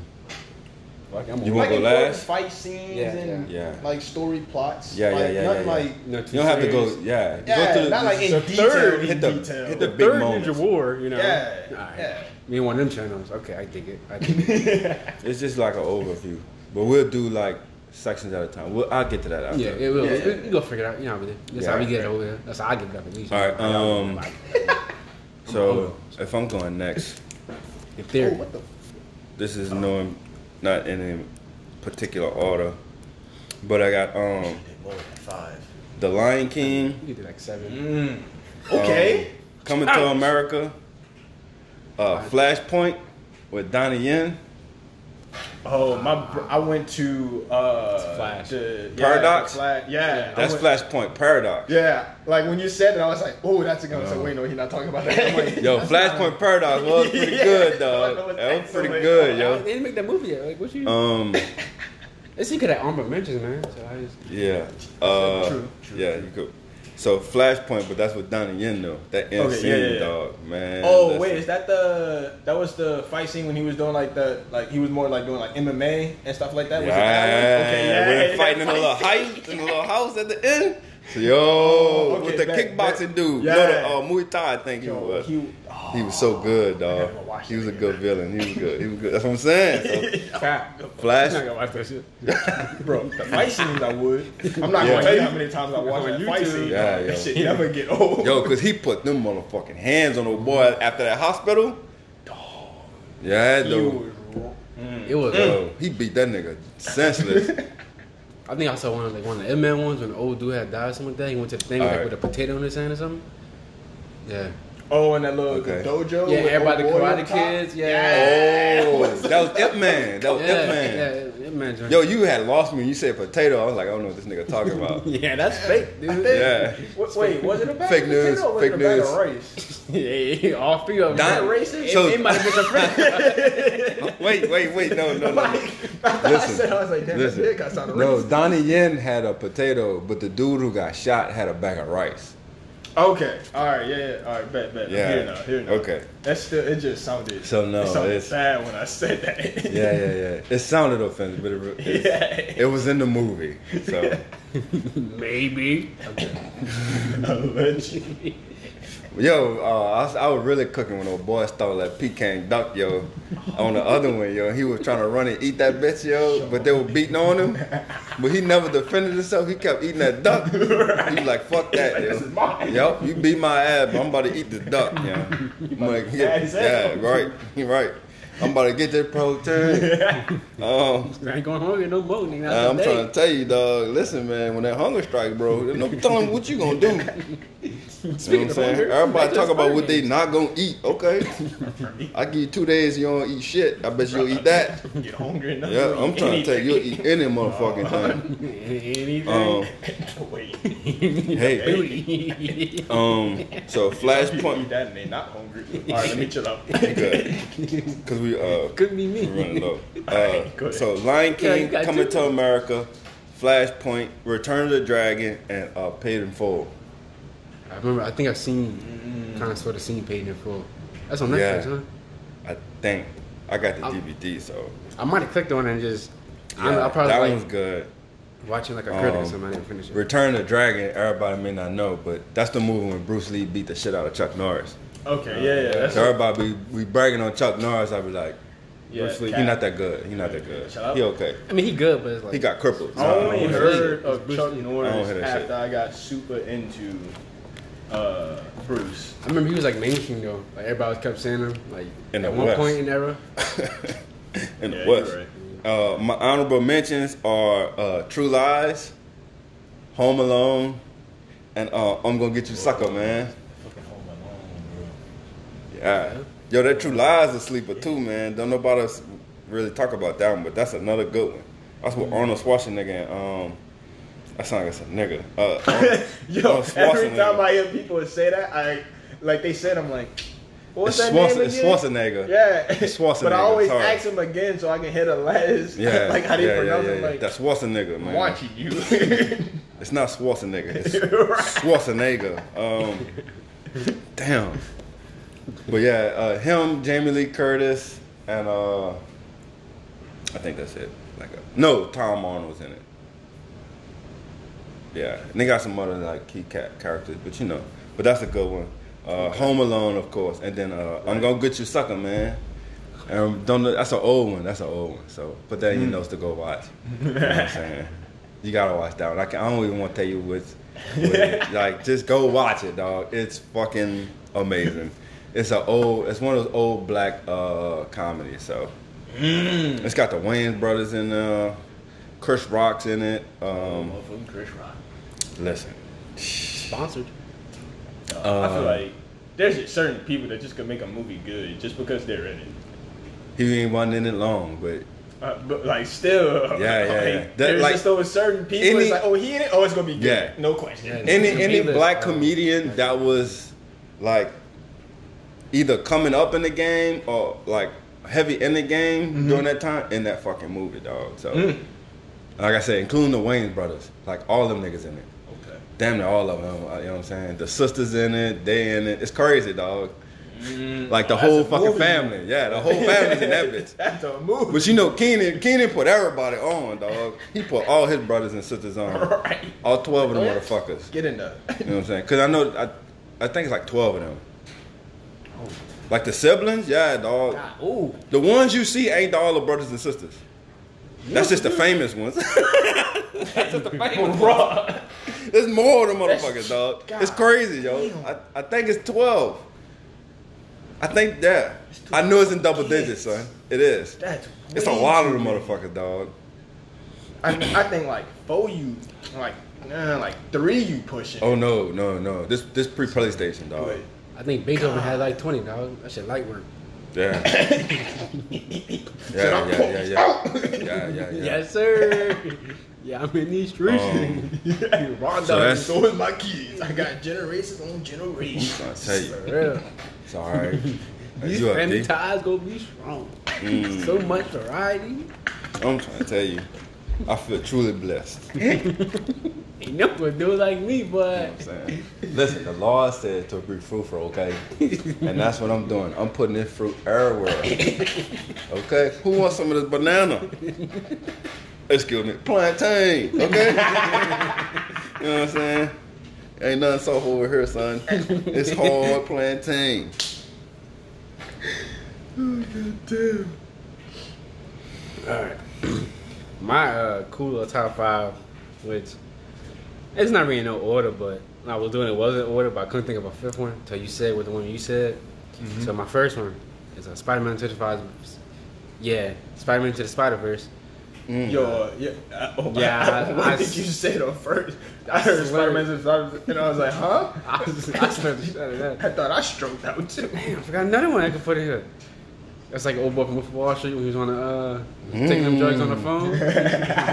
Fuck, I'm You on- wanna like go last? fight scenes Yeah, and yeah. like story plots. Yeah, yeah, like, yeah, Nothing yeah, yeah. like No, you don't have to go. Yeah, yeah, go through the, not like in the detail. third in hit the- detail. hit the the big third moments. Ninja War, you know. Yeah, Alright. yeah. Me and one of them channels. Okay, I dig it. I dig it. It's just like an overview, but we'll do like sections at a time. We'll, I'll get to that after. yeah, it will. Yeah, we, yeah. we go figure it out. You know how we do. That's Yeah. how we get it over here. That's how I get it up at least. All right, um, So if I'm going next, if Oh, they're the? this is no, not in any particular order, but I got um Did more than five. The Lion King, you did like seven. Mm. Okay. um, Coming to America, uh, Flashpoint with Donnie Yen. Oh my! Br- I went to uh, Flash. The, yeah, Paradox? the Fla- yeah, I That's went- Flashpoint Paradox. Yeah, like when you said it, I was like, "Oh, that's a gun." So wait, no, he's not talking about that. I'm like, Yo, Flashpoint not- Paradox was pretty Yeah. good, That dog. was That was pretty good, good, They didn't make that movie yet. Like, what you? Um, they see could have honorable mentions, man. So I just. yeah. Uh, True, true, yeah, you could. So Flashpoint, but that's with Donnie Yen though. That end Okay, scene, yeah, yeah, dog, man. Oh wait, is that the that was the fight scene when he was doing like the like he was more like doing like MMA and stuff like that? Was it Yeah, that one? Okay, yeah, when yeah, they're fighting in a little house, in a little house at the end. So, yo, Oh, okay, with the bet, kickboxing bet. dude, Yeah. no, the uh, Muay Thai, I think he was. he, He was so good, I dog. watch He was a good again. villain. He was good. He was good. That's what I'm saying. So, Flash. I'm not gonna watch that shit. bro, the fight scenes I would. I'm not Yeah. gonna tell you how many times I watched On that fight YouTube. scene. Yeah, dog. yo. That shit never get old. Yo, cause he put them motherfucking hands on the boy after that hospital. Dog. Yeah, he dude. was. It was. Yo, he beat that nigga senseless. I think I saw one of like one of the M Man ones when the old dude had died or something like that. He went to the thing like, Alright. with a potato in his hand or something. Yeah. Oh, and that little Okay. the dojo. Yeah, with everybody old boy Karate? Kids, yeah. oh, that was Ip Man. That was Yeah, Ip Man. yeah, M Man. joint. Yo, you had lost me. You said potato. I was like, I don't know what this nigga talking about. yeah, that's fake, dude. Yeah. Wait, wait, was it a bag Fake of news, potato or was fake it a news. of rice? Yeah, all three of them. Don- racist. so- it, it might have been a friend. Wait, wait, wait, no, no, no. no. I said, I was like, damn, listen. that got sounded No, racist. Donnie Yen had a potato, but the dude who got shot had a bag of rice. Okay, all right, yeah, yeah, all right, bet, bet. Yeah. Here now, here now. Okay. That's still, it just sounded. So, no, it sounded it's- bad when I said that. Yeah, yeah, yeah. It sounded offensive, but it, Yeah. it was in the movie. So, Maybe. Okay. Allegedly. Yo, uh, I, was, I was really cooking when old boy stole that Peking duck, yo. On the other one, yo, he was trying to run and eat that bitch, yo, but they were beating on him. But he never defended himself. He kept eating that duck. He was like, "Fuck that, like, yo." "This is mine." Yup, you beat my ass, but I'm about to eat the duck, yo. I'm like, yeah, yeah, right, right. I'm about to get that protein. Um, I ain't going hungry no more, nigga. I'm Not trying to tell you, dog. Listen, man, when that hunger strike, bro, I'm telling you what you gonna do. You know what I'm saying? hunger, Everybody that's talk about what they not gonna eat. Okay, I give you two days, you don't eat shit. I bet you'll eat that. Get hungry enough. Yeah, I'm eat trying to tell you, you'll eat any motherfucking thing. Anything. Um, hey, um, so Flashpoint, eat that and they not hungry. All right, let me chill out. good, because we uh Could be me. we're running low. Go ahead. Uh, so Lion King got coming to America, Flashpoint, Return of the Dragon, and uh, Paid in Full. I remember. I think I've seen, kind of sort of seen Paid in Full. That's on Netflix, Yeah. huh? I think I got the I'm- DVD, so I might have clicked on it and just. I, yeah, I probably that like one's good. watching like a critic or Um, something. I didn't finish it. Return of the Dragon, everybody may not know, but that's the movie when Bruce Lee beat the shit out of Chuck Norris. Okay, yeah, yeah. That's So everybody be, we bragging on Chuck Norris, I'd be like, Yeah, Bruce Lee, Cap. he not that good. He not that good. Shut up. He okay. I mean, he good, but it's like He got crippled. I only So, heard It's of Bruce Chuck Lee. I don't Norris after shit. I got super into uh, Bruce. I remember he was like mainstream though. Like everybody kept saying him. Like In at one West. point in the era. in the West. right. Uh, my honorable mentions are uh, True Lies, Home Alone, and uh, I'm gonna get you sucker, man. Fucking Home Alone, bro. Yeah. Yo, that True Lies a sleeper too, man. Don't nobody else really talk about that one, but that's another good one. That's with Arnold Schwarzenegger and um that sounds like it's a nigga. Uh, Arnold- Yo, Arnold every time I hear people say that, I like they said, I'm like, what's It's that Schwarz- name it's again? Schwarzenegger. Yeah, It's Schwarzenegger, But I always sorry. ask him again so I can hear the letters. Yeah, like how they yeah, pronounce yeah, it. yeah. Like That's Schwarzenegger, man. Watching you. It's not Schwarzenegger. It's Right. Schwarzenegger. Um, damn. But yeah, uh, him, Jamie Lee Curtis, and uh, I think that's it. Like, a, no, Tom Arnold's in it. Yeah, and they got some other like key ca- characters, but you know, but that's a good one. Uh, Home Alone, of course, and then uh, I'm gonna get you sucker, man. And don't that's an old one. That's an old one. So put that in your notes to go watch. You know what I'm saying? You gotta watch that one. I, can, I don't even want to tell you what, like. Just go watch it, dog. It's fucking amazing. It's a old. It's one of those old black uh, comedies. So it's got the Wayans brothers in there. Chris Rock's in it. Um, Chris Rock. Listen, Sponsored. I Uh, feel like there's certain people that just can make a movie good just because they're in it. he ain't wasn't in it long, but Uh, but like still, Yeah, yeah, like, yeah. That, there's like, just those certain people. any- it's like, oh, he in it. Oh, it's gonna be good. Yeah. no question. Yeah. any any black uh, comedian that was like either coming up in the game or like heavy in the game during that time in that fucking movie, dog. So, like I said, including the Wayans brothers, like all them niggas in it. Okay. Damn near all of them. Uh, you know what I'm saying? The sisters in it, they in it. It's crazy, dog. Mm. Like the Oh, whole fucking movie. family. Yeah, the whole family's in that bitch. That's a movie. But you know, Keenen, Keenen put everybody on, dog. He put all his brothers and sisters on. Right. All 12 of them motherfuckers. Get in there. You know what I'm saying? Because I know, I, I think it's like 12 of them. Oh. Like the siblings, yeah, dog. God, ooh. The ones you see ain't all the brothers and sisters. That's just the famous ones. Bruh. There's more of them motherfuckers, dog. It's crazy, yo. I, I think it's 12. I think, yeah. I know it's in double digits, son. It is. That's It's a lot of too them motherfuckers, dog. I, I think like four you, like nah, like three you pushing. Oh no, no, no. This this pre PlayStation, dog. Wait. I think Beethoven had like 20, dog. That shit light work. Yeah. Yeah, yeah, yeah, yeah. Yeah, yeah, yeah. Yes, sir. yeah, I'm in these streets. Um, Ron So Dog, that's- so is my kids. I got generations on generations. I tell you, For real. it's all right. These You up, family D? ties gonna be strong. Mm. So much variety. I'm trying to tell you, I feel truly blessed. Ain't no one do it like me, but I'm saying. Listen, the law said to be fruitful, okay? And that's what I'm doing. I'm putting this fruit everywhere. Okay? Who wants some of this banana? Excuse me, plantain, okay? you know what I'm saying? Ain't nothing soft over here, son. It's hard plantain. Alright. My uh, cool top five, which it's not really in no order, but I was doing it wasn't order, but I couldn't think of a fifth one until you said what the one you said. So my first one is a Spider-Man to the Spider. Yeah, Spider-Man to the Spider-Verse. Yo, yeah, uh, oh, Yeah, what I- did you say though first? I heard. Spider-Man and Spider- and I was like, huh? I, was, I spent the shit out of that. I thought I stroked out too. Damn, I forgot another one I could put in here. That's like old boy from Wolf of Wall Street when he was on the uh, taking them drugs on the phone.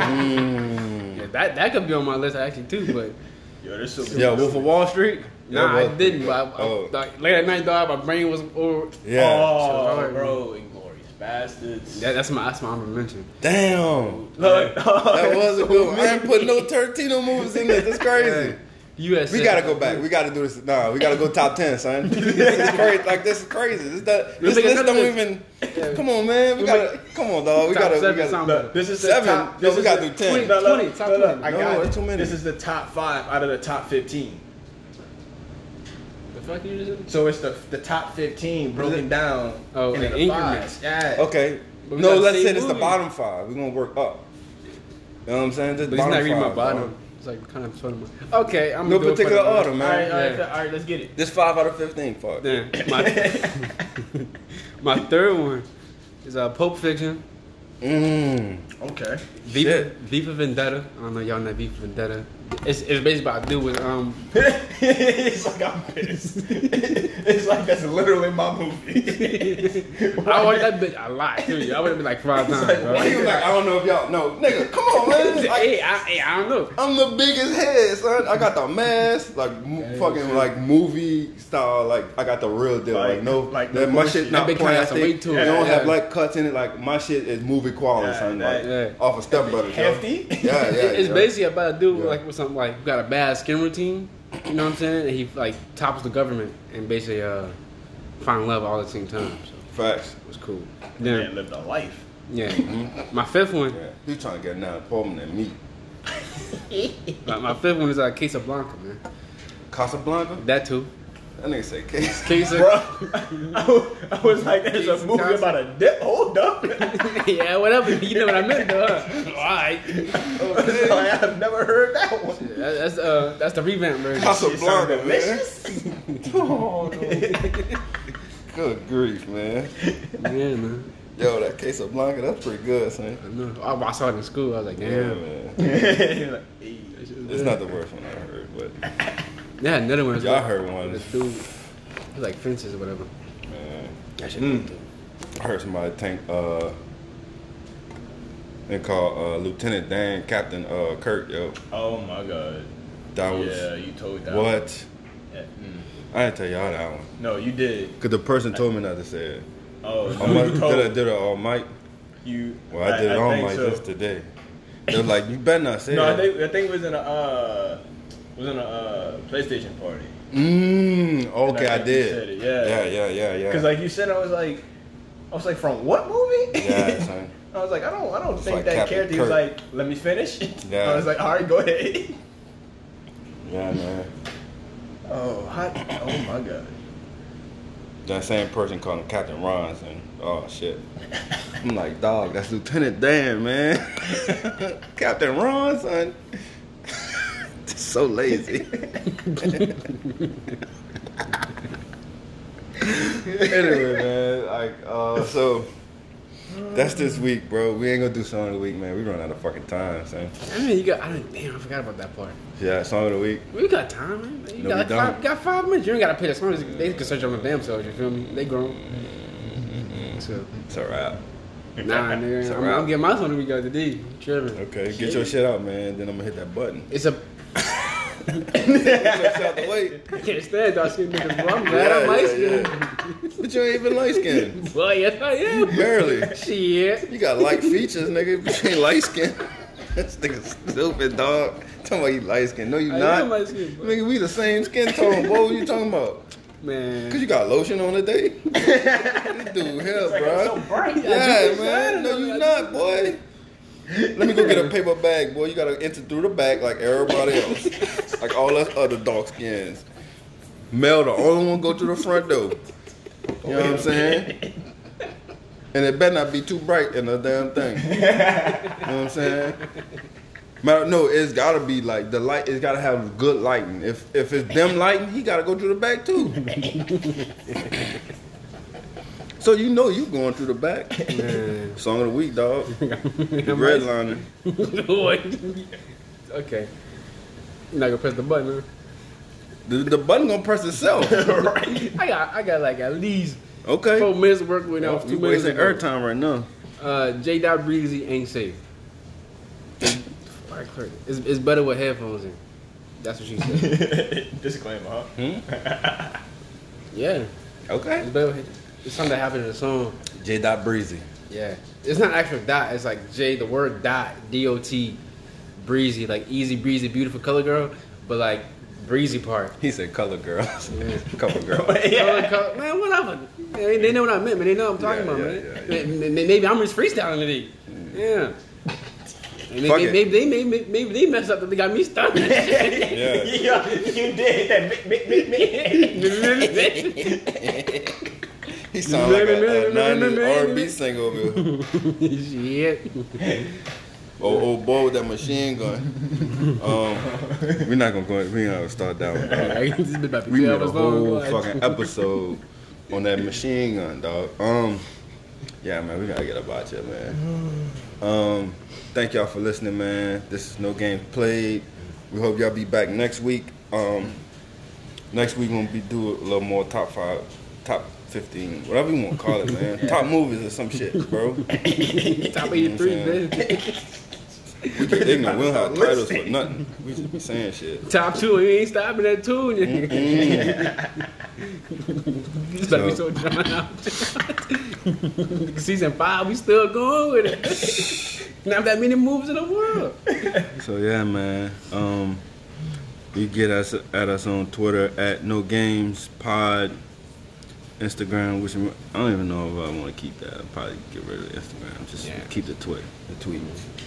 Mm. Yeah, that that could be on my list actually too, but Yo, this is Yo, Wolf of Wall Street? nah, Yeah, I didn't. But I, I- Oh. like, late at night, dog, my brain was over. Yeah. Oh, Sorry. bro, Inglourious Basterds. That, that's my that's my honorable mention. Damn. Look, That was a good one. I ain't putting no Tarantino movies in this. That's crazy. U.S. We gotta go back. We gotta do this. Nah, we gotta go top ten, son. this is crazy. Like this is crazy. This that. This make list don't list. even. Come on, man. We We gotta. Come on, dog. We Top gotta. We gotta. Look, this is Seven. top. No, This we is gotta the- do 10. Look, look, 20, top look, 20. I No, got it's it. too many. This is the top five out of the top fifteen. The fuck you just said? So it's the the top fifteen broken down Oh, in increments. Yeah. Okay. No, let's say it's the bottom five. We're gonna work up. You know what I'm saying? This But he's bottom not reading my five, bottom. Dog. It's like kind of sort of. Okay, I'm No gonna do it for particular the- order, All right, man. all right, Yeah. all right. Let's get it. This five out of fifteen, fuck. Then my my third one is uh, Pulp Fiction. Mmm. Okay. Viva, Shit. V for Vendetta. I don't know y'all know V for Vendetta. It's it's basically about a dude with um it's like I'm pissed. it's like that's literally my movie. I watched that bitch a lot too. I would have been like five times. like, bro. why He was like, I don't know if y'all know, nigga. Come on, man. Like, hey, I, hey, I don't know. I'm the biggest head, son. I got the mask, like mo- fucking like movie style. Like I got the real deal. Like, Like- no, like that no my shit not That big some plastic. weight to You it. don't have Yeah. like cuts in it. Like my shit is movie quality, Yeah, son. Like Yeah. off of Step Brothers. yo. Hefty? Yeah, yeah. it's yo. basically about a dude Yeah. like with something like got a bad skin routine. You know what I'm saying? And he like topples the government and basically uh find love all at the same time. So facts. it was cool. Man Then lived a life. yeah, my fifth one. Yeah, he trying to get now Pullman and me. My, my fifth one is uh, Casablanca, man. Casablanca. That too. That nigga say case. Casa. Bro, I was- like, there's a movie Christ. about a dip. Hold up. yeah, whatever. You know what I meant, though. Huh? All right. Like, I've never heard that one. That- That's uh, that's the revamp version. Casablanca, man. delicious. Oh, no. Good grief, man. Yeah, man. Yo, that Casablanca, that's pretty good, son. I know. I, I saw it in school. I was like, Yeah, damn. man. Like, hey. It's not the worst one I heard, but Yeah, another one. Y'all heard one. This dude, he like fences or whatever. man, That shit. Mm. I heard somebody think uh they call uh Lieutenant Dan Captain uh Kirk, yo. Oh my god. That was Yeah, you told that. what? Yeah. Mm. I didn't tell y'all that one. No, you did. Cause the person told me not to say it. Oh, I no, might, you did, I, did it all mic? You. Well, I did it on think mic so. just today. They were like, you better not say No, I think I think it was in a uh, was in a uh, PlayStation party. Mmm, okay, I I, did. it, yeah. Yeah, yeah, yeah, yeah. Cause like you said, I was like, I was like, from what movie? yeah, son. I was like, I don't, I don't think like that Captain character. He was like, let me finish. Yeah. I was like, all right, go ahead. Yeah, man. Oh, hot. Oh my god. That same person called him Captain Ron, son. Oh shit. I'm like, dog, that's Lieutenant Dan, man. Captain Ron, son. so lazy. anyway, man, like, uh, so that's this week, bro. We ain't gonna do song of the week, man. We run out of fucking time, son. I mean, you got. I don't, damn, I forgot about that part. Yeah, song of the week. We got time, man. You No, got, like don't. five, got five minutes. You ain't gotta pay the songs. They can search on the damn selves. You feel me? They grown. So It's a wrap. Nah, nigga. I'm. I'm getting my son to week after D. Tripping. Okay, get your shit out, man. Then I'm gonna hit that button. It's a. Get out the way. I can't stand dark skinned niggas, bro. I'm glad I'm Yeah, light yeah, skinned. But you ain't even light skinned. Boy, yes I am. Barely. Shit. You got light features, nigga. But you ain't light skinned. this nigga stupid, dog. Talking about you light skinned. No, you I not. am light skinned, bro. Nigga, we the same skin tone, boy. What you talking about? Man. Cause you got lotion on today. this dude hell, bro. bright. Yeah, man. No, you not, boy. Let me go get a paper bag, boy. You gotta enter through the back like everybody else, like all us other dark skins. Mel, the only one go to the front door. You know what I'm saying? And it better not be too bright in the damn thing. You know what I'm saying? Matter, no, it's gotta be like the light. It's gotta have good lighting. If if it's dim lighting, he gotta go to the back too. so you know you going through the back. Man. Song of the week, dog. The redliner. okay. You're not gonna press the button, huh? The, the button gonna press itself. right. I got I got like at least Okay. four minutes to work with now. You Two minutes. wasting ago. airtime right now. Uh, J. Dot Breezy ain't safe. Fuck her. It's, it's better with headphones in. That's what she said. Disclaimer, huh? yeah, Okay. it's better. With, it's something that happened in the song. J. Dot Breezy. Yeah, it's not actual dot. It's like J. The word dot. D O T. Breezy, like easy breezy, beautiful color girl, but like breezy part. He said color girls. Yeah. Color girls. Color, color, man, whatever. They, they know what I meant, man. They know what I'm talking Yeah, about, yeah, man. yeah, yeah. May- may- Maybe I'm just freestyling today. Yeah. Maybe, Fuck maybe, it. maybe they maybe, maybe they messed up that they got me started. Yeah. yeah, you did that. He sound like a, a 90s R&B singer over here. Shit. Oh, old boy with that machine gun. Um, we're not gonna go. We're not gonna start that one. Alright, this been about to We be need a whole fucking episode on that machine gun, dog. Um, yeah, man, we gotta get about you, man. Um, thank y'all for listening, man. This is no games played. We hope y'all be back next week. Um, next week we're gonna be do a little more top five, top fifteen, whatever you want to call it, man. top movies or some shit, bro. Top You know 83, what man. We get ignorant. We don't have titles for nothing. We just be saying shit. Top two, you ain't stopping at two. This better be so drawn out. Season five, we still going with it. Not that many moves in the world. So yeah, man. Um, you get us at us on Twitter at No Games Pod, Instagram, which I'm- don't even know if I want to keep that. I'll probably get rid of Instagram. Just Yeah. keep the Twitter, the tweets.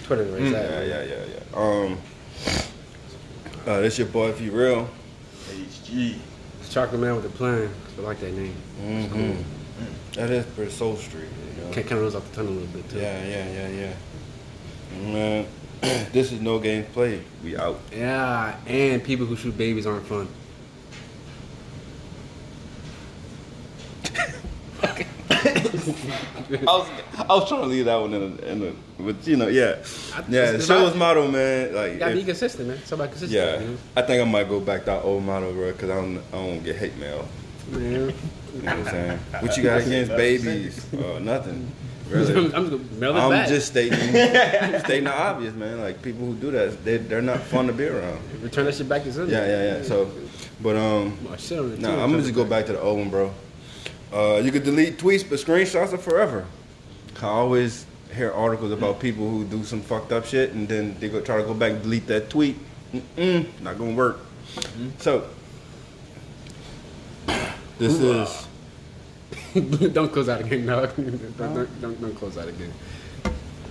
Twitter, where it's Yeah, yeah, yeah, yeah. Um, uh, this your boy, if you real. HG. It's Chocolate Man with the plan. I like that name. Mm-hmm. That is pretty Soul Street. You know? Kind of rolls off the tongue a little bit too. Yeah, yeah, yeah, yeah. Man, this is No Games Played. We out. Yeah, and people who shoot babies aren't fun. I was I was trying to leave that one in a, in a but you know yeah yeah it's the the show's vibe. motto man like You gotta be consistent, man. Somebody consistent. yeah You I think I might go back to old motto bro because I don't I don't get hate mail? Man. you know what I'm saying what you got against babies uh, nothing I'm, really I'm just gonna mail it I'm just stating stating the obvious man like people who do that they they're not fun to be around return that shit back to Sunday. yeah yeah yeah so but um Oh, shit on it too. Nah, I'm gonna just go back to the old one, bro. Uh, you could delete tweets, but screenshots are forever. I always hear articles about people who do some fucked up shit, and then they go try to go back and delete that tweet. Mm-mm, not gonna work. So this is don't close out again, don't, don't, don't, don't close out again.